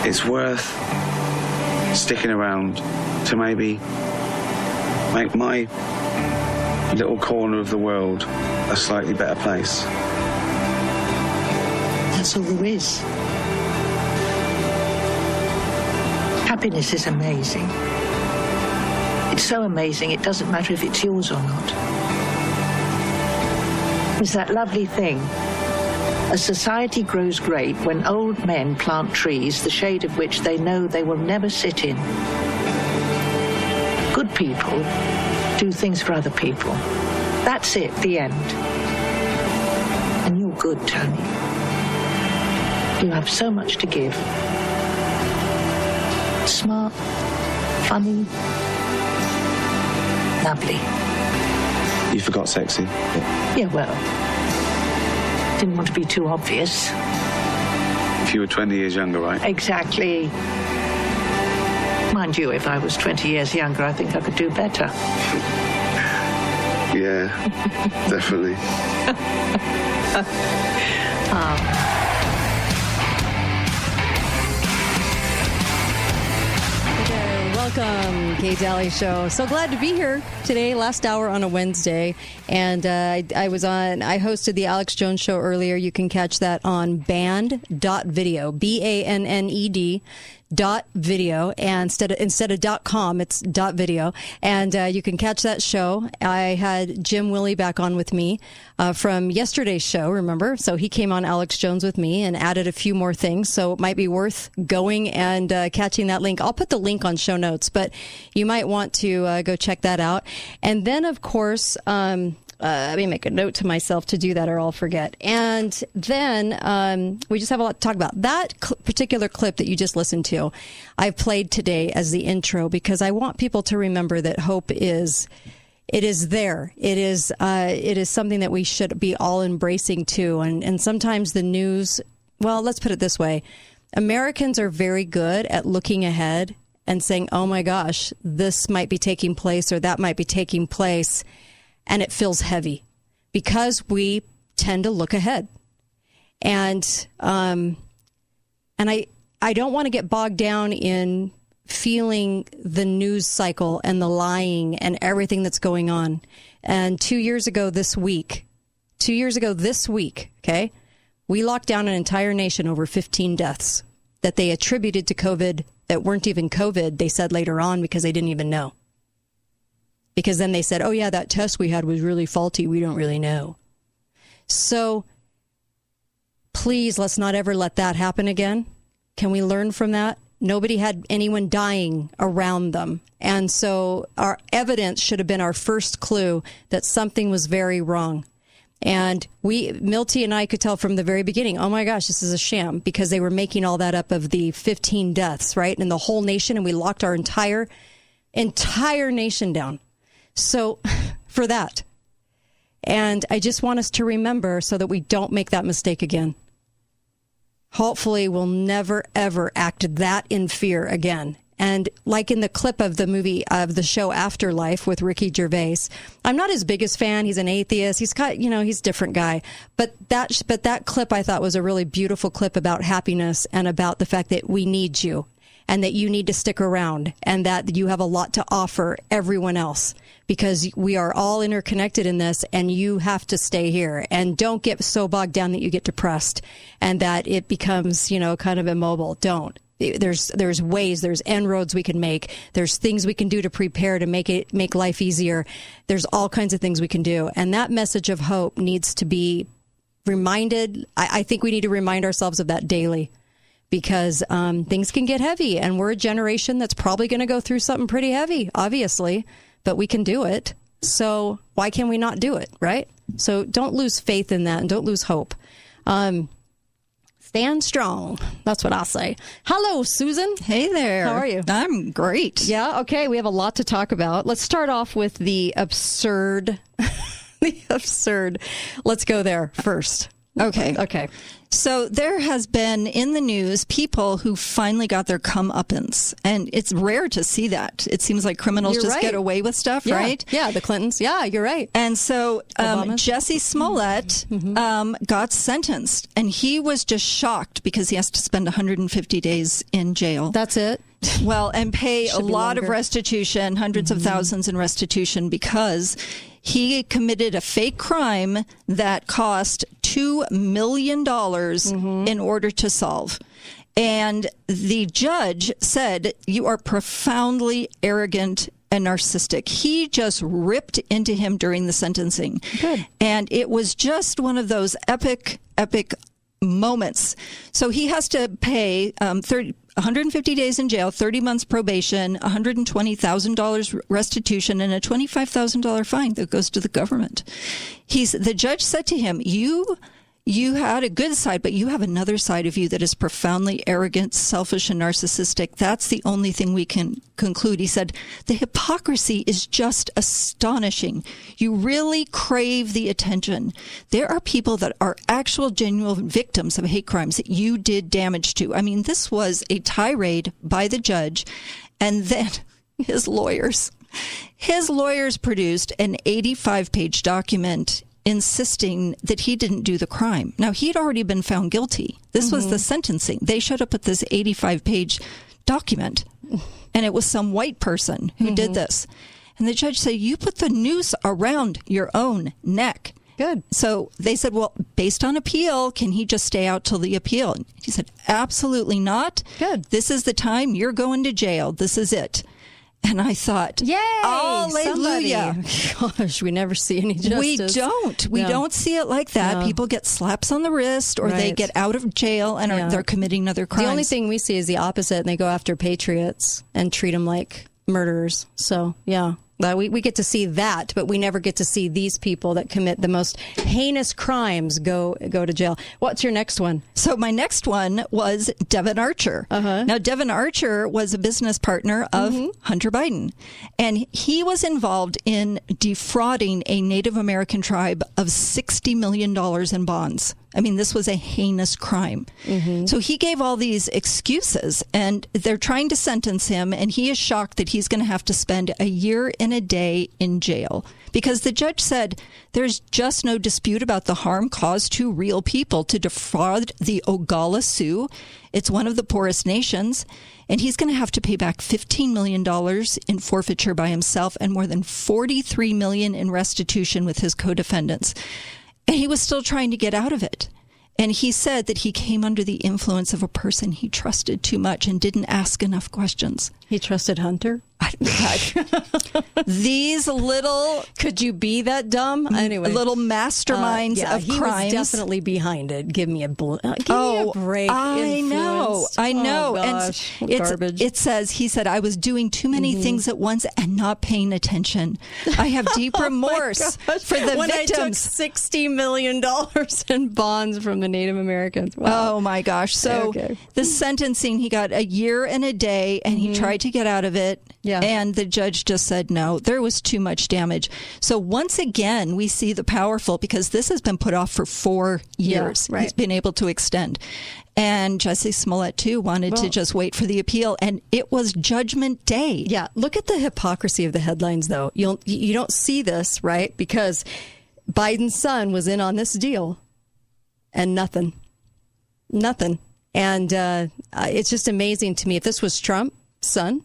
it's worth sticking around to maybe make my little corner of the world a slightly better place.
That's all there is. Happiness is amazing. It's so amazing, it doesn't matter if it's yours or not. It's that lovely thing. A society grows great when old men plant trees, the shade of which they know they will never sit in. Good people do things for other people. That's it, the end. And you're good, Tony. You have so much to give. Smart, funny, lovely.
You forgot sexy.
Yeah, well, didn't want to be too obvious.
If you were 20 years younger, right?
Exactly. Mind you, if I was 20 years younger, I think I could do better.
Yeah, definitely.
Welcome, Kate Dalley Show. So glad to be here today, last hour on a Wednesday. And uh, I, I was on, I hosted the Alex Jones Show earlier. You can catch that on banned.video, B A N N E D dot video and instead of, instead of dot com it's dot video. And uh, you can catch that show. I had jim willie back on with me uh, from yesterday's show remember? So he came on alex jones with me and added a few more things. So it might be worth going and uh, catching that link. I'll put the link on show notes but you might want to uh, go check that out. And then of course um, uh, let me make a note to myself to do that or I'll forget. And then um, we just have a lot to talk about. That cl- particular clip that you just listened to, I've played today as the intro because I want people to remember that hope is it is there. It is uh, it is something that we should be all embracing too. And and sometimes the news. Well, let's put it this way: Americans are very good at looking ahead and saying, "Oh my gosh, this might be taking place or that might be taking place," and it feels heavy because we tend to look ahead. And um, and I I don't want to get bogged down in feeling the news cycle and the lying and everything that's going on. And two years ago this week, two years ago this week, okay, we locked down an entire nation over 15 deaths that they attributed to COVID that weren't even COVID, they said later on because they didn't even know. Because then they said, oh, yeah, that test we had was really faulty. We don't really know. So please, let's not ever let that happen again. Can we learn from that? Nobody had anyone dying around them. And so our evidence should have been our first clue that something was very wrong. And we, Milty and I could tell from the very beginning, oh my gosh, this is a sham because they were making all that up of the 15 deaths, right? And the whole nation. And we locked our entire, entire nation down. So for that. And I just want us to remember so that we don't make that mistake again hopefully we'll never ever act that in fear again. And like in the clip of the movie of the show Afterlife with Ricky Gervais, I'm not his biggest fan. He's an atheist. He's you know, he's a different guy. But that, but that clip I thought was a really beautiful clip about happiness and about the fact that we need you and that you need to stick around and that you have a lot to offer everyone else because we are all interconnected in this and you have to stay here and don't get so bogged down that you get depressed and that it becomes, you know, kind of immobile. Don't. There's there's ways, there's end roads we can make. There's things we can do to prepare to make it make life easier. There's all kinds of things we can do. And that message of hope needs to be reminded. I, I think we need to remind ourselves of that daily because um, things can get heavy and we're a generation that's probably going to go through something pretty heavy, obviously but we can do it. So why can we not do it, right? So don't lose faith in that and don't lose hope. Um, stand strong. That's what I'll say. Hello, Susan.
Hey there.
How are you?
I'm great.
Yeah, okay. We have a lot to talk about. Let's start off with the absurd. the absurd. Let's go there first.
Okay.
Okay.
So there has been in the news people who finally got their comeuppance, and it's rare to see that. It seems like criminals
You're
just
right.
get away with stuff,
Yeah.
right?
Yeah, the Clintons. Yeah, you're right.
And so um, Jussie Smollett
Mm-hmm.
um, got sentenced, and he was just shocked because he has to spend 150 days in jail.
That's it.
Well, and pay a lot of restitution, 100s
Mm-hmm.
of thousands in restitution because he committed a fake crime that cost $2 million
Mm-hmm.
in order to solve. And the judge said, You are profoundly arrogant and narcissistic. He just ripped into him during the sentencing.
Good.
And it was just one of those epic, epic moments. So he has to pay um, 30, 150 days in jail, 30 months probation, $120,000 restitution, and a $25,000 fine that goes to the government. He's the judge said to him, "You." You had a good side, but you have another side of you that is profoundly arrogant, selfish, and narcissistic. That's the only thing we can conclude. He said, The hypocrisy is just astonishing. You really crave the attention. There are people that are actual, genuine victims of hate crimes that you did damage to. I mean, this was a tirade by the judge, and then his lawyers. His lawyers produced an 85 page document insisting that he didn't do the crime. Now, he'd already been found guilty. This was the mm-hmm. sentencing. They showed up with this 85 page document, and it was some white person who did mm-hmm. this. And the judge said, You put the noose around your own neck.
Good.
So they said, Well, based on appeal, can he just stay out till the appeal? And he said, Absolutely not.
Good.
This is the time you're going to jail. This is it. And I thought,
Yay!
Hallelujah.
somebody. Gosh, we never see any justice.
We don't. We
No.
don't see it like that.
No.
People get slaps on the wrist or they get out of jail and
Yeah.
are, they're committing other crimes.
The only thing we see is the opposite, and they go after patriots and treat them like murderers. So, yeah, Uh, we, we get to see that, but we never get to see these people that commit the most heinous crimes go go to jail. What's your next one?
So my next one was Devon Archer. Uh-huh. Now Devon Archer was a business partner of
Mm-hmm.
Hunter Biden, and he was involved in defrauding a Native American tribe of sixty million dollars in bonds. I mean, this was a heinous crime. Mm-hmm. So he gave all these excuses, and they're trying to sentence him, and he is shocked that he's going to have to spend a year and a day in jail because the judge said there's just no dispute about the harm caused to real people to defraud the Oglala Sioux. It's one of the poorest nations, and he's going to have to pay back $15 million in forfeiture by himself and more than 43 million in restitution with his co-defendants. And he was still trying to get out of it. And he said that he came under the influence of a person he trusted too much and didn't ask enough questions.
He trusted Hunter?
These little.
Could you be that dumb? Anyway.
Little masterminds
Uh, yeah,
of
he
crimes.
was definitely behind it. Give me a, bl- uh, give
oh,
me a break.
I know.
Influenced.
I
Oh,
know.
gosh,
and
garbage. Mm-hmm.
it says, he said, I was doing too many things at once and not paying attention. I have deep
Oh
remorse
gosh.
for the
when I took
victims.
sixty million dollars in bonds from the Native Americans. Wow.
Oh my gosh. So
Okay.
the sentencing, he got a year and a day and he tried to get out of it.
Yeah.
And the judge just said no, there was too much damage. So once again, we see the powerful because this has been put off for four
Yeah,
years.
right.
He's been able to extend. And Jussie Smollett, too, wanted to just wait for the appeal. And it was judgment day.
Yeah, look at the hypocrisy of the headlines, though. You'll you don't see this, right? Because Biden's son was in on this deal, and nothing, nothing. And uh, it's just amazing to me. If this was Trump's son,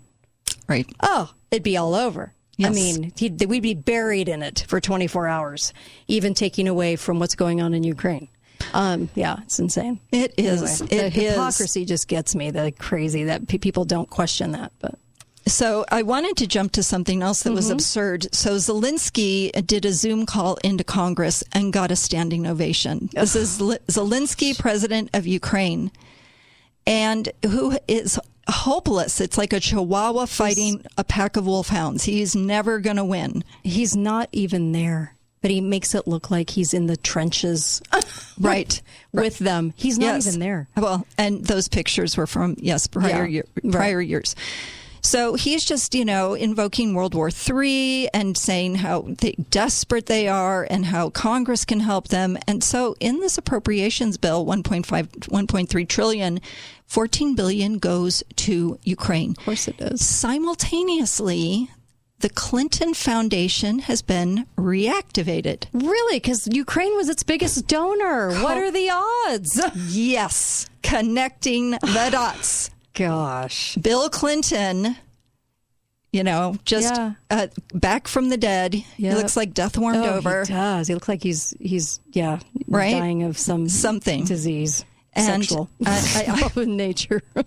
right?
Oh, it'd be all over. I mean, he'd, we'd be buried in it for 24 hours, even taking away from what's going on in Ukraine. Um, yeah, it's insane.
It is.
Anyway,
It
the
is.
hypocrisy just gets me. The crazy that pe- people don't question that, but.
So I wanted to jump to something else that was
Mhm.
absurd. So Zelensky did a Zoom call into Congress and got a standing ovation. This is Zelensky, president of Ukraine, and who is hopeless. It's like a chihuahua fighting a pack of wolfhounds. He's never going to win.
He's not even there, but he makes it look like he's in the trenches.
Right.
With them. He's not
Yes.
even there.
Well, and those pictures were from yes prior
Yeah.
year,
Right.
prior years. So he's just you know invoking World War III and saying how they, desperate they are and how Congress can help them. And so in this appropriations bill, 1.5, 1.3 trillion, 14 billion goes to Ukraine. Of
course it does.
Simultaneously. The Clinton Foundation has been reactivated.
Really? Because Ukraine was its biggest donor. What oh. are the odds?
Yes, connecting the dots.
Gosh.
Bill Clinton, you know, just
Yeah.
uh, back from the dead. He looks like death warmed
Oh,
over.
He does. He looks like he's he's yeah
Right?
dying of some
Something.
disease.
And
Sexual.
I- I-
of nature.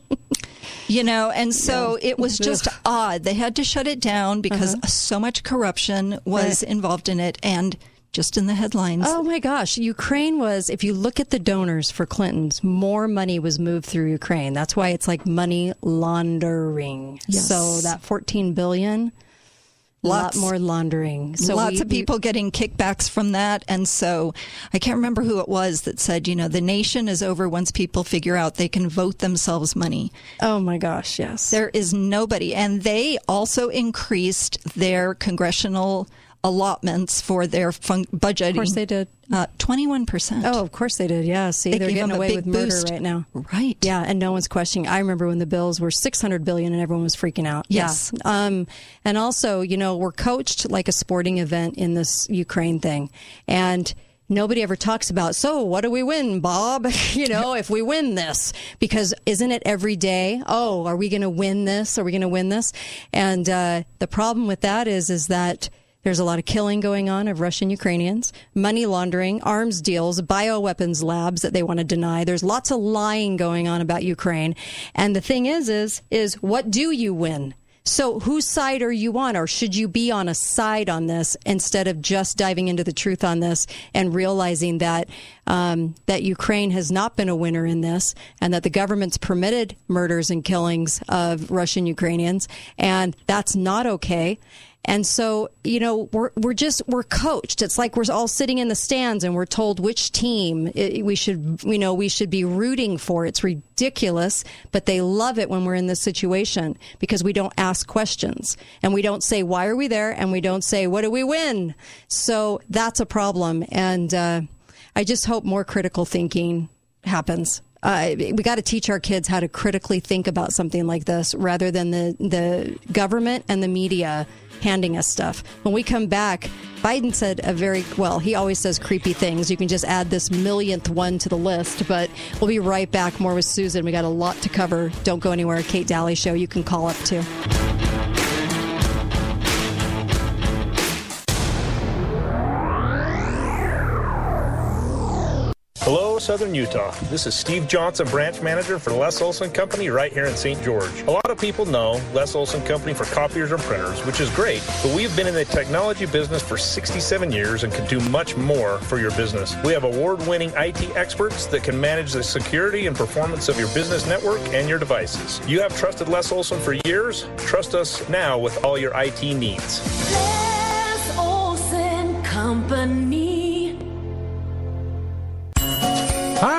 You know, and so
Yeah.
it was just odd. They had to shut it down because
Uh-huh.
so much corruption was
Right.
involved in it. And just in the headlines.
Oh my gosh. Ukraine was, if you look at the donors for Clinton's, more money was moved through Ukraine. That's why it's like money laundering.
Yes.
So that 14 billion,
Lots-
lot more laundering. So
Lots
we-
of people getting kickbacks from that. And so I can't remember who it was that said, you know, the nation is over once people figure out they can vote themselves money.
Oh my gosh, yes.
There is nobody. And they also increased their congressional allotments for their fun- budgeting.
Of course they did.
Uh, 21%.
Oh, of course they did. Yeah. See,
They
are getting away with murder
boost.
right now.
Right.
Yeah, and no one's questioning. I remember when the bills were 600 billion and everyone was freaking out.
Yes.
Yeah. Um, and also, you know, we're coached like a sporting event in this Ukraine thing. And nobody ever talks about, so what do we win, Bob? you know, if we win this, because isn't it every day? Oh, are we going to win this? Are we going to win this? And, uh, the problem with that is, is that there's a lot of killing going on of Russian Ukrainians, money laundering, arms deals, bioweapons labs that they want to deny. There's lots of lying going on about Ukraine. And the thing is, is, is what do you win? So whose side are you on? Or should you be on a side on this instead of just diving into the truth on this and realizing that, um, that Ukraine has not been a winner in this and that the government's permitted murders and killings of Russian Ukrainians. And that's not okay And so, you know, we're, we're just, we're coached. It's like we're all sitting in the stands and we're told which team we should, you know, we should be rooting for. It's ridiculous, but they love it when we're in this situation because we don't ask questions and we don't say, why are we there? And we don't say, what do we win? So that's a problem. And, uh, I just hope more critical thinking happens. Uh, we got to teach our kids how to critically think about something like this rather than the, the government and the media handing us stuff. When we come back, Biden said a very, well, he always says creepy things. You can just add this millionth one to the list, but we'll be right back. More with Susan. We got a lot to cover. Don't go anywhere. Kate Dalley Show. You can call up too.
Hello, Southern Utah. This is Steve Johnson, branch manager for Les Olson Company right here in St. George. A lot of people know Les Olson Company for copiers and printers, which is great, but we've been in the technology business for 67 years and can do much more for your business. We have award winning IT experts that can manage the security and performance of your business network and your devices. You have trusted Les Olson for years. Trust us now with all your IT needs.
Les Olson Company.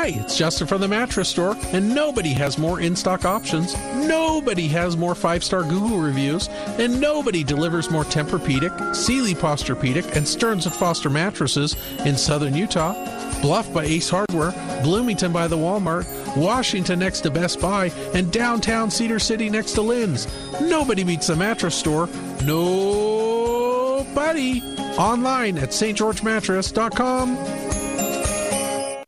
Hi, it's Justin from the Mattress Store, and nobody has more in stock options, nobody has more five star Google reviews, and nobody delivers more Tempur-Pedic, Sealy Posturepedic, and Stearns Foster mattresses in southern Utah. Bluff by Ace Hardware, Bloomington by the Walmart, Washington next to Best Buy, and downtown Cedar City next to Lynn's. Nobody beats the Mattress Store. Nobody. Online at stgeorgemattress.com.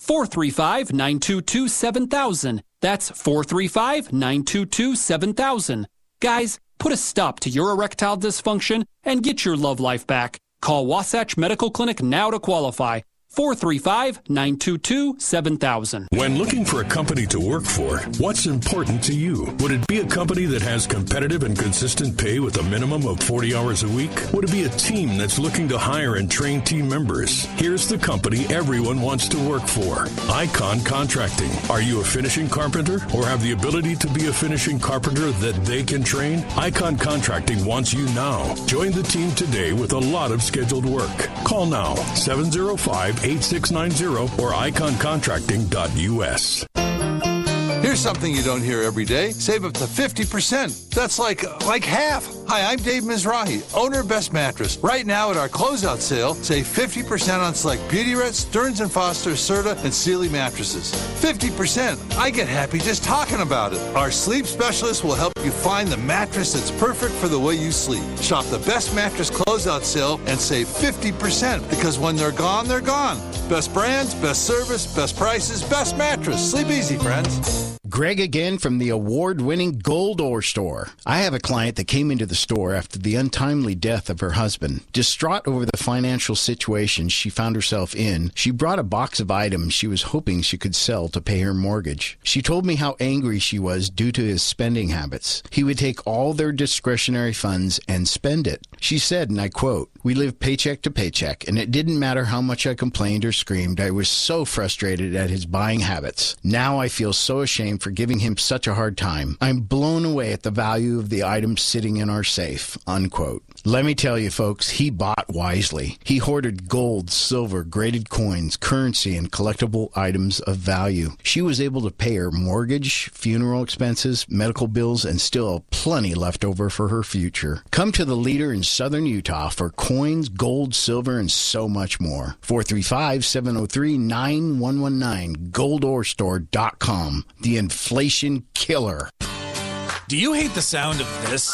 435 922 7000. That's 435 922 7000. Guys, put a stop to your erectile dysfunction and get your love life back. Call Wasatch Medical Clinic now to qualify. 435 922 7000.
When looking for a company to work for, what's important to you? Would it be a company that has competitive and consistent pay with a minimum of 40 hours a week? Would it be a team that's looking to hire and train team members? Here's the company everyone wants to work for Icon Contracting. Are you a finishing carpenter or have the ability to be a finishing carpenter that they can train? Icon Contracting wants you now. Join the team today with a lot of scheduled work. Call now 705 8690 or iconcontracting.us.
Here's something you don't hear every day. Save up to 50%. That's like like half. Hi, I'm Dave Mizrahi, owner of Best Mattress. Right now at our closeout sale, save 50% on select Beauty Beautyrest, Stearns & Foster, Serta, and Sealy mattresses. 50%. I get happy just talking about it. Our sleep specialist will help you find the mattress that's perfect for the way you sleep. Shop the Best Mattress closeout sale and save 50% because when they're gone, they're gone. Best brands, best service, best prices, best mattress. Sleep easy, friends.
Greg again from the award winning Gold Ore Store. I have a client that came into the store after the untimely death of her husband. Distraught over the financial situation she found herself in, she brought a box of items she was hoping she could sell to pay her mortgage. She told me how angry she was due to his spending habits. He would take all their discretionary funds and spend it. She said, and I quote, We live paycheck to paycheck, and it didn't matter how much I complained or screamed. I was so frustrated at his buying habits. Now I feel so ashamed for giving him such a hard time. I'm blown away at the value of the items sitting in our safe. Unquote. Let me tell you, folks, he bought wisely. He hoarded gold, silver, graded coins, currency, and collectible items of value. She was able to pay her mortgage, funeral expenses, medical bills, and still plenty left over for her future. Come to the leader in southern Utah for coins, gold, silver, and so much more. 435 703 9119, goldorestore.com. The inflation killer.
Do you hate the sound of this?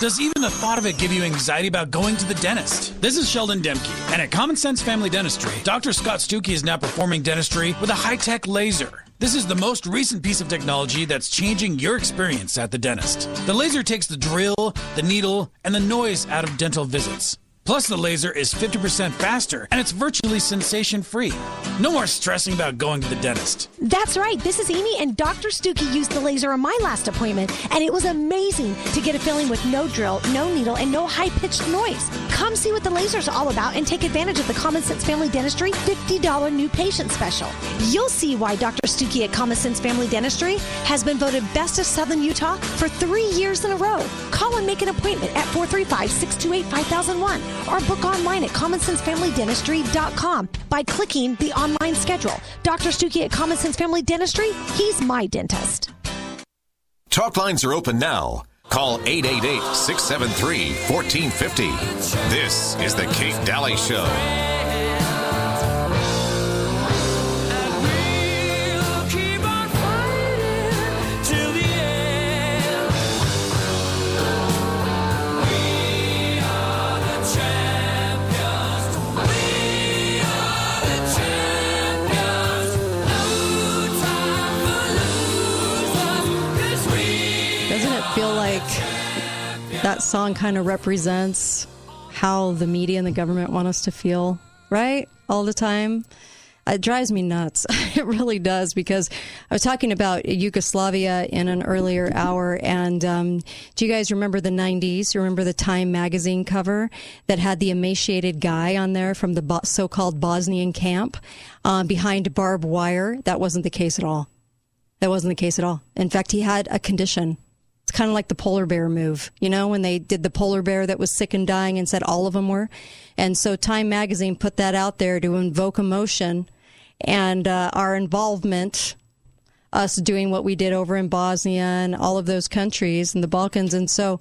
Does even the thought of it give you anxiety about going to the dentist? This is Sheldon Demke, and at Common Sense Family Dentistry, Dr. Scott Stuckey is now performing dentistry with a high-tech laser. This is the most recent piece of technology that's changing your experience at the dentist. The laser takes the drill, the needle, and the noise out of dental visits. Plus, the laser is 50% faster and it's virtually sensation free. No more stressing about going to the dentist.
That's right. This is Amy, and Dr. Stuckey used the laser on my last appointment, and it was amazing to get a filling with no drill, no needle, and no high pitched noise. Come see what the laser's all about and take advantage of the Common Sense Family Dentistry $50 new patient special. You'll see why Dr. Stuckey at Common Sense Family Dentistry has been voted Best of Southern Utah for three years in a row. Call and make an appointment at 435 628 5001 or book online at commonsensefamilydentistry.com by clicking the online schedule. Dr. Stuckey at Common Sense Family Dentistry, he's my dentist.
Talk lines are open now. Call 888 673 1450. This is The Kate Dalley Show.
Song kind of represents how the media and the government want us to feel, right? All the time. It drives me nuts. it really does because I was talking about Yugoslavia in an earlier hour. And um, do you guys remember the 90s? You remember the Time magazine cover that had the emaciated guy on there from the so called Bosnian camp uh, behind barbed wire? That wasn't the case at all. That wasn't the case at all. In fact, he had a condition. It's kind of like the polar bear move, you know, when they did the polar bear that was sick and dying and said all of them were. And so Time Magazine put that out there to invoke emotion and uh, our involvement, us doing what we did over in Bosnia and all of those countries and the Balkans. And so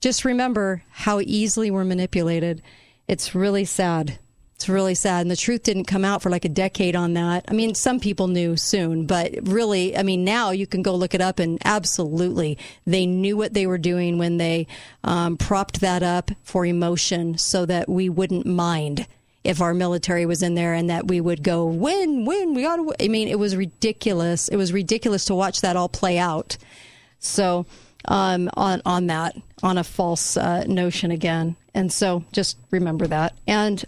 just remember how easily we're manipulated. It's really sad. It's really sad. And the truth didn't come out for like a decade on that. I mean, some people knew soon, but really, I mean, now you can go look it up and absolutely they knew what they were doing when they um, propped that up for emotion so that we wouldn't mind if our military was in there and that we would go win, win, we ought to. Win. I mean, it was ridiculous. It was ridiculous to watch that all play out. So, um, on on that, on a false uh, notion again, and so just remember that and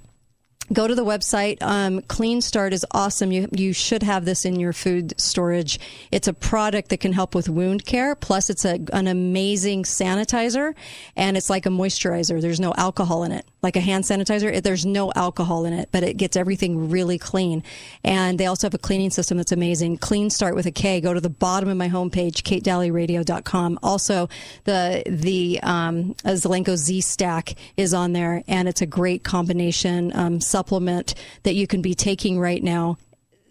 go to the website. Um, Clean Start is awesome. You you should have this in your food storage. It's a product that can help with wound care. Plus, it's a, an amazing sanitizer, and it's like a moisturizer. There's no alcohol in it, like a hand sanitizer. It, there's no alcohol in it, but it gets everything really clean. And they also have a cleaning system that's amazing. Clean Start with a K. Go to the bottom of my homepage, katedalleyradio.com. Also, the the um, Zelenko Z Stack is on there, and it's a great combination um, supplement that you can be taking right now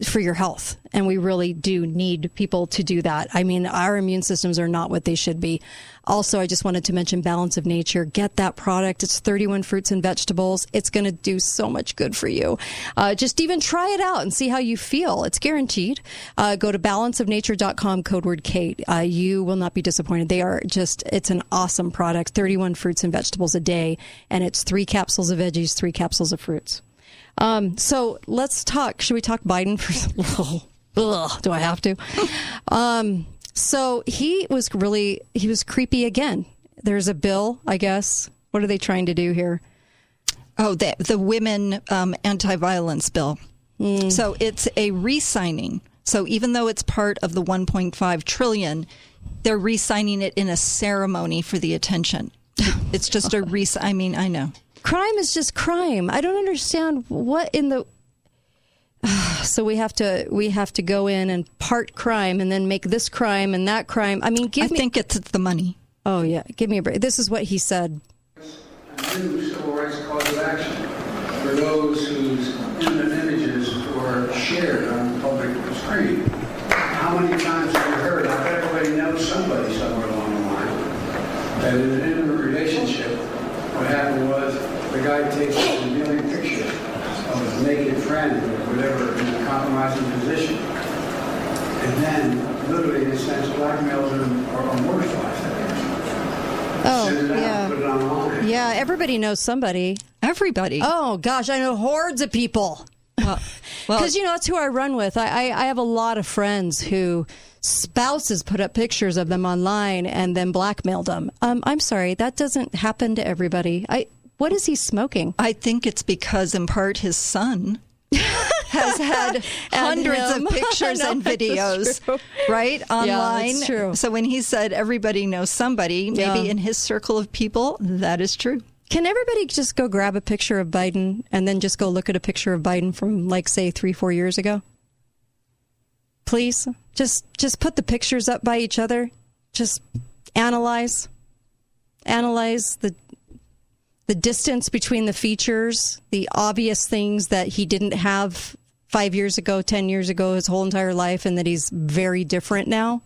for your health. And we really do need people to do that. I mean, our immune systems are not what they should be. Also, I just wanted to mention Balance of Nature. Get that product. It's 31 fruits and vegetables. It's going to do so much good for you. Uh, just even try it out and see how you feel. It's guaranteed. Uh, go to balanceofnature.com, code word Kate. Uh, you will not be disappointed. They are just, it's an awesome product. 31 fruits and vegetables a day. And it's three capsules of veggies, three capsules of fruits. Um, so let's talk. Should we talk Biden for? Ugh, do I have to? Um, so he was really he was creepy again. There's a bill, I guess. What are they trying to do here?
Oh, the the women um, anti-violence bill. So it's a re-signing. So even though it's part of the 1.5 trillion, they're re-signing it in a ceremony for the attention. It's just a re. I mean, I know.
Crime is just crime. I don't understand what in the. So we have to we have to go in and part crime and then make this crime and that crime. I mean, give
I
me.
think it's the money.
Oh yeah, give me a break. This is what he said.
new civil rights cause of action for those whose intimate images were shared on the public screen. How many times have you heard, I bet everybody knows somebody somewhere along the line, that in an intimate relationship, what happened was the guy takes a revealing picture of his naked friend or whatever in a compromising position, and then literally in a sense blackmails him or, or mortifies that person.
Oh,
Send it out,
yeah.
put it online.
Yeah, everybody knows somebody.
Everybody.
Oh gosh, I know hordes of people. Because you know that's who I run with. I, I I have a lot of friends who spouses put up pictures of them online and then blackmailed them. Um, I'm sorry, that doesn't happen to everybody. I what is he smoking?
I think it's because, in part, his son has had hundreds
him.
of pictures
No,
and videos, right, online.
Yeah, that's true.
So when he said everybody knows somebody, maybe
Yeah.
in his circle of people, that is true.
Can everybody just go grab a picture of Biden and then just go look at a picture of Biden from like say three, four years ago? Please, just just put the pictures up by each other. Just analyze, analyze the the distance between the features, the obvious things that he didn't have five years ago, ten years ago, his whole entire life, and that he's very different now.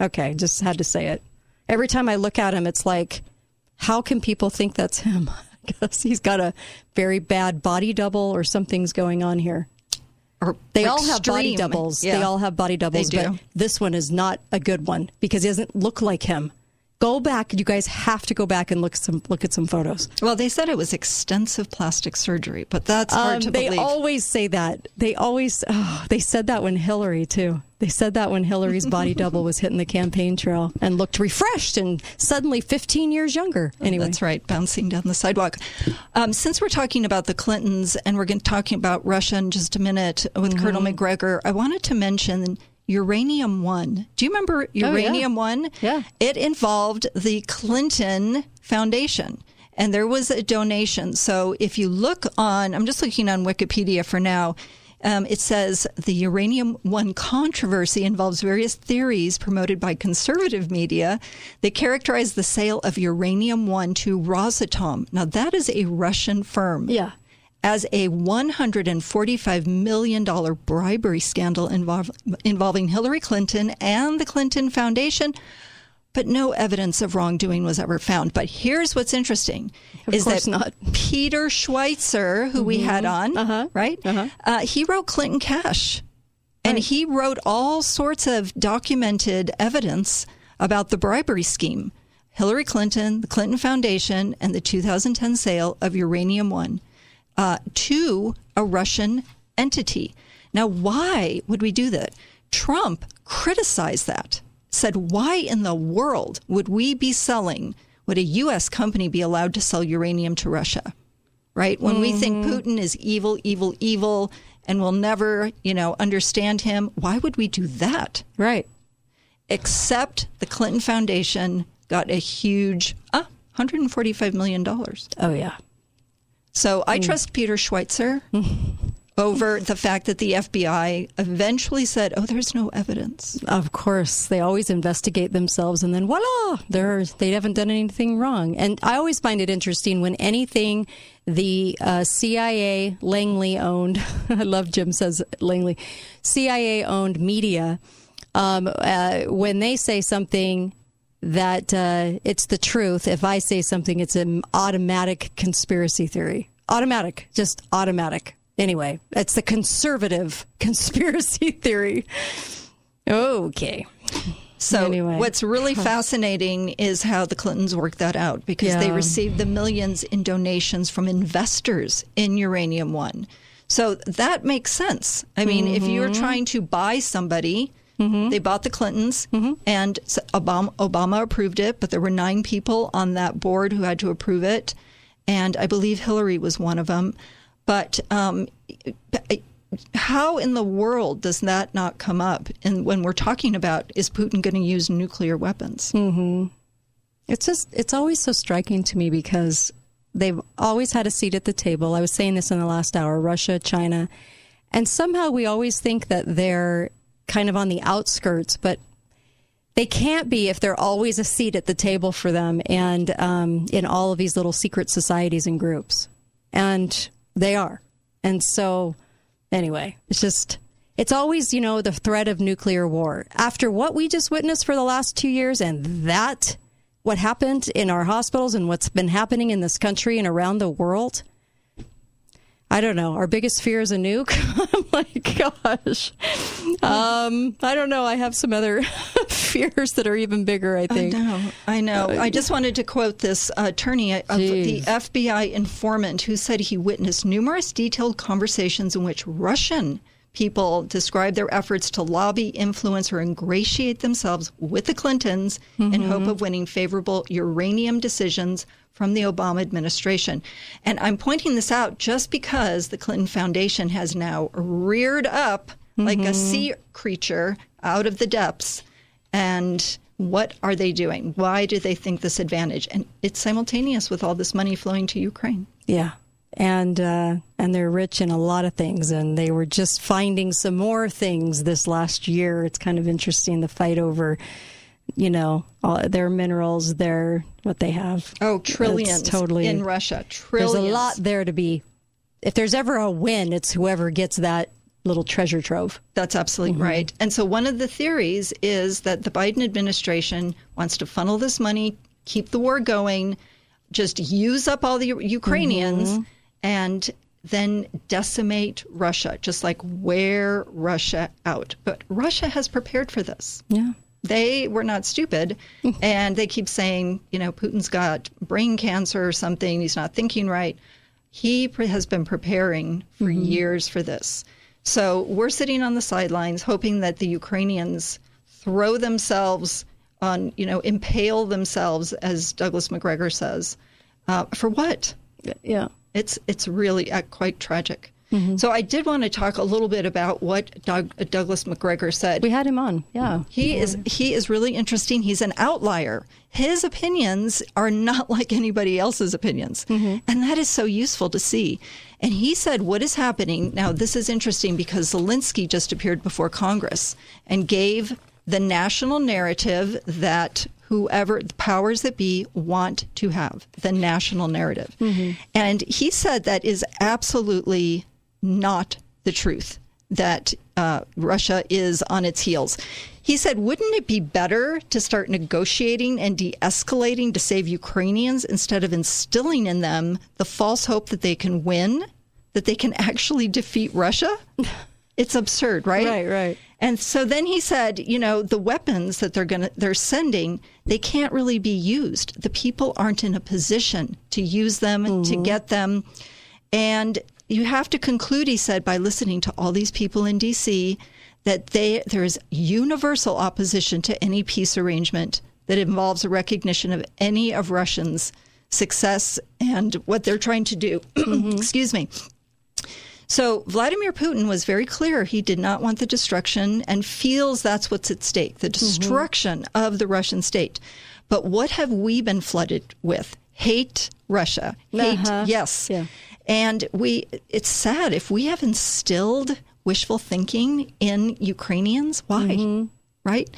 Okay, just had to say it. Every time I look at him, it's like how can people think that's him? Guess he's got a very bad body double or something's going on here.
Or
they all have body doubles.
Yeah.
They all have body doubles, but this one is not a good one because he doesn't look like him. Go back. You guys have to go back and look some look at some photos.
Well, they said it was extensive plastic surgery, but that's hard
Um,
to
they
believe.
always say that. They always. Oh, they said that when Hillary too. They said that when Hillary's body double was hitting the campaign trail and looked refreshed and suddenly 15 years younger. Anyway,
That's right, bouncing down the sidewalk. Um, since we're talking about the Clintons and we're going to talking about Russia in just a minute with Colonel
Mm-hmm.
Macgregor, I wanted to mention Uranium One. Do you remember
Oh, yeah.
Uranium One?
Yeah.
It involved the Clinton Foundation. And there was a donation. So if you look on, I'm just looking on Wikipedia for now. Um, it says the Uranium One controversy involves various theories promoted by conservative media that characterize the sale of Uranium One to Rosatom. Now, that is a Russian firm.
Yeah.
As a $145 million bribery scandal involve, involving Hillary Clinton and the Clinton Foundation but no evidence of wrongdoing was ever found. But here's what's interesting:
Of
is that
not.
Peter Schweizer, who we had mm-hmm. on, uh-huh. right? Uh-huh. Uh, he wrote Clinton Cash, and he wrote all sorts of documented evidence about the bribery scheme. Hillary Clinton, the Clinton Foundation, and the 2010 sale of Uranium One uh, to a Russian entity. Now, why would we do that? Trump criticized that, said, Why in the world would we be selling, would a U.S. company be allowed to sell uranium to Russia? Right? When we think Putin is evil, evil, evil, and we'll never, you know, understand him, why would we do that?
Right.
Except the Clinton Foundation got a huge uh, $145 million.
Oh, yeah.
So I
Mm.
trust Peter Schweizer over the fact that the FBI eventually said, "Oh, there's no evidence."
Of course, they always investigate themselves, and then voila, they're they haven't done anything wrong. And I always find it interesting when anything the uh, CIA Langley owned. I love Jim says Langley, CIA owned media. Um, uh, when they say something that uh, it's the truth, if I say something, it's an automatic conspiracy theory. Automatic, just automatic. Anyway, it's the conservative conspiracy theory. Okay.
So
Anyway.
what's really fascinating is how the Clintons worked that out because they received the millions in donations from investors in Uranium One. So that makes sense. I mean, if you're
Mm-hmm.
trying to buy somebody, they bought the Clintons,
Mm-hmm.
and Obama, Obama approved it, but there were nine people on that board who had to approve it, and I believe Hillary was one of them. But um, how in the world does that not come up? And when we're talking about is Putin going to use nuclear weapons?
hmm It's just it's always so striking to me because they've always had a seat at the table. I was saying this in the last hour, Russia, China, and somehow we always think that they're kind of on the outskirts, but they can't be if they're always a seat at the table for them and um, in all of these little secret societies and groups. And they are. And so, anyway, it's just, it's always, you know, the threat of nuclear war. After what we just witnessed for the last two years and that, what happened in our hospitals and what's been happening in this country and around the world, I don't know. Our biggest fear is a nuke. oh my gosh. Um, I don't know. I have some other fears that are even bigger. I think.
I know. I know.
Uh,
I just wanted to quote this attorney of the FBI informant who said he witnessed numerous detailed conversations in which Russian people describe their efforts to lobby, influence, or ingratiate themselves with the Clintons in
Mm-hmm.
hope of winning favorable uranium decisions from the Obama administration. And I'm pointing this out just because the Clinton Foundation has now reared up like a
Mm-hmm.
sea creature out of the depths. And what are they doing? Why do they think this advantage? And it's simultaneous with all this money flowing to Ukraine.
Yeah. And uh, and they're rich in a lot of things, and they were just finding some more things this last year. It's kind of interesting the fight over, you know, all their minerals, their what they have.
Oh,
It's
trillions
totally
in Russia. Trillions.
There's a lot there to be. If there's ever a win, it's whoever gets that little treasure trove.
That's absolutely right. And so one of the theories is that the Biden administration wants to funnel this money, keep the war going, just use up all the Ukrainians, and then decimate Russia, just like wear Russia out. But Russia has prepared for this.
Yeah.
They were not stupid, and they keep saying, you know, Putin's got brain cancer or something. He's not thinking right. He has been preparing for years for this. So we're sitting on the sidelines, hoping that the Ukrainians throw themselves on, you know, impale themselves, as Douglas Macgregor says. Uh, for what?
Yeah.
It's it's really uh, quite tragic. So I did want to talk a little bit about what Doug, uh, Douglas Macgregor said.
We had him on. Yeah.
He is he is really interesting. He's an outlier. His opinions are not like anybody else's opinions. And that is so useful to see. And he said what is happening now this is interesting because Zelensky just appeared before Congress and gave the national narrative that whoever the powers that be want to have the national narrative. And he said that is absolutely not the truth that uh, Russia is on its heels. He said, wouldn't it be better to start negotiating and de escalating to save Ukrainians instead of instilling in them the false hope that they can win, that they can actually defeat Russia? It's absurd, right?
Right, right.
And so then he said, you know, the weapons that they're going to they're sending, they can't really be used. The people aren't in a position to use them, to mm-hmm. get them. And you have to conclude, he said, by listening to all these people in DC that they there is universal opposition to any peace arrangement that involves a recognition of any of Russians' success and what they're trying to do. Mm-hmm. Excuse me. So Vladimir Putin was very clear he did not want the destruction and feels that's what's at stake, the destruction of the Russian state. But what have we been flooded with? Hate Russia. Hate,
Uh-huh.
yes. And we it's sad if we have instilled wishful thinking in Ukrainians, why? Right?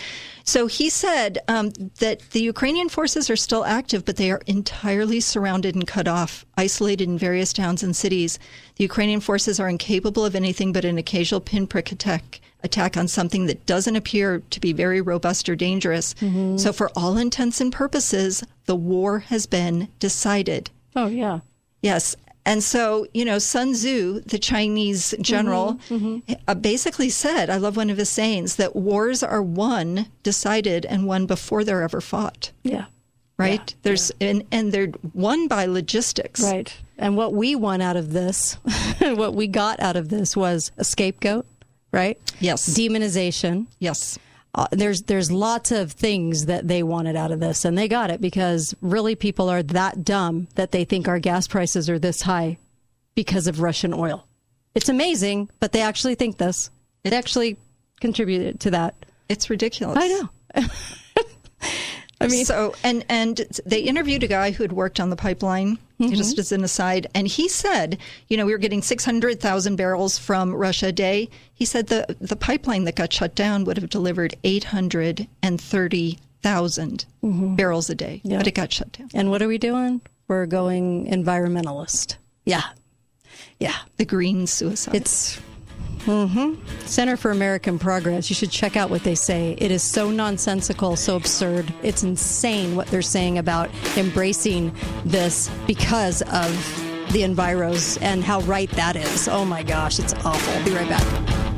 So he said um, that the Ukrainian forces are still active, but they are entirely surrounded and cut off, isolated in various towns and cities. The Ukrainian forces are incapable of anything but an occasional pinprick attack, attack on something that doesn't appear to be very robust or dangerous. So, for all intents and purposes, the war has been decided.
Oh yeah.
Yes. And so, you know, Sun Tzu, the Chinese general, uh, basically said, I love one of his sayings, that wars are won, decided, and won before they're ever fought.
Yeah.
Right? There's and, and they're won by logistics.
Right. And what we won out of this, what we got out of this was a scapegoat, right?
Yes.
Demonization.
Yes.
Uh, there's there's lots of things that they wanted out of this, and they got it because really people are that dumb that they think our gas prices are this high because of Russian oil. It's amazing, but they actually think this. It actually contributed to that.
It's ridiculous.
I know.
I mean, so and and they interviewed a guy who had worked on the pipeline, Mm-hmm. just as an aside, and he said, you know, we were getting six hundred thousand barrels from Russia a day. He said the the pipeline that got shut down would have delivered eight hundred and thirty mm-hmm. barrels a day,
Yeah.
but it got shut down.
And what are we doing? We're going environmentalist. Yeah. Yeah.
The green suicide.
It's hmm Center for American Progress. You should check out what they say. It is so nonsensical, so absurd. It's insane what they're saying about embracing this because of the Enviros and how right that is. Oh my gosh, it's awful. Be right back.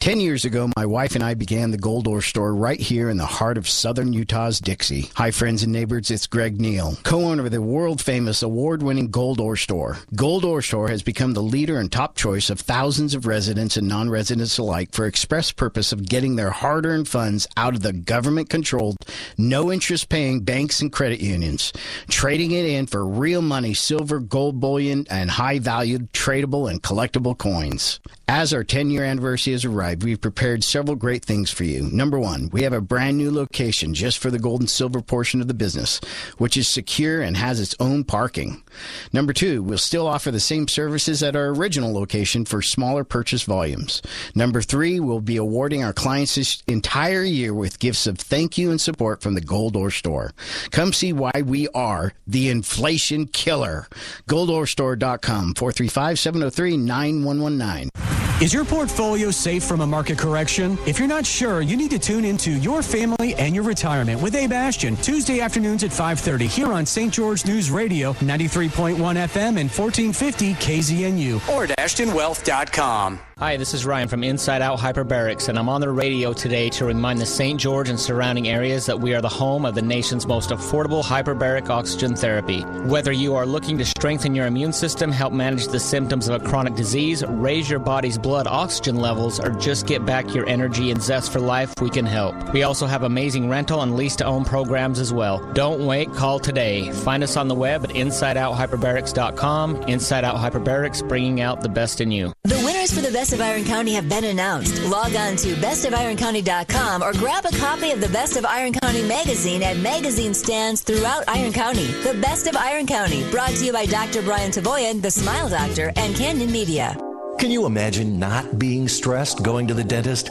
10 years ago, my wife and I began the Gold Ore store right here in the heart of southern Utah's Dixie. Hi, friends and neighbors, it's Greg Neal, co owner of the world famous award winning Gold Ore store. Gold Ore store has become the leader and top choice of thousands of residents and non residents alike for express purpose of getting their hard earned funds out of the government controlled, no interest paying banks and credit unions, trading it in for real money, silver, gold bullion, and high valued tradable and collectible coins. As our 10 year anniversary has arrived, we've prepared several great things for you. Number one, we have a brand new location just for the gold and silver portion of the business, which is secure and has its own parking. Number two, we'll still offer the same services at our original location for smaller purchase volumes. Number three, we'll be awarding our clients this entire year with gifts of thank you and support from the Gold Ore Store. Come see why we are the inflation killer. GoldOreStore.com, 435 703 9119.
Is your portfolio safe from a market correction? If you're not sure, you need to tune into Your Family and Your Retirement with Abe Ashton, Tuesday afternoons at 5.30 here on St. George News Radio, 93.1 FM and 1450 KZNU or at ashtonwealth.com.
Hi, this is Ryan from Inside Out Hyperbarics, and I'm on the radio today to remind the St. George and surrounding areas that we are the home of the nation's most affordable hyperbaric oxygen therapy. Whether you are looking to strengthen your immune system, help manage the symptoms of a chronic disease, raise your body's blood oxygen levels, or just get back your energy and zest for life, we can help. We also have amazing rental and lease to own programs as well. Don't wait, call today. Find us on the web at InsideOutHyperbarics.com. Inside Out Hyperbarics, bringing out the best in you.
The winners for the Best of Iron County have been announced. Log on to bestofironcounty.com or grab a copy of the Best of Iron County magazine at magazine stands throughout Iron County. The Best of Iron County, brought to you by Dr. Brian Tavoyan, the Smile Doctor, and Canyon Media.
Can you imagine not being stressed going to the dentist?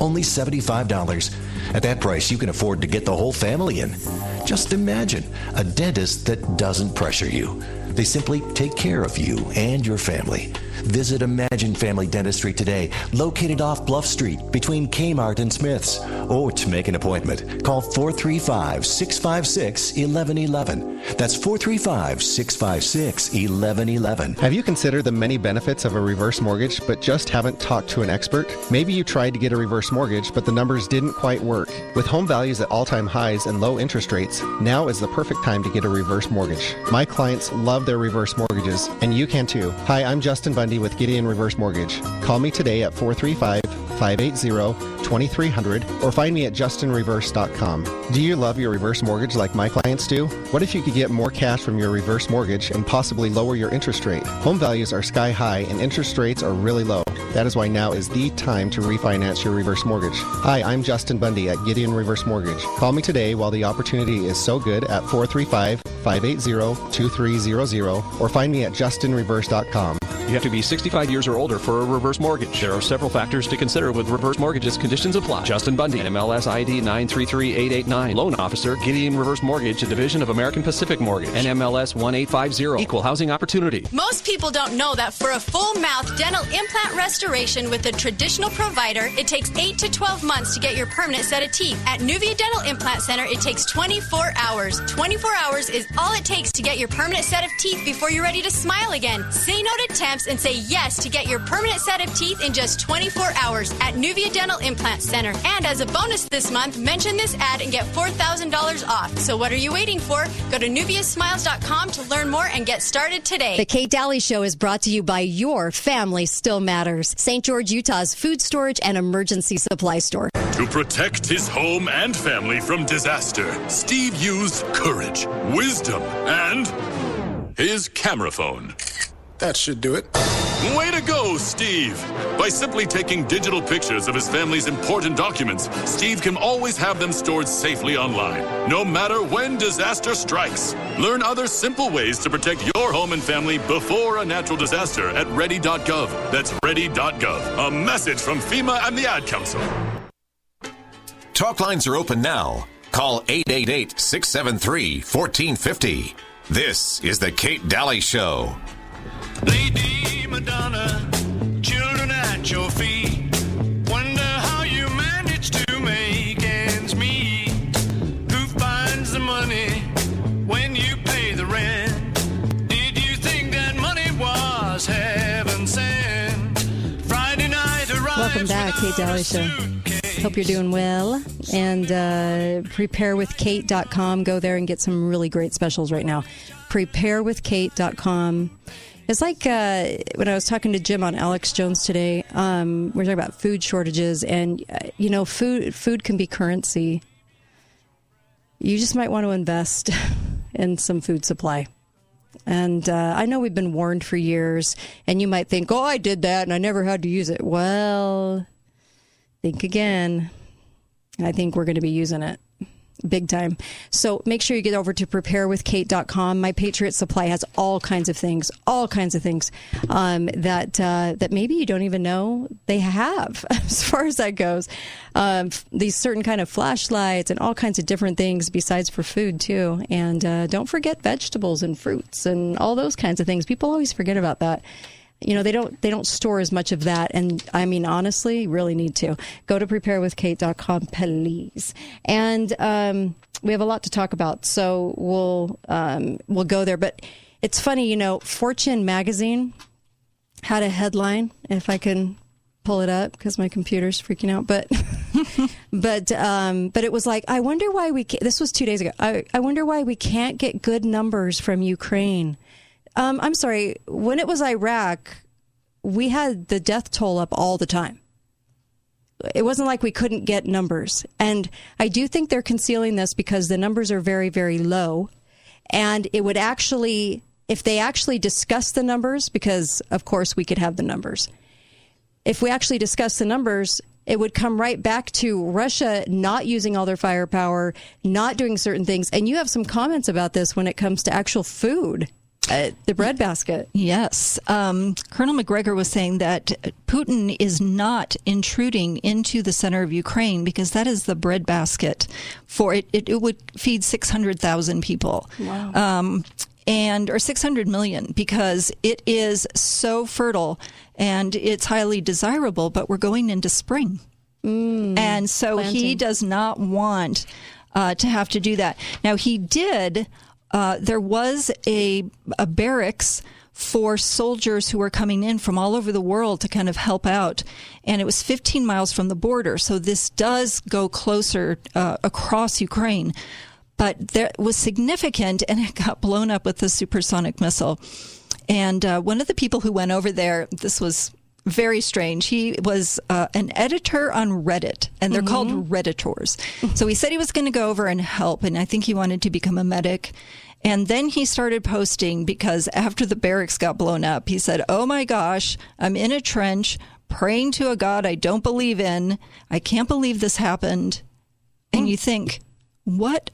only $75. At that price, you can afford to get the whole family in. Just imagine a dentist that doesn't pressure you. They simply take care of you and your family. Visit Imagine Family Dentistry today, located off Bluff Street between Kmart and Smith's. Or to make an appointment, call 435 656 1111. That's 435 656 1111.
Have you considered the many benefits of a reverse mortgage but just haven't talked to an expert? Maybe you tried to get a reverse mortgage but the numbers didn't quite work. With home values at all time highs and low interest rates, now is the perfect time to get a reverse mortgage. My clients love their reverse mortgages, and you can too. Hi, I'm Justin Bundy with Gideon Reverse Mortgage. Call me today at 435 580 2300 or find me at justinreverse.com. Do you love your reverse mortgage like my clients do? What if you could get more cash from your reverse mortgage and possibly lower your interest rate? Home values are sky high and interest rates are really low. That is why now is the time to refinance your reverse mortgage. Hi, I'm Justin Bundy at Gideon Reverse Mortgage. Call me today while the opportunity is so good at 435 580 2300 or find me at justinreverse.com.
You have to be 65 years or older for a reverse mortgage. There are several factors to consider with reverse mortgages. Conditions apply. Justin Bundy, MLS ID 933889. Loan officer, Gideon Reverse Mortgage, a division of American Pacific Mortgage. NMLS 1850. Equal housing opportunity.
Most people don't know that for a full mouth dental implant restoration with a traditional provider, it takes 8 to 12 months to get your permanent set of teeth. At Nuvia Dental Implant Center, it takes 24 hours. 24 hours is all it takes to get your permanent set of teeth before you're ready to smile again. Say no to temps and say yes to get your permanent set of teeth in just 24 hours at Nuvia Dental Implant Center. And as a bonus this month, mention this ad and get $4,000 off. So what are you waiting for? Go to nuviasmiles.com to learn more and get started today.
The Kate Dalley Show is brought to you by Your Family Still Matters, St. George, Utah's food storage and emergency supply store.
To protect his home and family from disaster, Steve used courage, wisdom, and his camera phone.
That should do it.
Way to go, go, Steve. By simply taking digital pictures of his family's important documents, Steve can always have them stored safely online, no matter when disaster strikes. Learn other simple ways to protect your home and family before a natural disaster at ready.gov. That's ready.gov. A message from FEMA and the Ad Council.
Talk lines are open now. Call 888 673 1450. This is The Kate Dalley Show.
Lady Madonna, children at your feet. Wonder how you manage to make ends meet. Who finds the money when you pay the rent? Did you think that money was heaven sent? Friday night arrives.
Welcome back, Kate Dalley Show. Hope you're doing well. And uh, preparewithkate.com. Go there and get some really great specials right now. Preparewithkate.com. It's like uh, when I was talking to Jim on Alex Jones today. Um, we we're talking about food shortages, and uh, you know, food food can be currency. You just might want to invest in some food supply. And uh, I know we've been warned for years, and you might think, "Oh, I did that, and I never had to use it." Well, think again. I think we're going to be using it big time. So make sure you get over to preparewithkate.com. My Patriot Supply has all kinds of things, all kinds of things um, that uh, that maybe you don't even know they have. As far as that goes, um, these certain kind of flashlights and all kinds of different things besides for food too. And uh, don't forget vegetables and fruits and all those kinds of things. People always forget about that you know they don't they don't store as much of that. And i mean honestly really need to. Go to preparewithkate.com please. And um, we have a lot to talk about so we'll um, we'll go there. But it's funny you know fortune magazine had a headline if i can pull it up because my computer's freaking out but but um, but it was like i wonder why we this was two days ago. I, I wonder why we can't get good numbers from ukraine um, I'm sorry. When it was Iraq, we had the death toll up all the time. It wasn't like we couldn't get numbers. And I do think they're concealing this because the numbers are very, very low. And it would actually, if they actually discuss the numbers, because of course we could have the numbers, if we actually discuss the numbers, it would come right back to Russia not using all their firepower, not doing certain things. And you have some comments about this when it comes to actual food uh, the breadbasket.
Yes. Um, Colonel Macgregor was saying that Putin is not intruding into the center of Ukraine because that is the breadbasket for it. It, it would feed 600,000 people.
Wow.
Um, and or 600 million because it is so fertile and it's highly desirable but we're going into spring and so he does not want uh, to have to do that now he did uh, there was a, a barracks for soldiers who were coming in from all over the world to kind of help out. And it was 15 miles from the border. So this does go closer uh, across Ukraine. But that was significant, and it got blown up with the supersonic missile. And uh, one of the people who went over there, this was very strange. He was uh, an editor on Reddit, and they're called Redditors. so he said he was going to go over and help, and I think he wanted to become a medic. And then he started posting because after the barracks got blown up, he said, Oh my gosh, I'm in a trench praying to a God I don't believe in. I can't believe this happened. And you think, what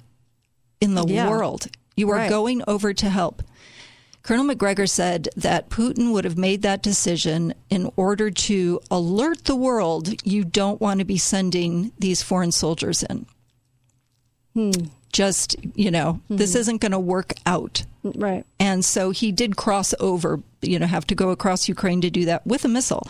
in the
Yeah.
world? You are
Right.
going over to help. Colonel Macgregor said that Putin would have made that decision in order to alert the world you don't want to be sending these foreign soldiers in. Just, you know, this isn't going to work out.
Right.
And so he did cross over, you know, have to go across Ukraine to do that with a missile.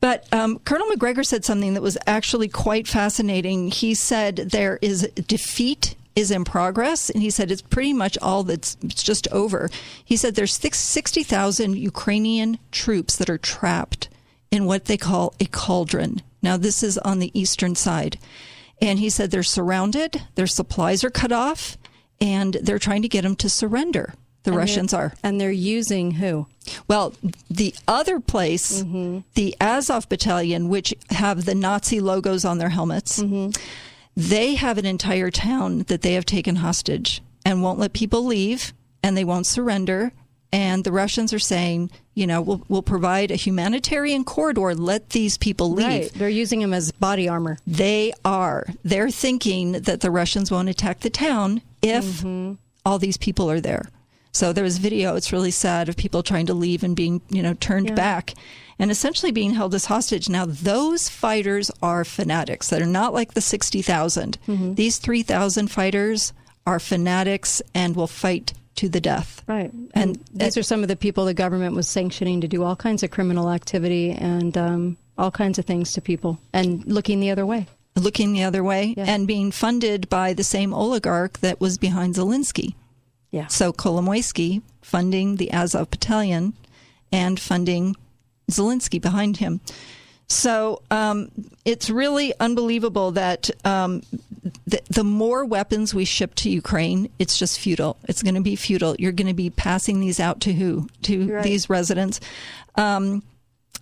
But um, Colonel Macgregor said something that was actually quite fascinating. He said there is defeat is in progress, and he said it's pretty much all that's it's just over. He said there's 60,000 Ukrainian troops that are trapped in what they call a cauldron. Now, this is on the eastern side. And he said they're surrounded, their supplies are cut off, and they're trying to get them to surrender. The
And
Russians are.
And they're using who?
Well, the other place, mm-hmm. the Azov Battalion, which have the Nazi logos on their helmets, mm-hmm. They have an entire town that they have taken hostage and won't let people leave, and they won't surrender. and the Russians are saying, you know, we'll, we'll provide a humanitarian corridor. Let these people leave.
Right. They're using them as body armor.
They are. They're thinking that the Russians won't attack the town if
Mm-hmm.
all these people are there. So there was video. It's really sad of people trying to leave and being, you know, turned
Yeah.
back and essentially being held as hostage. Now those fighters are fanatics. They're not like the 60,000.
Mm-hmm.
These three thousand fighters are fanatics and will fight to the death.
Right. And these are some of the people the government was sanctioning to do all kinds of criminal activity and um, all kinds of things to people and looking the other way.
looking the other way and being funded by the same oligarch that was behind Zelensky.
Yeah.
So Kolomoisky funding the Azov Battalion and funding Zelensky behind him. So um, it's really unbelievable that um, the, the more weapons we ship to Ukraine, it's just futile. It's going to be futile. You're going to be passing these out to who? To
Right.
these residents. Um,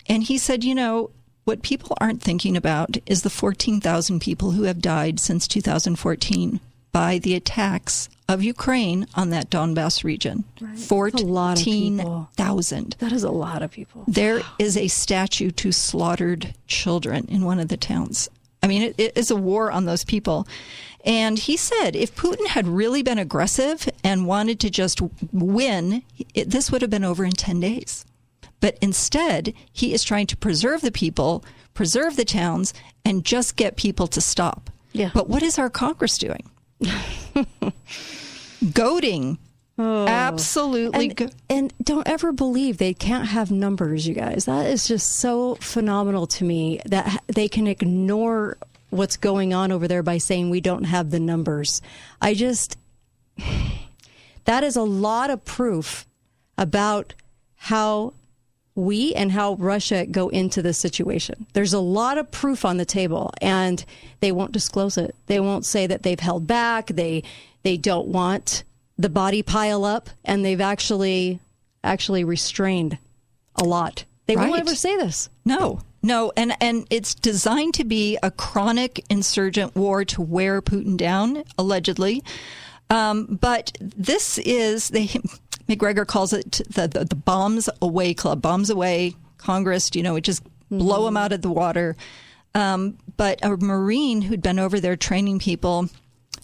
and he said, you know, what people aren't thinking about is the 14,000 people who have died since 2014 by the attacks of Ukraine on that Donbass region.
That's a lot of people.
14,000.
That is a lot of people.
There is a statue to slaughtered children in one of the towns. I mean, it, it is a war on those people. And he said if Putin had really been aggressive and wanted to just win, it, this would have been over in 10 days. But instead, he is trying to preserve the people, preserve the towns, and just get people to stop.
Yeah.
But what is our Congress doing? Goading. Oh. Absolutely.
And, and don't ever believe they can't have numbers, you guys. That is just so phenomenal to me that they can ignore what's going on over there by saying we don't have the numbers. I just, that is a lot of proof about how we and how Russia go into this situation. There's a lot of proof on the table and they won't disclose it. They won't say that they've held back. They they don't want the body pile up and they've actually actually restrained a lot. They won't ever say this.
No, no, and and it's designed to be a chronic insurgent war to wear Putin down, allegedly. Um, but this is they Macgregor calls it the, the the bombs away club, bombs away Congress. You know, it just blow them out of the water. Um, but a Marine who'd been over there training people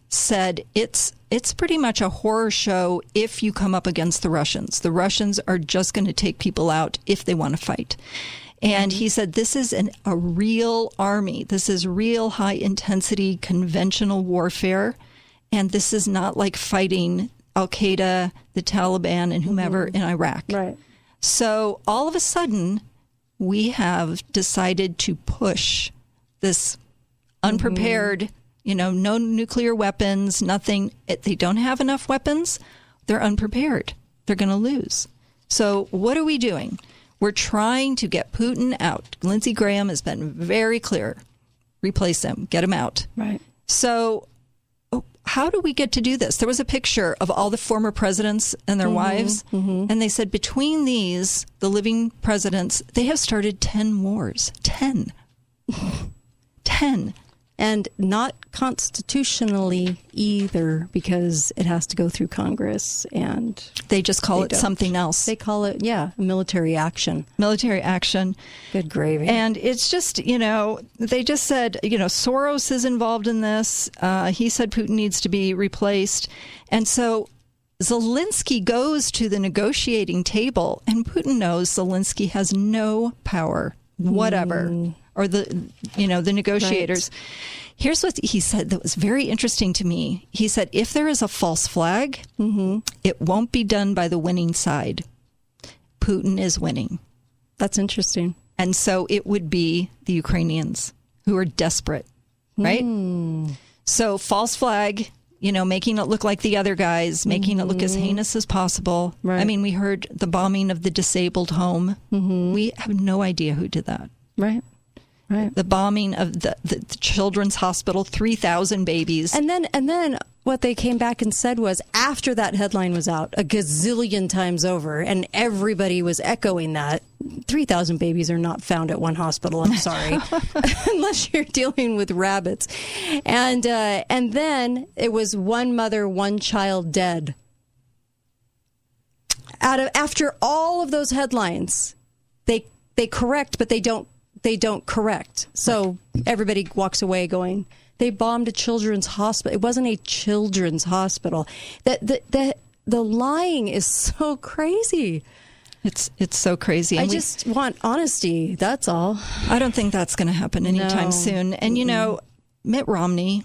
said it's it's pretty much a horror show if you come up against the Russians. The Russians are just going to take people out if they want to fight. And he said this is an, a real army. This is real high intensity conventional warfare. And this is not like fighting Al Qaeda, the Taliban, and whomever mm-hmm. in Iraq.
Right.
So all of a sudden, we have decided to push this unprepared, mm-hmm. you know, no nuclear weapons, nothing. It, they don't have enough weapons. They're unprepared. They're going to lose. So what are we doing? We're trying to get Putin out. Lindsey Graham has been very clear. Replace him. Get him out.
Right.
So how do we get to do this? There was a picture of all the former presidents and their
Mhm,
wives, and they said between these, the living presidents, they have started 10 wars. 10. 10.
And not constitutionally either, because it has to go through Congress and
They just call
They
it
don't.
something else.
they call it, yeah, military action.
military action.
Good gravy.
And it's just, you know, they just said, you know, Soros is involved in this. Uh, he said Putin needs to be replaced. And so Zelensky goes to the negotiating table, and Putin knows Zelensky has no power whatever, or the, you know, the negotiators. Here's what he said that was very interesting to me. He said, if there is a false flag, mm-hmm. it won't be done by the winning side. Putin is winning.
That's interesting.
And so it would be the Ukrainians who are desperate, right? Hmm. So false flag, you know, making it look like the other guys, making it look as mm-hmm. heinous as possible. I mean, we heard the bombing of the disabled home. Mm-hmm. We have no idea who did that.
Right. Right.
The bombing of the, the, the children's hospital, 3,000 babies.
And then, and then what they came back and said was after that headline was out a gazillion times over, and everybody was echoing that 3,000 babies are not found at one hospital. I'm sorry, unless you're dealing with rabbits. And, uh, and then it was one mother, one child dead. out of after all of those headlines, they they correct, but they don't they don't correct. So everybody walks away going, they bombed a children's hospital. It wasn't a children's hospital. That the the the lying is so crazy.
It's it's so crazy.
I
And we-
just want honesty. That's all.
I don't think that's going to happen anytime
No.
soon. And you know, Mitt Romney,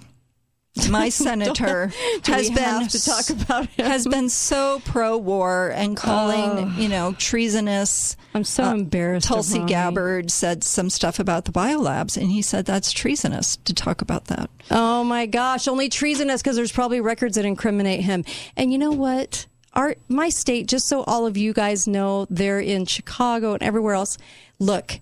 my senator, has been
to talk about him?
has been so pro-war and calling
Oh.
you know treasonous.
I'm so uh, embarrassed of
Tulsi Gabbard said some stuff about the biolabs, and he said that's treasonous to talk about that.
Oh my gosh, only treasonous because there's probably records that incriminate him. And you know what? Our my state, just so all of you guys know, they're in Chicago and everywhere else. Look,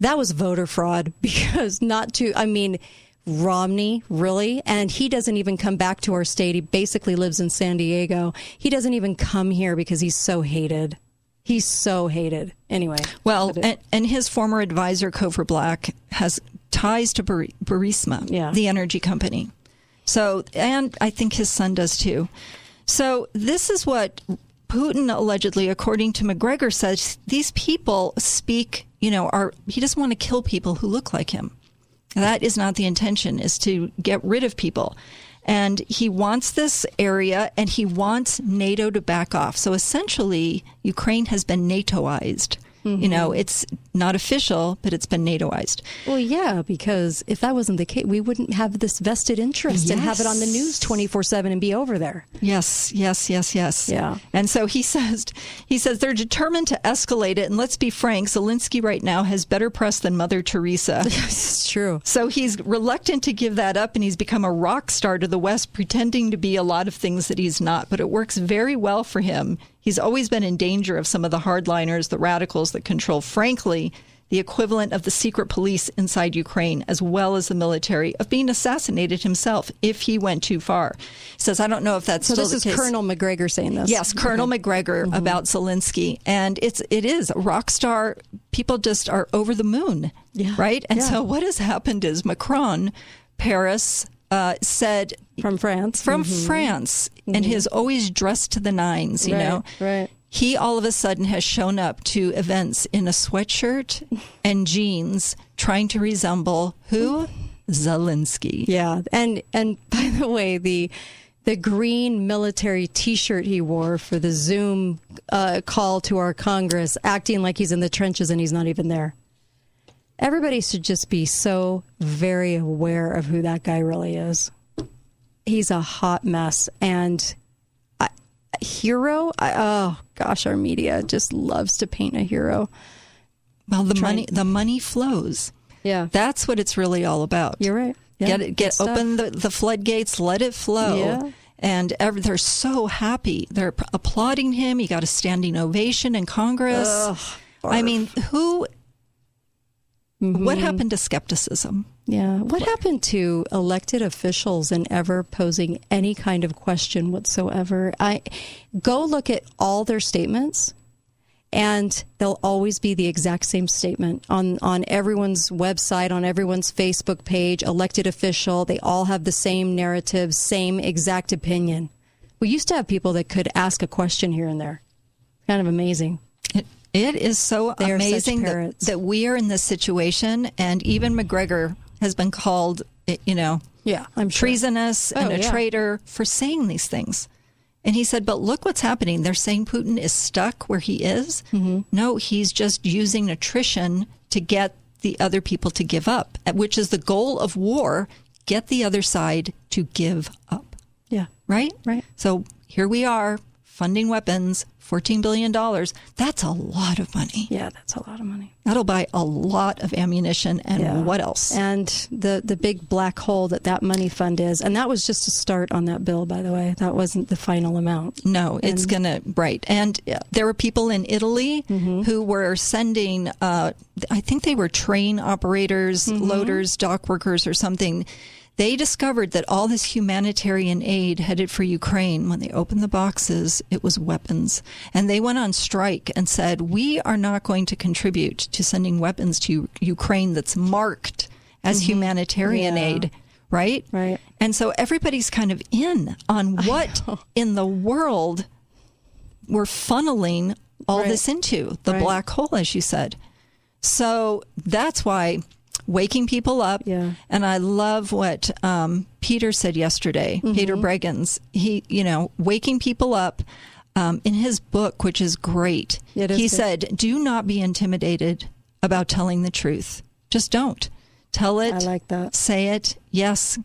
that was voter fraud because not to I mean Romney, really? And he doesn't even come back to our state. He basically lives in San Diego. He doesn't even come here because he's so hated. He's so hated. Anyway.
Well, and, and his former advisor, Cofer Black, has ties to Bur- Burisma, the energy company. So, and I think his son does too. So, this is what Putin allegedly, according to Macgregor, says these people speak, you know, are, he doesn't want to kill people who look like him. That is not the intention, is to get rid of people. And he wants this area and he wants NATO to back off. So essentially, Ukraine has been NATOized. You know, mm-hmm. it's not official, but it's been NATOized.
Well, yeah, because if that wasn't the case, we wouldn't have this vested interest and have it on the news 24 7 and be over there.
Yes, yes, yes, yes.
Yeah.
And so he says he says they're determined to escalate it. And let's be frank, Zelensky right now has better press than Mother Teresa.
it's true.
So he's reluctant to give that up and he's become a rock star to the West, pretending to be a lot of things that he's not. But it works very well for him. He's always been in danger of some of the hardliners, the radicals that control, frankly, the equivalent of the secret police inside Ukraine, as well as the military, of being assassinated himself if he went too far. He says, I don't know if that's
So this is
case.
Colonel Macgregor saying this.
Yes, Colonel Macgregor mm-hmm. about Zelensky, and it's it is a rock star. People just are over the moon,
Yeah.
right? And
Yeah.
so what has happened is Macron, Paris. Uh, said
from France,
from
Mhm.
France, and
Mhm.
his always dressed to the nines. You
Right,
know,
right.
He all of a sudden has shown up to events in a sweatshirt and jeans, trying to resemble who Zelensky.
Yeah, and and by the way, the the green military T-shirt he wore for the Zoom uh, call to our Congress, acting like he's in the trenches and he's not even there. Everybody should just be so very aware of who that guy really is. He's a hot mess and a hero. I, oh gosh, our media just loves to paint a hero.
Well, the
Trying-
money the money flows.
Yeah,
that's what it's really all about.
You're right. Yeah,
get it, get open the, the floodgates, let it flow.
Yeah.
And ev they're so happy. They're applauding him. He got a standing ovation in Congress.
Ugh,
I mean, who? What
Mhm.
happened to skepticism?
Yeah. What happened to elected officials in ever posing any kind of question whatsoever? I go look at all their statements and they'll always be the exact same statement on on everyone's website, on everyone's Facebook page, elected official, they all have the same narrative, same exact opinion. We used to have people that could ask a question here and there. Kind of amazing.
It, is so
They
amazing that, that we are in this situation, and even Macgregor has been called, you know,
yeah, I'm sure.
treasonous
Oh,
and a
yeah.
traitor for saying these things. And he said, "But look what's happening. They're saying Putin is stuck where he is.
Mm-hmm.
No, he's just using attrition to get the other people to give up, which is the goal of war: get the other side to give up."
Yeah.
Right.
Right.
So here we are, funding weapons, $14 billion. That's a lot of money.
Yeah, that's a lot of money.
That'll buy a lot of ammunition and
Yeah.
what else?
And the the big black hole that that money fund is, and that was just a start on that bill, by the way. That wasn't the final amount.
No, it's going to, right. And there were people in Italy
Mm-hmm.
who were sending, uh, I think they were train operators,
Mm-hmm.
loaders, dock workers, or something. They discovered that all this humanitarian aid headed for Ukraine, when they opened the boxes, it was weapons. And they went on strike and said, We are not going to contribute to sending weapons to Ukraine that's marked as
Mhm.
humanitarian
Yeah.
aid. Right?
Right.
And so everybody's kind of in on what in the world we're funneling all
Right.
this into the
Right.
black hole, as you said. So that's why waking people up.
Yeah.
And I love what um, Peter said yesterday, Peter
Mm-hmm.
Breggins. He, you know, waking people up um, in his book, which is great.
Is
he
good.
said, "Do not be intimidated about telling the truth. Just don't tell it.
I like that.
Say it. Yes.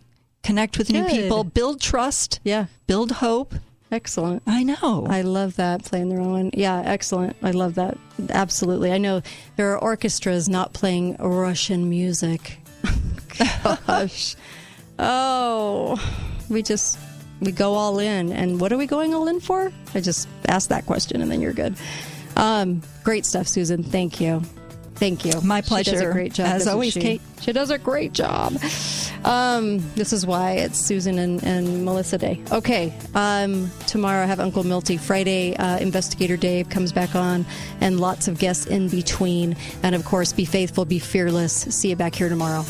Connect with new people. Build trust.
Yeah.
Build hope.
Excellent.
I know.
I love that playing their own. Yeah, excellent. I love that. Absolutely. I know there are orchestras not playing Russian music. Gosh. Oh, we just we go all in. And what are we going all in for? I just asked that question, and then you're good. Um, great stuff, Susan. Thank you. Thank you.
My pleasure.
She does a great job.
As always,
she?
Kate.
She does a great job. Um, this is why it's Susan and, and Melissa Day. Okay. Um, tomorrow I have Uncle Milty. Friday, uh, Investigator Dave comes back on, and lots of guests in between. And of course, be faithful, be fearless. See you back here tomorrow.